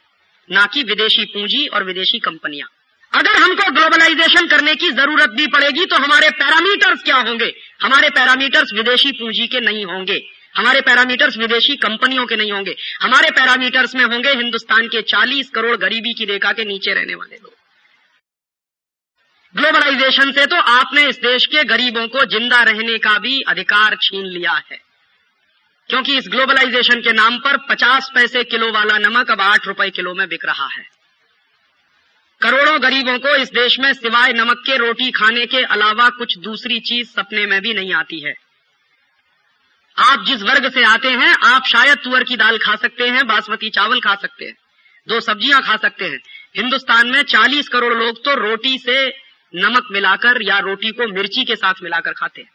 [SPEAKER 2] ना कि विदेशी पूंजी और विदेशी कंपनियाँ। अगर हमको ग्लोबलाइजेशन करने की ज़रूरत भी पड़ेगी तो हमारे पैरामीटर्स क्या होंगे? हमारे पैरामीटर्स विदेशी पूंजी के नहीं होंगे। हमारे पैरामीटर्स विदेशी कंपनियों के नहीं होंगे। हमारे पैरामीटर्स में होंगे हिंदुस्तान के 40 करोड़ गरीबी की रेखा के नीचे रहने वाले लोग। ग्लोबलाइजेशन से तो आपने इस देश के गरीबों को ज़िंदा रहने का भी अधिकार छीन लिया है। क्योंकि इस ग्लोबलाइजेशन के नाम पर 50 पैसे किलो वाला नमक अब आठ रुपए किलो में बिक रहा है। करोड़ों गरीबों को इस देश में सिवाय नमक के रोटी खाने के अलावा कुछ दूसरी चीज़ सपने में भी नहीं आती है। आप जिस वर्ग से आते हैं, आप शायद तुअर की दाल खा सकते हैं, बासमती चावल खा सकते हैं, दो सब्ज़ियाँ खा सकते हैं। हिंदुस्तान में 40 करोड़ लोग तो रोटी से नमक मिलाकर या रोटी को मिर्ची के साथ मिलाकर खाते हैं।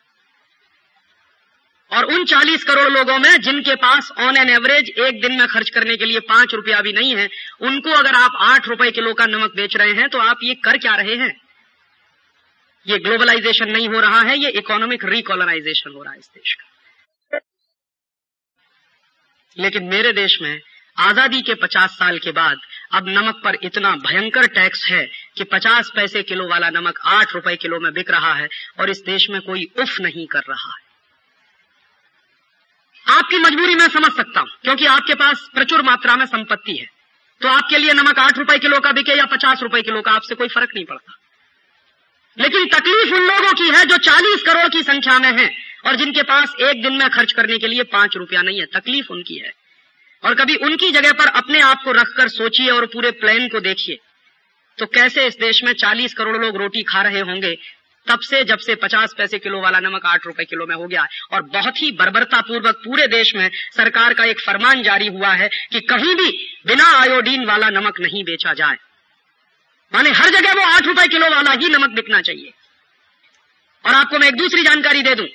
[SPEAKER 2] और उन 40 करोड़ लोगों में जिनके पास ऑन एन एवरेज एक दिन में खर्च करने के लिए पाँच रुपया भी नहीं है, उनको अगर आप आठ रुपए किलो का नमक बेच रहे हैं तो आप ये कर क्या रहे हैं? ये ग्लोबलाइजेशन नहीं हो रहा है, ये इकोनॉमिक रिकॉलोनाइजेशन हो रहा है इस देश का। लेकिन मेरे देश में आज़ादी के 50 साल के बाद अब नमक पर इतना भयंकर टैक्स है कि 50 पैसे किलो वाला नमक आठ रुपए किलो में बिक रहा है और इस देश में कोई उफ नहीं कर रहा है। आपकी मजबूरी मैं समझ सकता हूँ, क्योंकि आपके पास प्रचुर मात्रा में संपत्ति है। तो आपके लिए नमक आठ रुपए किलो का बिके या पचास रुपए किलो का आपसे कोई फ़र्क नहीं पड़ता। लेकिन तकलीफ़ उन लोगों की है जो चालीस करोड़ की संख्या में है और जिनके पास एक दिन में खर्च करने के लिए पाँच रुपया नहीं है। तकलीफ़ उनकी है। और कभी उनकी जगह पर अपने आप को रखकर सोचिए और पूरे प्लान को देखिए। तो कैसे इस देश में 40 करोड़ लोग रोटी खा रहे होंगे? तब से जब से 50 पैसे किलो वाला नमक आठ रुपए किलो में हो गया और बहुत ही बर्बरता पूर्वक पूरे देश में सरकार का एक फरमान जारी हुआ है कि कहीं भी बिना आयोडीन वाला नमक नहीं बेचा जाए। माने हर जगह वो आठ रुपए किलो वाला ही नमक बिकना चाहिए। और आपको मैं एक दूसरी जानकारी दे दूँ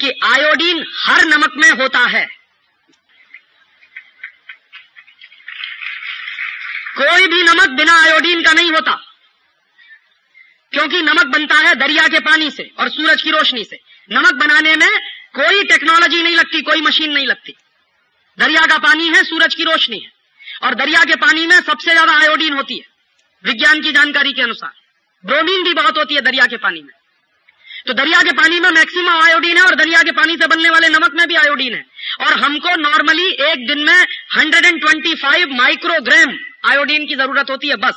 [SPEAKER 2] कि आयोडीन हर नमक में होता है। कोई भी नमक बिना आयोडीन का नहीं होता। क्योंकि नमक बनता है दरिया के पानी से और सूरज की रोशनी से। नमक बनाने में कोई टेक्नोलॉजी नहीं लगती, कोई मशीन नहीं लगती। दरिया का पानी है, सूरज की रोशनी है। और दरिया के पानी में सबसे ज़्यादा आयोडीन होती है, विज्ञान की जानकारी के अनुसार। ब्रोमीन भी बहुत होती है दरिया के पानी में। तो दरिया के पानी में मैक्सिमम आयोडीन है और दरिया के पानी से बनने वाले नमक में भी आयोडीन है। और हमको नॉर्मली एक दिन में 125 माइक्रोग्राम आयोडीन की ज़रूरत होती है, बस।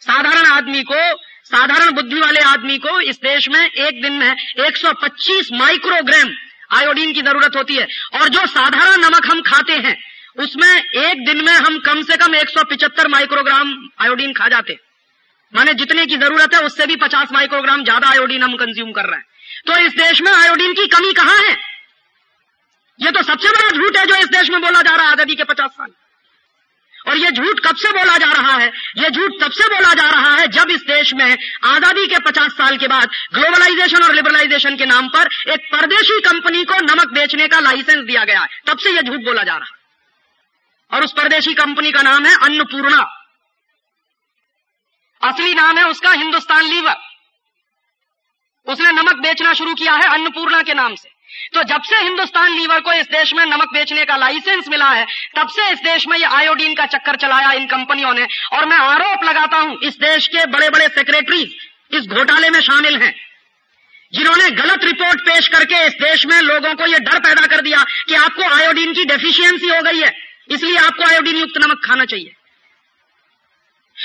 [SPEAKER 2] साधारण आदमी को, साधारण बुद्धि वाले आदमी को इस देश में एक दिन में 125 माइक्रोग्राम आयोडीन की ज़रूरत होती है। और जो साधारण नमक हम खाते हैं, उसमें एक दिन में हम कम से कम 175 माइक्रोग्राम आयोडीन खा जाते। माने जितने की ज़रूरत है, उससे भी 50 माइक्रोग्राम ज़्यादा आयोडीन हम कंज्यूम कर रहे हैं। तो इस देश में आयोडीन की कमी कहाँ है? यह तो सबसे बड़ा झूठ है जो इस देश में बोला जा रहा है आज़ादी के पचास साल। और ये झूठ कब से बोला जा रहा है? ये झूठ तब से बोला जा रहा है जब इस देश में आज़ादी के 50 साल के बाद ग्लोबलाइजेशन और लिबरलाइजेशन के नाम पर एक परदेशी कंपनी को नमक बेचने का लाइसेंस दिया गया है। तब से यह झूठ बोला जा रहा है। और उस परदेशी कंपनी का नाम है अन्नपूर्णा। असली नाम है उसका हिंदुस्तान लीवर। उसने नमक बेचना शुरू किया है अन्नपूर्णा के नाम से। तो जब से हिंदुस्तान लीवर को इस देश में नमक बेचने का लाइसेंस मिला है, तब से इस देश में ये आयोडीन का चक्कर चलाया इन कंपनियों ने। और मैं आरोप लगाता हूँ, इस देश के बड़े बड़े सेक्रेटरीज इस घोटाले में शामिल हैं, जिन्होंने गलत रिपोर्ट पेश करके इस देश में लोगों को यह डर पैदा कर दिया कि आपको आयोडीन की डेफिशिएंसी हो गई है, इसलिए आपको आयोडीन युक्त नमक खाना चाहिए।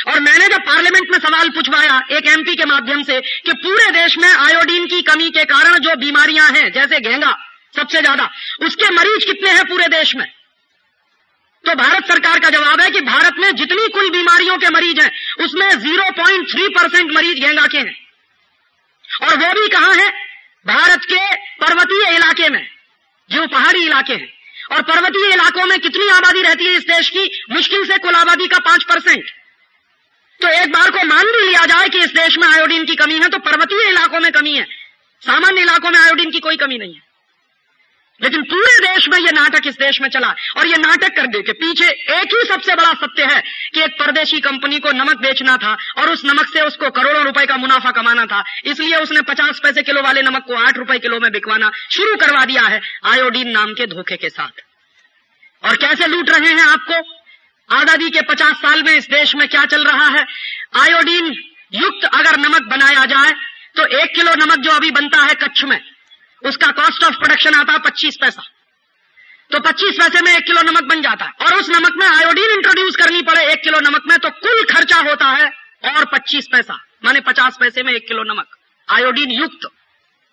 [SPEAKER 2] और मैंने जब पार्लियामेंट में सवाल पूछवाया एक एमपी के माध्यम से कि पूरे देश में आयोडीन की कमी के कारण जो बीमारियाँ हैं, जैसे घेंगा सबसे ज़्यादा, उसके मरीज़ कितने हैं पूरे देश में? तो भारत सरकार का जवाब है कि भारत में जितनी कुल बीमारियों के मरीज़ हैं, उसमें 0.3 परसेंट मरीज़ घेंगा के हैं। और वो भी कहाँ है? भारत के पर्वतीय इलाके में, जो पहाड़ी इलाके हैं। और पर्वतीय इलाकों में कितनी आबादी रहती है इस देश की? मुश्किल से कुल आबादी का पाँच परसेंट। तो एक बार को मान भी लिया जाए कि इस देश में आयोडीन की कमी है तो पर्वतीय इलाकों में कमी है। सामान्य इलाकों में आयोडीन की कोई कमी नहीं है। लेकिन पूरे देश में यह नाटक इस देश में चला और यह नाटक करने के पीछे एक ही सबसे बड़ा सत्य है कि एक परदेशी कंपनी को नमक बेचना था और उस नमक से उसको करोड़ों रुपए का मुनाफा कमाना था। इसलिए उसने पचास पैसे किलो वाले नमक को आठ रुपए किलो में बिकवाना शुरू करवा दिया है आयोडीन नाम के धोखे के साथ। और कैसे लूट रहे हैं आपको? आज़ादी के पचास साल में इस देश में क्या चल रहा है? आयोडीन युक्त अगर नमक बनाया जाए तो एक किलो नमक जो अभी बनता है कच्छ में, उसका कॉस्ट ऑफ़ प्रोडक्शन आता है पच्चीस पैसा। तो पच्चीस पैसे में एक किलो नमक बन जाता है। और उस नमक में आयोडीन इंट्रोड्यूस करनी पड़े एक किलो नमक में तो कुल खर्चा होता है और पच्चीस पैसा, माने पचास पैसे में एक किलो नमक। आयोडीन युक्त,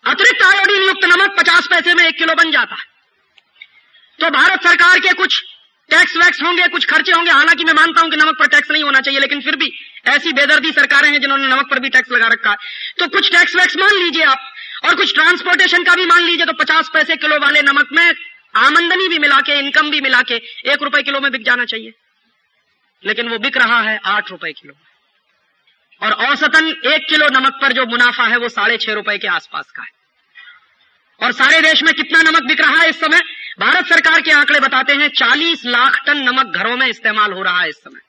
[SPEAKER 2] अतिरिक्त आयोडीन युक्त नमक पचास पैसे में एक किलो बन जाता है। तो भारत सरकार के कुछ टैक्स वैक्स होंगे, कुछ खर्चे होंगे, हालाँकि मैं मानता हूँ कि नमक पर टैक्स नहीं होना चाहिए, लेकिन फिर भी ऐसी बेदर्दी सरकारें हैं जिन्होंने नमक पर भी टैक्स लगा रखा है। तो कुछ टैक्स वैक्स मान लीजिए आप, और कुछ ट्रांसपोर्टेशन का भी मान लीजिए तो पचास पैसे किलो वाले नमक में आमंदनी भी मिला के इनकम भी मिला के एक रुपए किलो में बिक जाना चाहिए। लेकिन वो बिक रहा है आठ रुपए किलो और औसतन एक किलो नमक पर जो मुनाफा है, वो साढ़े छह रुपए के आसपास का है। और सारे देश में कितना नमक बिक रहा है इस समय? भारत सरकार के आंकड़े बताते हैं 40 लाख टन नमक घरों में इस्तेमाल हो रहा है इस समय।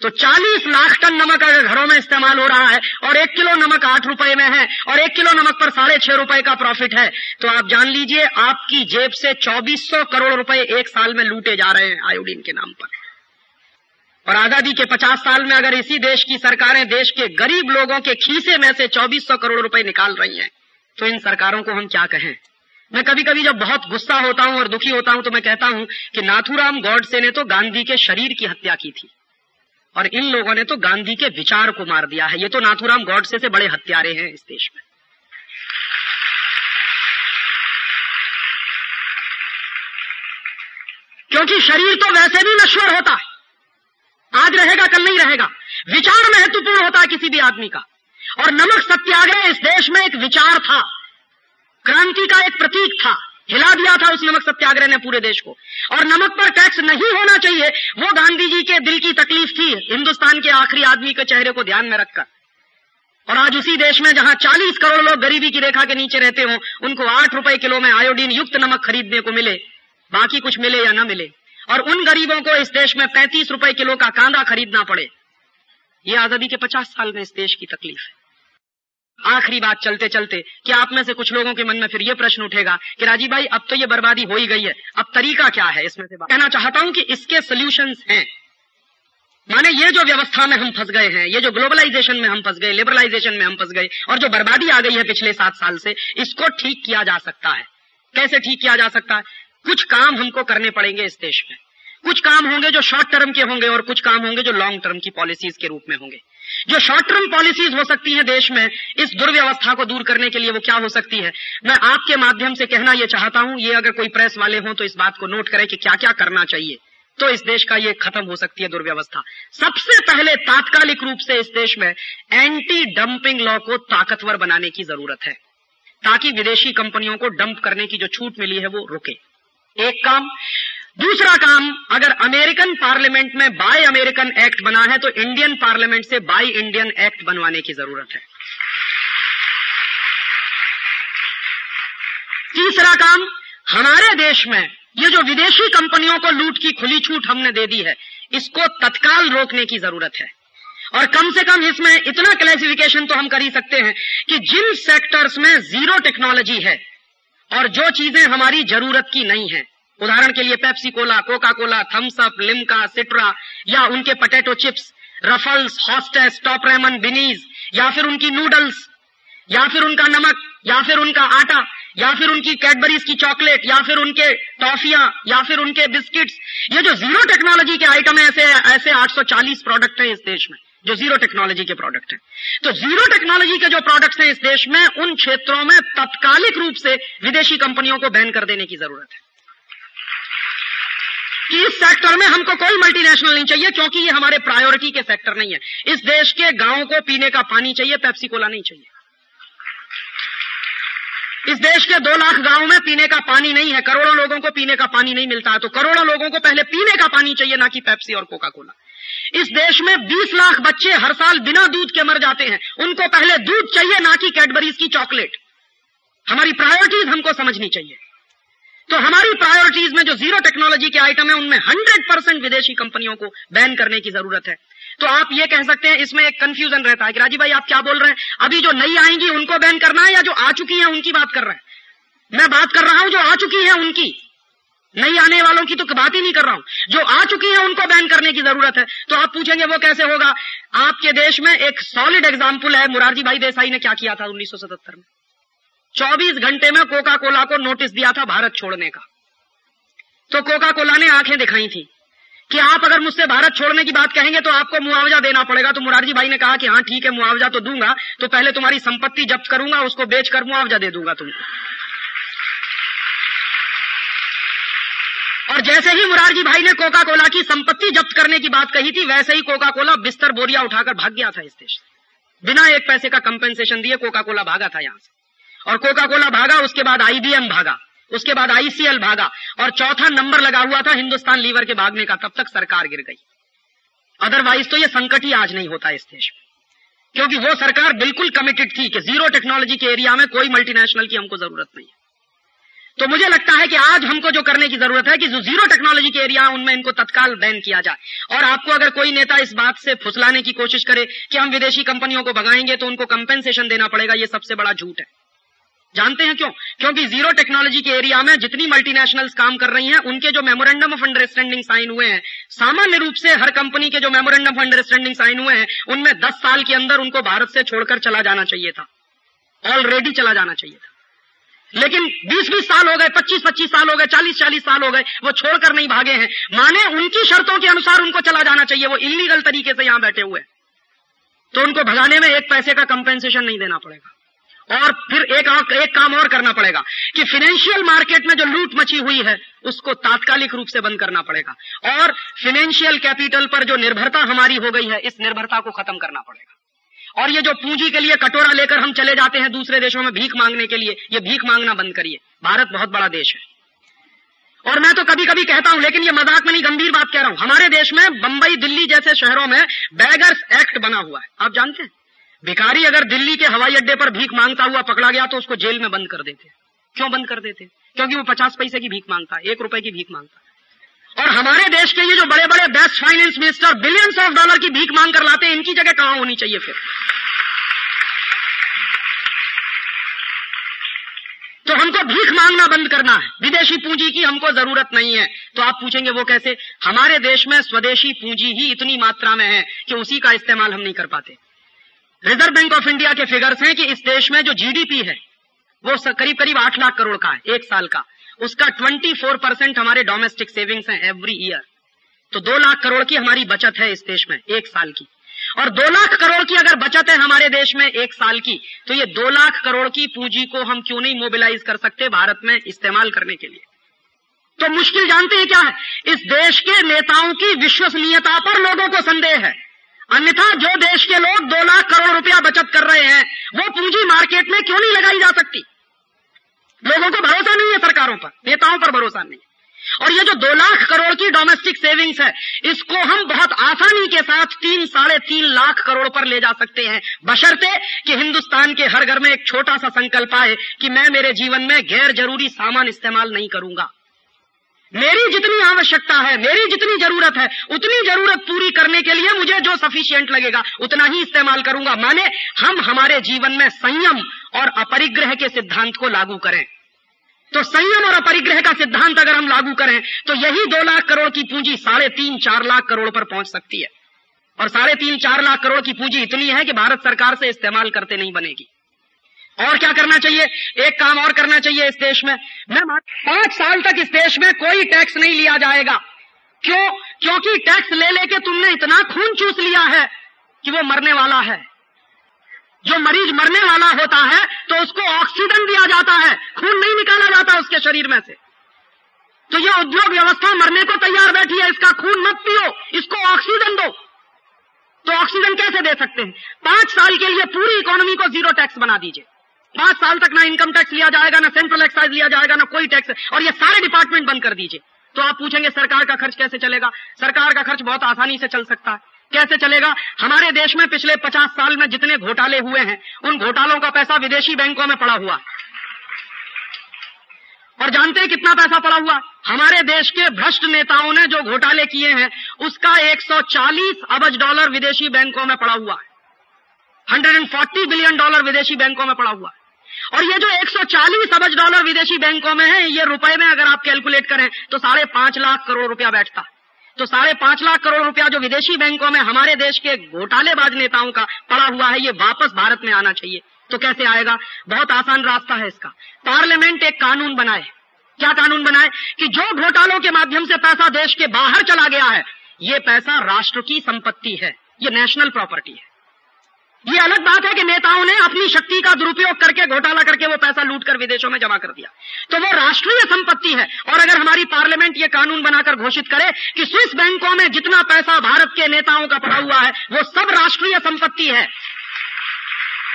[SPEAKER 2] तो 40 लाख टन नमक अगर घरों में इस्तेमाल हो रहा है और एक किलो नमक आठ रुपए में है और एक किलो नमक पर साढ़े छह रुपए का प्रॉफिट है तो आप जान लीजिए, आपकी जेब से 2400 करोड़ रुपए एक साल में लूटे जा रहे हैं आयोडीन के नाम पर। और आज़ादी के 50 साल में अगर इसी देश की सरकारें देश के गरीब लोगों के खीसे में से 2400 करोड़ रुपए निकाल रही हैं तो इन सरकारों को हम क्या कहें? मैं कभी कभी जब बहुत गुस्सा होता हूँ और दुखी होता हूँ तो मैं कहता हूँ कि नाथुराम गौडसे ने तो गांधी के शरीर की हत्या की थी। और इन लोगों ने तो गांधी के विचार को मार दिया है। ये तो नाथुराम गौडसे से बड़े हत्यारे हैं इस देश में। क्योंकि शरीर तो वैसे भी नश्वर होता। आज रहेगा, कल नहीं रहेगा। विचार महत्वपूर्ण होता है किसी भी आदमी का। और नमक सत्याग्रह इस देश में एक विचार था। क्रांति का एक प्रतीक था। हिला दिया था उस नमक सत्याग्रह ने पूरे देश को। और नमक पर टैक्स नहीं होना चाहिए, वो गांधी जी के दिल की तकलीफ़ थी, हिंदुस्तान के आखिरी आदमी के चेहरे को ध्यान में रखकर। और आज उसी देश में जहाँ 40 करोड़ लोग गरीबी की रेखा के नीचे रहते हो, उनको आठ रुपए किलो में आयोडीन युक्त नमक खरीदने को मिले। बाकी कुछ मिले या न मिले। और उन गरीबों को इस देश में पैंतीस रुपए किलो का कांदा खरीदना पड़े। ये आज़ादी के पचास साल में इस देश की तकलीफ़ है। आखिरी बात चलते चलते कि आप में से कुछ लोगों के मन में फिर ये प्रश्न उठेगा कि राजीव भाई, अब तो ये बर्बादी हो ही गई है, अब तरीका क्या है इसमें से कहना चाहता हूँ कि इसके सोल्यूशन हैं। माने ये जो व्यवस्था में हम फंस गए हैं, ये जो ग्लोबलाइजेशन में हम फंस गए लिबरलाइजेशन में हम फंस गए, और जो बर्बादी आ गई है पिछले सात साल से, इसको ठीक किया जा सकता है। कैसे ठीक किया जा सकता है? कुछ काम हमको करने पड़ेंगे इस देश में। कुछ काम होंगे जो शॉर्ट टर्म के होंगे और कुछ काम होंगे जो लॉन्ग टर्म की पॉलिसीज़ के रूप में होंगे। जो शॉर्ट टर्म पॉलिसीज़ हो सकती है देश में, इस दुर्व्यवस्था को दूर करने के लिए वो क्या हो सकती है? मैं आपके माध्यम से कहना यह चाहता हूँ, ये अगर कोई प्रेस वाले हों तो इस बात को नोट करें कि क्या क्या करना चाहिए तो इस देश का ये खत्म हो सकती है दुर्व्यवस्था। सबसे पहले तात्कालिक रूप से इस देश में एंटी डंपिंग लॉ को ताकतवर बनाने की ज़रूरत है, ताकि विदेशी कंपनियों को डंप करने की जो छूट मिली है वो रुके। एक काम दूसरा काम, अगर अमेरिकन पार्लियामेंट में बाय अमेरिकन एक्ट बना है तो इंडियन पार्लियामेंट से बाय इंडियन एक्ट बनवाने की ज़रूरत है। तीसरा काम, हमारे देश में ये जो विदेशी कंपनियों को लूट की खुली छूट हमने दे दी है, इसको तत्काल रोकने की ज़रूरत है। और कम से कम इसमें इतना क्लासिफिकेशन तो हम कर ही सकते हैं कि जिन सेक्टर्स में ज़ीरो टेक्नोलॉजी है, और जो चीज़ें हमारी ज़रूरत की नहीं है उदाहरण के लिए Pepsi Cola Coca Cola Thums Up Limca, Citra, या उनके potato chips Ruffles Hostess Top Ramen बिनीज या फिर उनकी नूडल्स या फिर उनका नमक, या फिर उनका आटा, या फिर उनकी कैडबरीज की चॉकलेट या फिर उनके टॉफियाँ या फिर उनके बिस्किट्स ये जो ज़ीरो टेक्नोलॉजी के आइटम है, ऐसे ऐसे 840 प्रोडक्ट हैं इस देश में, जो ज़ीरो टेक्नोलॉजी के प्रोडक्ट हैं। तो ज़ीरो टेक्नोलॉजी के जो प्रोडक्ट्स हैं इस देश में, उन क्षेत्रों में तत्कालिक रूप से विदेशी कंपनियों को बैन कर देने की ज़रूरत है। इस सेक्टर में हमको कोई मल्टीनेशनल नहीं चाहिए, क्योंकि ये हमारे प्रायोरिटी के सेक्टर नहीं है। इस देश के गाँव को पीने का पानी चाहिए पेप्सी कोला नहीं चाहिए। इस देश के दो लाख गाँव में पीने का पानी नहीं है, करोड़ों लोगों को पीने का पानी नहीं मिलता है तो करोड़ों लोगों को पहले पीने का पानी चाहिए, ना कि पेप्सी और कोका कोला इस देश में 20 लाख बच्चे हर साल बिना दूध के मर जाते हैं। उनको पहले दूध चाहिए, ना कि कैडबरीज की चॉकलेट हमारी प्रायोरिटीज हमको समझनी चाहिए। तो हमारी प्रायोरिटीज में जो ज़ीरो टेक्नोलॉजी के आइटम है, उनमें 100 परसेंट विदेशी कंपनियों को बैन करने की ज़रूरत है। तो आप ये कह सकते हैं, इसमें एक कंफ्यूजन रहता है कि राजीव भाई, आप क्या बोल रहे हैं? अभी जो नई आएँगी, उनको बैन करना है या जो आ चुकी है, उनकी बात कर रहे हैं? मैं बात कर रहा हूँ, जो आ चुकी है, उनकी। नई आने वालों की तो बात ही नहीं कर रहा हूँ। जो आ चुकी है, उनको बैन करने की ज़रूरत है। तो आप पूछेंगे, वो कैसे होगा? आपके देश में एक सॉलिड एग्ज़ाम्पल है, मुरारजी भाई देसाई ने क्या किया था उन्नीस में? 24 घंटे में कोका कोला को नोटिस दिया था भारत छोड़ने का। तो कोका कोला ने आँखें दिखाई थी कि आप अगर मुझसे भारत छोड़ने की बात कहेंगे तो आपको मुआवजा देना पड़ेगा। तो मुरारजी भाई ने कहा कि हाँ ठीक है, मुआवजा तो दूँगा। तो पहले तुम्हारी संपत्ति जब्त करूँगा, उसको बेचकर मुआवजा दे दूँगा तुमको और जैसे ही मुरारजी भाई ने कोका कोला की संपत्ति जब्त करने की बात कही थी, वैसे ही कोका कोला बिस्तर बोरिया उठाकर भाग गया था इस देश से। बिना एक पैसे का कंपेंसेशन दिए कोका कोला भागा था यहाँ से। और कोका कोला भागा, उसके बाद आईबीएम भागा, उसके बाद आईसीएल भागा, और चौथा नंबर लगा हुआ था हिंदुस्तान लीवर के भागने का, तब तक सरकार गिर गई। अदरवाइज़ तो ये संकट ही आज नहीं होता इस देश में। क्योंकि वो सरकार बिल्कुल कमिटेड थी कि ज़ीरो टेक्नोलॉजी के एरिया में कोई मल्टीनेशनल की हमको ज़रूरत नहीं है। तो मुझे लगता है कि आज हमको जो करने की ज़रूरत है कि जो ज़ीरो टेक्नोलॉजी के एरिया है, उनमें इनको तत्काल बैन किया जाए। और आपको अगर कोई नेता इस बात से फुसलाने की कोशिश करे कि हम विदेशी कंपनियों को भगाएँगे तो उनको कंपेंसेशन देना पड़ेगा, ये सबसे बड़ा झूठ है। जानते हैं क्यों? क्योंकि ज़ीरो टेक्नोलॉजी के एरिया में जितनी मल्टीनेशनल्स काम कर रही हैं, उनके जो मेमोरेंडम ऑफ़ अंडरस्टैंडिंग साइन हुए हैं, सामान्य रूप से हर कंपनी के जो मेमोरेंडम ऑफ़ अंडरस्टैंडिंग साइन हुए हैं, उनमें दस साल के अंदर उनको भारत से छोड़कर चला जाना चाहिए था। ऑलरेडी चला जाना चाहिए था। लेकिन 20-20 साल हो गए 25-25 साल हो गए 40-40 साल हो गए, वो छोड़कर नहीं भागे हैं। माने उनकी शर्तों के अनुसार उनको चला जाना चाहिए, वो इलीगल तरीके से यहाँ बैठे हुए हैं। तो उनको भगाने में एक पैसे का कंपेंसेशन नहीं देना पड़ेगा। और फिर एक एक काम और करना पड़ेगा कि फाइनेंशियल मार्केट में जो लूट मची हुई है, उसको तात्कालिक रूप से बंद करना पड़ेगा। और फाइनेंशियल कैपिटल पर जो निर्भरता हमारी हो गई है, इस निर्भरता को खत्म करना पड़ेगा। और ये जो पूंजी के लिए कटोरा लेकर हम चले जाते हैं दूसरे देशों में भीख मांगने के लिए, ये भीख मांगना बंद करिए। भारत बहुत बड़ा देश है। और मैं तो कभी कभी कहता हूँ, लेकिन ये मज़ाक में नहीं, गंभीर बात कह रहा हूँ। हमारे देश में बंबई, दिल्ली जैसे शहरों में बैगर्स एक्ट बना हुआ है। आप जानते हैं? भिखारी अगर दिल्ली के हवाई अड्डे पर भीख माँगता हुआ पकड़ा गया तो उसको जेल में बंद कर देते। क्यों बंद कर देते? क्योंकि वो पचास पैसे की भीख माँगता है, एक रुपए की भीख माँगता है। और हमारे देश के ये जो बड़े बड़े best finance minister billions of dollar की भीख मांग कर लाते हैं, इनकी जगह कहाँ होनी चाहिए फिर? तो हमको भीख मांगना बंद करना है। विदेशी पूंजी की हमको ज़रूरत नहीं है। तो आप पूछेंगे वो कैसे? हमारे देश में स्वदेशी पूंजी ही इतनी मात्रा में है कि उसी का इस्तेमाल हम नहीं कर पाते। रिज़र्व बैंक ऑफ़ इंडिया के फिगर्स हैं कि इस देश में जो जीडीपी है, वो करीब करीब आठ लाख करोड़ का है, एक साल का। उसका 24 परसेंट हमारे डोमेस्टिक सेविंग्स हैं एवरी ईयर तो दो लाख करोड़ की हमारी बचत है इस देश में, एक साल की। और दो लाख करोड़ की अगर बचत है हमारे देश में, एक साल की तो ये दो लाख करोड़ की पूंजी को हम क्यों नहीं मोबिलाइज कर सकते भारत में इस्तेमाल करने के लिए? तो मुश्किल जानते हैं क्या है? इस देश के नेताओं की विश्वसनीयता पर लोगों को संदेह है। अन्यथा जो देश के लोग दो लाख करोड़ रुपया बचत कर रहे हैं, वो पूंजी मार्केट में क्यों नहीं लगाई जा सकती? लोगों को भरोसा नहीं है सरकारों पर, नेताओं पर भरोसा नहीं और ये जो दो लाख करोड़ की डोमेस्टिक सेविंग्स है, इसको हम बहुत आसानी के साथ तीन, साढ़े तीन लाख करोड़ पर ले जा सकते हैं। बशर्ते कि हिंदुस्तान के हर घर में एक छोटा सा संकल्प आए कि मैं मेरे जीवन में गैर ज़रूरी सामान इस्तेमाल नहीं करूँगा। मेरी जितनी आवश्यकता है, मेरी जितनी ज़रूरत है, उतनी ज़रूरत पूरी करने के लिए मुझे जो सफिशियंट लगेगा, उतना ही इस्तेमाल करूँगा। माने हम हमारे जीवन में संयम और अपरिग्रह के सिद्धांत को लागू करें। तो संयम और अपरिग्रह का सिद्धांत अगर हम लागू करें तो यही दो लाख करोड़ की पूंजी साढ़े तीन चार लाख करोड़ पर पहुँच सकती है। और साढ़े तीन चार लाख करोड़ की पूंजी इतनी है कि भारत सरकार से इस्तेमाल करते नहीं बनेगी। और क्या करना चाहिए? एक काम और करना चाहिए इस देश में। मैं पाँच साल तक इस देश में कोई टैक्स नहीं लिया जाएगा। क्यों? क्योंकि टैक्स ले लेके तुमने इतना खून चूस लिया है कि वो मरने वाला है। जो मरीज़ मरने वाला होता है तो उसको ऑक्सीजन दिया जाता है। खून नहीं निकाला जाता उसके शरीर में से। तो ये उद्योग व्यवस्था मरने को तैयार बैठी है, इसका खून मत पियो, इसको ऑक्सीजन दो। तो ऑक्सीजन कैसे दे सकते हैं? पाँच साल के लिए पूरी इकोनॉमी को ज़ीरो टैक्स बना दीजिए। पाँच साल तक ना इनकम टैक्स लिया जाएगा, ना सेंट्रल एक्साइज लिया जाएगा, ना कोई टैक्स और ये सारे डिपार्टमेंट बंद कर दीजिए। तो आप पूछेंगे, सरकार का खर्च कैसे चलेगा? सरकार का खर्च बहुत आसानी से चल सकता है। कैसे चलेगा? हमारे देश में पिछले पचास साल में जितने घोटाले हुए हैं, उन घोटालों का पैसा विदेशी बैंकों में पड़ा हुआ। और जानते हैं कितना पैसा पड़ा हुआ? हमारे देश के भ्रष्ट नेताओं ने जो घोटाले किए हैं, उसका 140 अबज डॉलर विदेशी बैंकों में पड़ा हुआ। है 140 बिलियन डॉलर विदेशी बैंकों में पड़ा हुआ। है और ये जो 140 अबज डॉलर विदेशी बैंकों में है, ये रुपए में अगर आप कैलकुलेट करें तो साढ़े पाँच लाख करोड़ रुपया बैठता। तो साढ़े पाँच लाख करोड़ रुपया जो विदेशी बैंकों में हमारे देश के घोटालेबाज नेताओं का पड़ा हुआ है, ये वापस भारत में आना चाहिए। तो कैसे आएगा? बहुत आसान रास्ता है इसका। पार्लियामेंट एक कानून बनाए। क्या कानून बनाए? कि जो घोटालों के माध्यम से पैसा देश के बाहर चला गया है, ये पैसा राष्ट्र की संपत्ति है, ये नेशनल प्रॉपर्टी है। ये अलग बात है कि नेताओं ने अपनी शक्ति का दुरुपयोग करके, घोटाला करके वो पैसा लूट कर विदेशों में जमा कर दिया। तो वो राष्ट्रीय संपत्ति है और अगर हमारी पार्लियामेंट ये कानून बनाकर घोषित करे कि स्विस बैंकों में जितना पैसा भारत के नेताओं का पड़ा हुआ है, वो सब राष्ट्रीय संपत्ति है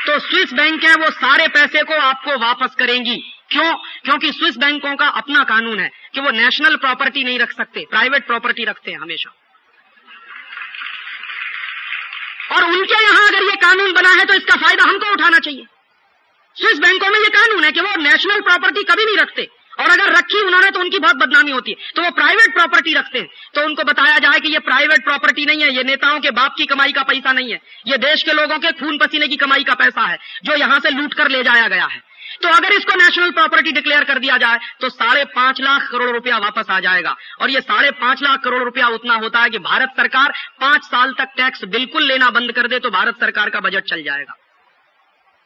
[SPEAKER 2] तो स्विस बैंक है, वो सारे पैसे को आपको वापस करेंगी। क्यों? क्योंकि स्विस बैंकों का अपना कानून है कि वो नेशनल प्रॉपर्टी नहीं रख सकते, प्राइवेट प्रॉपर्टी रखते हैं हमेशा। और उनके यहाँ अगर ये कानून बना है तो इसका फ़ायदा हमको उठाना चाहिए। स्विस बैंकों में ये कानून है कि वो नेशनल प्रॉपर्टी कभी नहीं रखते। और अगर रखी उन्होंने तो उनकी बहुत बदनामी होती है। तो वो प्राइवेट प्रॉपर्टी रखते हैं। तो उनको बताया जाए कि ये प्राइवेट प्रॉपर्टी नहीं है, ये नेताओं के बाप की कमाई का पैसा नहीं है। ये देश के लोगों के खून पसीने की कमाई का पैसा है, जो यहाँ से लूट कर ले जाया गया है। तो अगर इसको नेशनल प्रॉपर्टी डिक्लेयर कर दिया जाए तो साढ़े पाँच लाख करोड़ रुपया वापस आ जाएगा। और ये साढ़े पाँच लाख करोड़ रुपया उतना होता है कि भारत सरकार पाँच साल तक टैक्स बिल्कुल लेना बंद कर दे तो भारत सरकार का बजट चल जाएगा।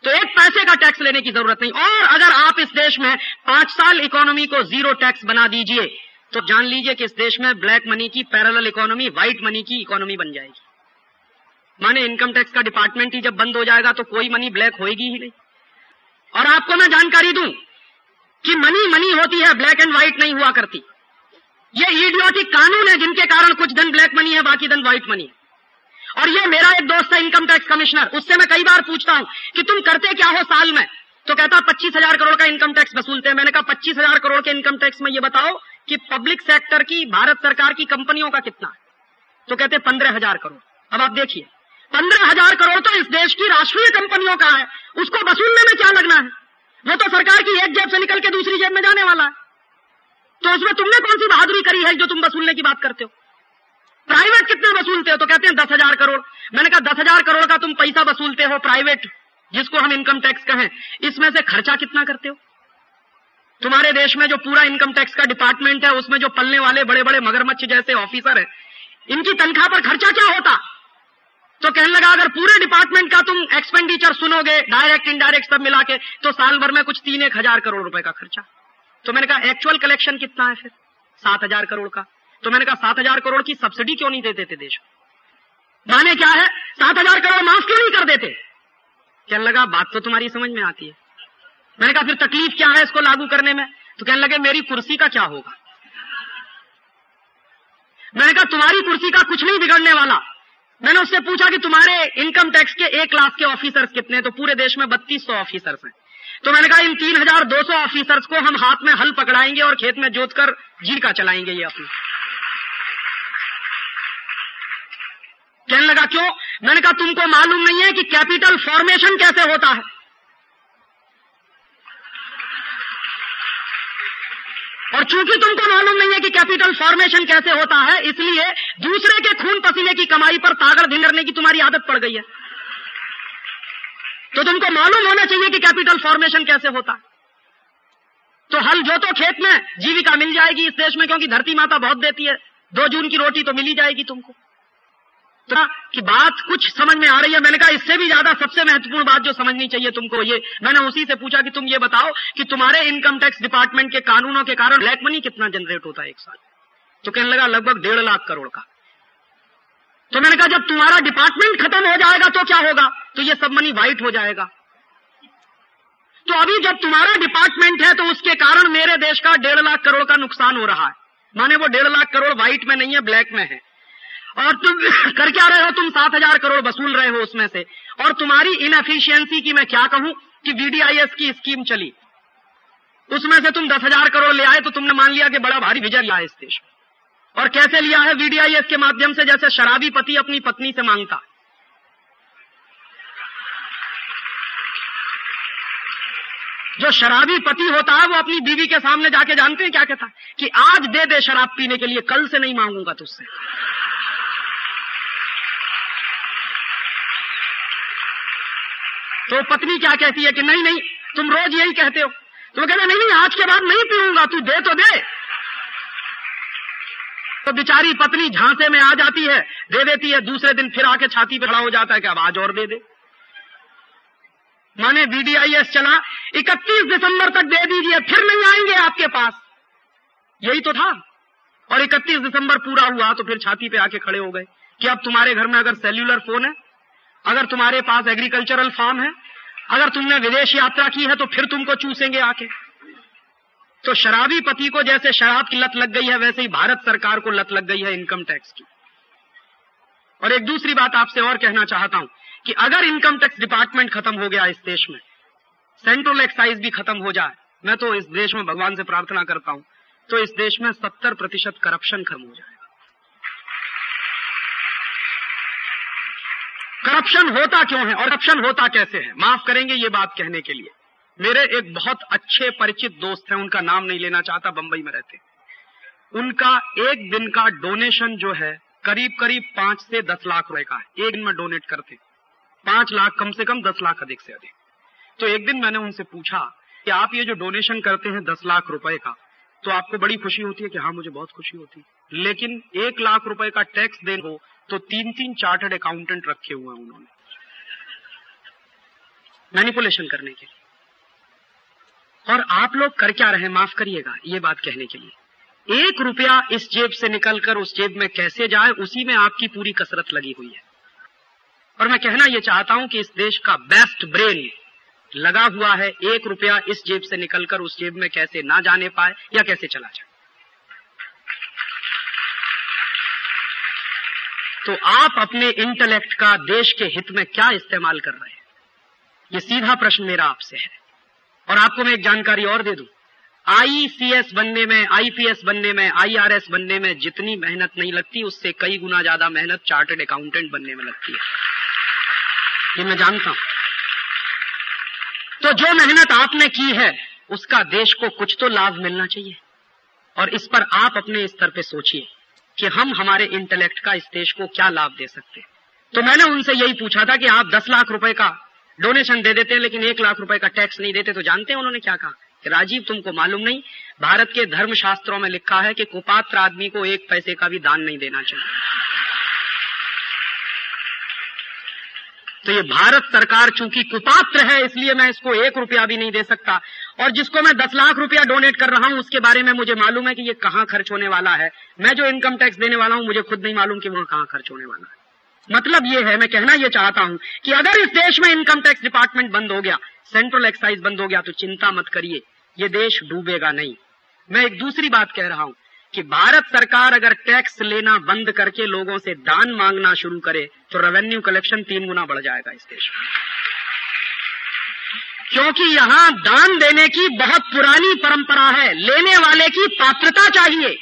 [SPEAKER 2] तो एक पैसे का टैक्स लेने की ज़रूरत नहीं। और अगर आप इस देश में पाँच साल इकोनॉमी को ज़ीरो टैक्स बना दीजिए तो जान लीजिए कि इस देश में ब्लैक मनी की पैरेलल इकोनॉमी व्हाइट मनी की इकोनॉमी बन जाएगी। माने इनकम टैक्स का डिपार्टमेंट ही जब बंद हो जाएगा तो कोई मनी ब्लैक होगी ही नहीं। और आपको मैं जानकारी दूँ कि मनी मनी होती है ब्लैक एंड व्हाइट नहीं हुआ करती। ये ईडियोटिक कानून है, जिनके कारण कुछ धन ब्लैक मनी है, बाकी धन व्हाइट मनी है। और ये मेरा एक दोस्त है इनकम टैक्स कमिश्नर उससे मैं कई बार पूछता हूँ कि तुम करते क्या हो साल में? तो कहता, पच्चीस हज़ार करोड़ का इनकम टैक्स वसूलते हैं। मैंने कहा, पच्चीस हज़ार करोड़ के इनकम टैक्स में ये बताओ कि पब्लिक सेक्टर की, भारत सरकार की कंपनियों का कितना है? तो कहते, पंद्रह हज़ार करोड़। अब आप देखिए। पंद्रह हज़ार करोड़ तो इस देश की राष्ट्रीय कंपनियों का है। उसको वसूलने में क्या लगना है? वो तो सरकार की एक जेब से निकल के दूसरी जेब में जाने वाला है। तो उसमें तुमने कौन सी बहादुरी करी है जो तुम वसूलने की बात करते हो? प्राइवेट कितना वसूलते हो? तो कहते हैं दस हज़ार करोड़। मैंने कहा, दस हज़ार करोड़ का तुम पैसा वसूलते हो प्राइवेट जिसको हम इनकम टैक्स कहें। इसमें से खर्चा कितना करते हो? तुम्हारे देश में जो पूरा इनकम टैक्स का डिपार्टमेंट है, उसमें जो पलने वाले बड़े बड़े मगरमच्छ जैसे ऑफिसर है, इनकी तनख्वाह पर खर्चा क्या होता? तो कहने लगा, अगर पूरे डिपार्टमेंट का तुम एक्सपेंडिचर सुनोगे डायरेक्ट इनडायरेक्ट सब मिला के तो साल भर में कुछ तीन एक हज़ार करोड़ रुपए का खर्चा। तो मैंने कहा एक्चुअल कलेक्शन कितना है फिर? सात हज़ार करोड़ का। तो मैंने कहा, सात हज़ार करोड़ की सब्सिडी क्यों नहीं दे देते देश माने क्या है? सात हज़ार करोड़ माफ़ क्यों नहीं कर देते? कहने लगा, बात तो तुम्हारी समझ में आती है। मैंने कहा, फिर तकलीफ़ क्या है इसको लागू करने में? तो कहने लगे, मेरी कुर्सी का क्या होगा? मैंने कहा, तुम्हारी कुर्सी का कुछ नहीं बिगड़ने वाला। मैंने उससे पूछा कि तुम्हारे इनकम टैक्स के एक लाख के ऑफिसर्स कितने तो पूरे देश में बत्तीस सौ ऑफिसर्स हैं। तो मैंने कहा, इन तीन हज़ार दो सौ ऑफिसर्स को हम हाथ में हल पकड़ाएँगे और खेत में जोत कर जीरका चलाएँगे ये अपनी। कहने लगा, क्यों? मैंने कहा, तुमको मालूम नहीं है कि कैपिटल फॉर्मेशन कैसे होता है। और चूँकि तुमको मालूम नहीं है कि कैपिटल फॉर्मेशन कैसे होता है, इसलिए दूसरे के खून पसीने की कमाई पर तागड़ धिंगरने की तुम्हारी आदत पड़ गई है। तो तुमको मालूम होना चाहिए कि कैपिटल फॉर्मेशन कैसे होता है। तो हल जो तो खेत में जीविका मिल जाएगी इस देश में, क्योंकि धरती माता बहुत देती है। दो जून की रोटी तो मिली जाएगी तुमको। तो कि बात कुछ समझ में आ रही है। मैंने कहा, इससे भी ज़्यादा सबसे महत्वपूर्ण बात जो समझनी चाहिए तुमको, ये मैंने उसी से पूछा कि तुम ये बताओ कि तुम्हारे इनकम टैक्स डिपार्टमेंट के कानूनों के कारण ब्लैक मनी कितना जनरेट होता है एक साल? तो कहने लगा, लगभग डेढ़ लाख करोड़ का। तो मैंने कहा, जब तुम्हारा डिपार्टमेंट खत्म हो जाएगा तो क्या होगा? तो ये सब मनी व्हाइट हो जाएगा। तो अभी जब तुम्हारा डिपार्टमेंट है तो उसके कारण मेरे देश का डेढ़ लाख करोड़ का नुकसान हो रहा है। माने वो डेढ़ लाख करोड़ व्हाइट में नहीं है ब्लैक में है। और तुम कर क्या रहे हो? तुम सात हज़ार करोड़ वसूल रहे हो उसमें से। और तुम्हारी इनएफिशियंसी की मैं क्या कहूँ? कि वीडीआईएस की स्कीम चली। उसमें से तुम दस हज़ार करोड़ ले आए तो तुमने मान लिया कि बड़ा भारी विजय लिया इस देश में। और कैसे लिया है? वीडीआईएस के माध्यम से जैसे शराबी पति अपनी पत्नी से माँगता। जो शराबी पति होता है, वो अपनी बीवी के सामने जाके जानते हैं क्या कहता है? कि आज दे दे शराब पीने के लिए, कल से नहीं मांगूँगा तुझसे। तो पत्नी क्या कहती है कि नहीं नहीं, तुम रोज यही कहते हो। तो कहते नहीं नहीं, आज के बाद नहीं पीऊँगा, तू दे तो दे। तो बेचारी पत्नी झांसे में आ जाती है, दे देती है, दूसरे दिन फिर आके छाती पे खड़ा हो जाता है कि अब आज और दे दे। माने वीडीआईएस चला 31 दिसंबर तक दे दीजिए, फिर नहीं आएँगे आपके पास। यही तो था। और 31 दिसंबर पूरा हुआ तो फिर छाती पे आके खड़े हो गए कि अब तुम्हारे घर में अगर सेल्यूलर फ़ोन है अगर तुम्हारे पास एग्रीकल्चरल फार्म है, अगर तुमने विदेश यात्रा की है तो फिर तुमको चूसेंगे आके। तो शराबी पति को जैसे शराब की लत लग गई है, वैसे ही भारत सरकार को लत लग गई है इनकम टैक्स की। और एक दूसरी बात आपसे और कहना चाहता हूँ कि अगर इनकम टैक्स डिपार्टमेंट खत्म हो गया इस देश में सेंट्रल एक्साइज भी खत्म हो जाए, मैं तो इस देश में भगवान से प्रार्थना करता हूँ तो इस देश में सत्तर प्रतिशत करप्शन खत्म हो जाएगा करप्शन होता क्यों है और करप्शन होता कैसे है? माफ़ करेंगे ये बात कहने के लिए। मेरे एक बहुत अच्छे परिचित दोस्त हैं, उनका नाम नहीं लेना चाहता, बंबई में रहते उनका एक दिन का डोनेशन जो है, करीब करीब पाँच से दस लाख रुपए का है। एक दिन में डोनेट करते पाँच लाख, कम से कम दस लाख अधिक से अधिक। तो एक दिन मैंने उनसे पूछा कि आप ये जो डोनेशन करते हैं दस लाख रुपए का तो आपको बड़ी खुशी होती है कि हाँ मुझे बहुत खुशी होती है। लेकिन एक लाख रुपए का टैक्स दे हो तो तीन तीन चार्टर्ड अकाउंटेंट रखे हुए हैं उन्होंने। मैनिपुलेशन करने के लिए। और आप लोग कर क्या रहे माफ़ करिएगा ये बात कहने के लिए। एक रुपया इस जेब से निकलकर उस जेब में कैसे जाए, उसी में आपकी पूरी कसरत लगी हुई है। और मैं कहना यह चाहता हूँ कि इस देश का बेस्ट ब्रेन लगा हुआ है, एक रुपया इस जेब से निकलकर उस जेब में कैसे ना जाने पाए या कैसे चला जाए। तो आप अपने इंटेलेक्ट का देश के हित में क्या इस्तेमाल कर रहे हैं? ये सीधा प्रश्न मेरा आपसे है। और आपको मैं एक जानकारी और दे दूँ। आईसीएस बनने में आईपीएस बनने में आईआरएस बनने में जितनी मेहनत नहीं लगती, उससे कई गुना ज़्यादा मेहनत चार्टर्ड अकाउंटेंट बनने में लगती है। ये मैं जानता हूँ। तो जो मेहनत आपने की है, उसका देश को कुछ तो लाभ मिलना चाहिए। और इस पर आप अपने स्तर पे सोचिए। कि हम हमारे इंटेलेक्ट का इस देश को क्या लाभ दे सकते तो मैंने उनसे यही पूछा था कि आप दस लाख रुपए का डोनेशन दे देते हैं, लेकिन एक लाख रुपए का टैक्स नहीं देते तो जानते हैं उन्होंने क्या कहा? कि राजीव, तुमको मालूम नहीं, भारत के धर्म शास्त्रों में लिखा है कि कुपात्र आदमी को एक पैसे का भी दान नहीं देना चाहिए। तो ये भारत सरकार चूँकि कुपात्र है, इसलिए मैं इसको एक रुपया भी नहीं दे सकता। और जिसको मैं दस लाख रुपया डोनेट कर रहा हूँ, उसके बारे में मुझे मालूम है कि ये कहाँ खर्च होने वाला है। मैं जो इनकम टैक्स देने वाला हूँ, मुझे खुद नहीं मालूम कि वहाँ कहाँ खर्च होने वाला है। मतलब ये है, मैं कहना ये चाहता हूँ कि अगर इस देश में इनकम टैक्स डिपार्टमेंट बंद हो गया सेंट्रल एक्साइज बंद हो गया तो चिंता मत करिए, ये देश डूबेगा नहीं। मैं एक दूसरी बात कह रहा हूँ कि भारत सरकार अगर टैक्स लेना बंद करके लोगों से दान मांगना शुरू करे तो रेवेन्यू कलेक्शन तीन गुना बढ़ जाएगा इस देश में। क्योंकि यहाँ दान देने की बहुत पुरानी परंपरा है, लेने वाले की पात्रता चाहिए।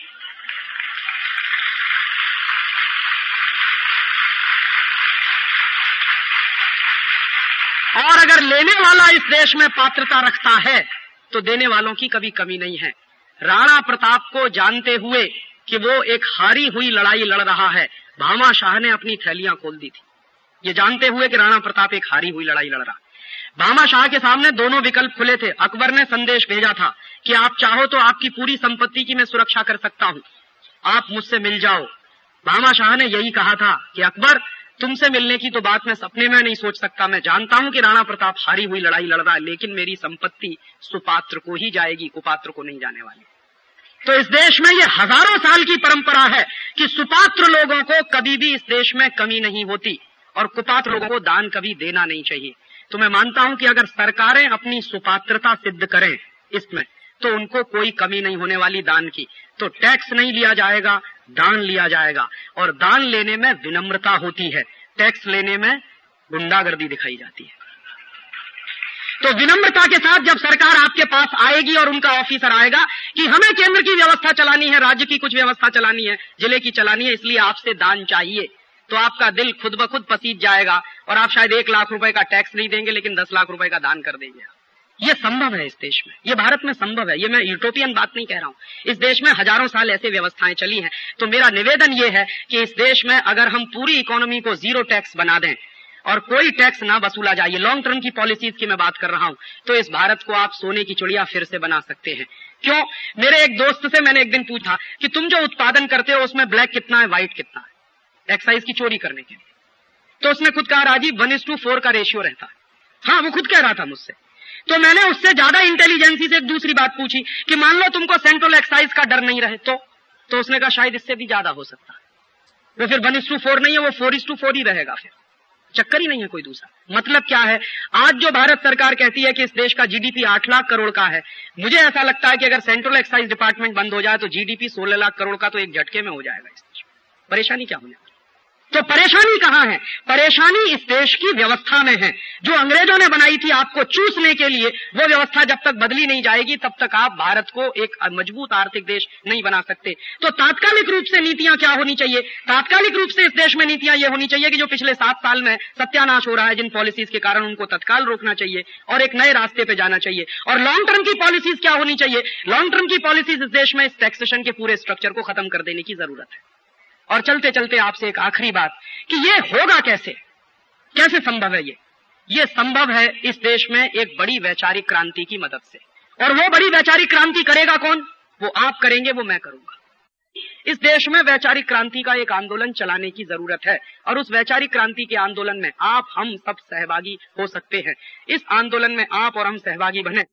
[SPEAKER 2] और अगर लेने वाला इस देश में पात्रता रखता है तो देने वालों की कभी कमी नहीं है। राणा प्रताप को जानते हुए कि वो एक हारी हुई लड़ाई लड़ रहा है, भामा शाह ने अपनी थैलियाँ खोल दी थी। ये जानते हुए कि राणा प्रताप एक हारी हुई लड़ाई लड़ रहा। भामा शाह के सामने दोनों विकल्प खुले थे। अकबर ने संदेश भेजा था कि आप चाहो तो आपकी पूरी संपत्ति की मैं सुरक्षा कर सकता हूँ। आप मुझसे मिल जाओ। भामा शाह ने यही कहा था कि अकबर, तुमसे मिलने की तो बात मैं सपने में नहीं सोच सकता। मैं जानता हूँ कि राणा प्रताप हारी हुई लड़ाई लड़ रहा है, लेकिन मेरी संपत्ति सुपात्र को ही जाएगी कुपात्र को नहीं जाने वाली। तो इस देश में ये हज़ारों साल की परंपरा है कि सुपात्र लोगों को कभी भी इस देश में कमी नहीं होती और कुपात्र लोगों को दान कभी देना नहीं चाहिए। तो मैं मानता हूँ कि अगर सरकारें अपनी सुपात्रता सिद्ध करें इसमें तो उनको कोई कमी नहीं होने वाली दान की। तो टैक्स नहीं लिया जाएगा, दान लिया जाएगा। और दान लेने में विनम्रता होती है। टैक्स लेने में गुंडागर्दी दिखाई जाती है। तो विनम्रता के साथ जब सरकार आपके पास आएगी और उनका ऑफिसर आएगा कि हमें केंद्र की व्यवस्था चलानी है, राज्य की कुछ व्यवस्था चलानी है, ज़िले की चलानी है, इसलिए आपसे दान चाहिए। तो आपका दिल खुद ब खुद पसीज जाएगा और आप शायद एक लाख रुपए का टैक्स नहीं देंगे, लेकिन दस लाख रुपए का दान कर देंगे ये संभव है इस देश में। ये भारत में संभव है। ये मैं यूटोपियन बात नहीं कह रहा हूँ। इस देश में हज़ारों साल ऐसी व्यवस्थाएँ चली हैं। तो मेरा निवेदन ये है कि इस देश में अगर हम पूरी इकोनॉमी को ज़ीरो टैक्स बना दें और कोई टैक्स ना वसूला जाए लॉन्ग टर्म की पॉलिसीज़ की मैं बात कर रहा हूँ तो इस भारत को आप सोने की चिड़िया फिर से बना सकते हैं। क्यों? मेरे एक दोस्त से मैंने एक दिन पूछा कि तुम जो उत्पादन करते हो, उसमें ब्लैक कितना है व्हाइट कितना है? एक्साइज की चोरी करने के लिए। तो उसने खुद कहा, Rajiv one is to four का रेशियो रहता है। हाँ वो खुद कह रहा था मुझसे। तो मैंने उससे ज़्यादा इंटेलिजेंसी से एक दूसरी बात पूछी कि, मान लो तुमको सेंट्रल एक्साइज का डर नहीं रहे तो? तो उसने कहा, शायद इससे भी ज़्यादा हो सकता है। वो फिर वन इज़ टू फोर नहीं है, वो फोर इज़ टू फोर ही रहेगा फिर। चक्कर ही नहीं है कोई दूसरा। मतलब क्या है? आज जो भारत सरकार कहती है कि इस देश का जीडीपी आठ लाख करोड़ का है, मुझे ऐसा लगता है कि अगर सेंट्रल एक्साइज डिपार्टमेंट बंद हो जाए तो जीडीपी सोलह लाख करोड़ का तो एक झटके में हो जाएगा इस देश परेशानी क्या होने तो परेशानी कहाँ है? परेशानी इस देश की व्यवस्था में है। जो अंग्रेज़ों ने बनाई थी आपको चूसने के लिए, वो व्यवस्था जब तक बदली नहीं जाएगी, तब तक आप भारत को एक मज़बूत आर्थिक देश नहीं बना सकते। तो तात्कालिक रूप से नीतियाँ क्या होनी चाहिए? तात्कालिक रूप से इस देश में नीतियाँ ये होनी चाहिए कि जो पिछले सात साल में सत्यानाश हो रहा है, जिन पॉलिसीज़ के कारण उनको तत्काल रोकना चाहिए और एक नए रास्ते पे जाना चाहिए। और लॉन्ग टर्म की पॉलिसीज़ क्या होनी चाहिए? लॉन्ग टर्म की पॉलिसीज़ इस देश में इस टैक्सेशन के पूरे स्ट्रक्चर को खत्म कर देने की ज़रूरत है। और चलते चलते आपसे एक आखिरी बात कि ये होगा कैसे? कैसे संभव है ये? ये संभव है इस देश में एक बड़ी वैचारिक क्रांति की मदद से। और वो बड़ी वैचारिक क्रांति करेगा कौन? वो आप करेंगे, वो मैं करूँगा। इस देश में वैचारिक क्रांति का एक आंदोलन चलाने की ज़रूरत है और उस वैचारिक क्रांति के आंदोलन में आप, हम सब सहभागी हो सकते हैं। इस आंदोलन में आप और हम सहभागी बने।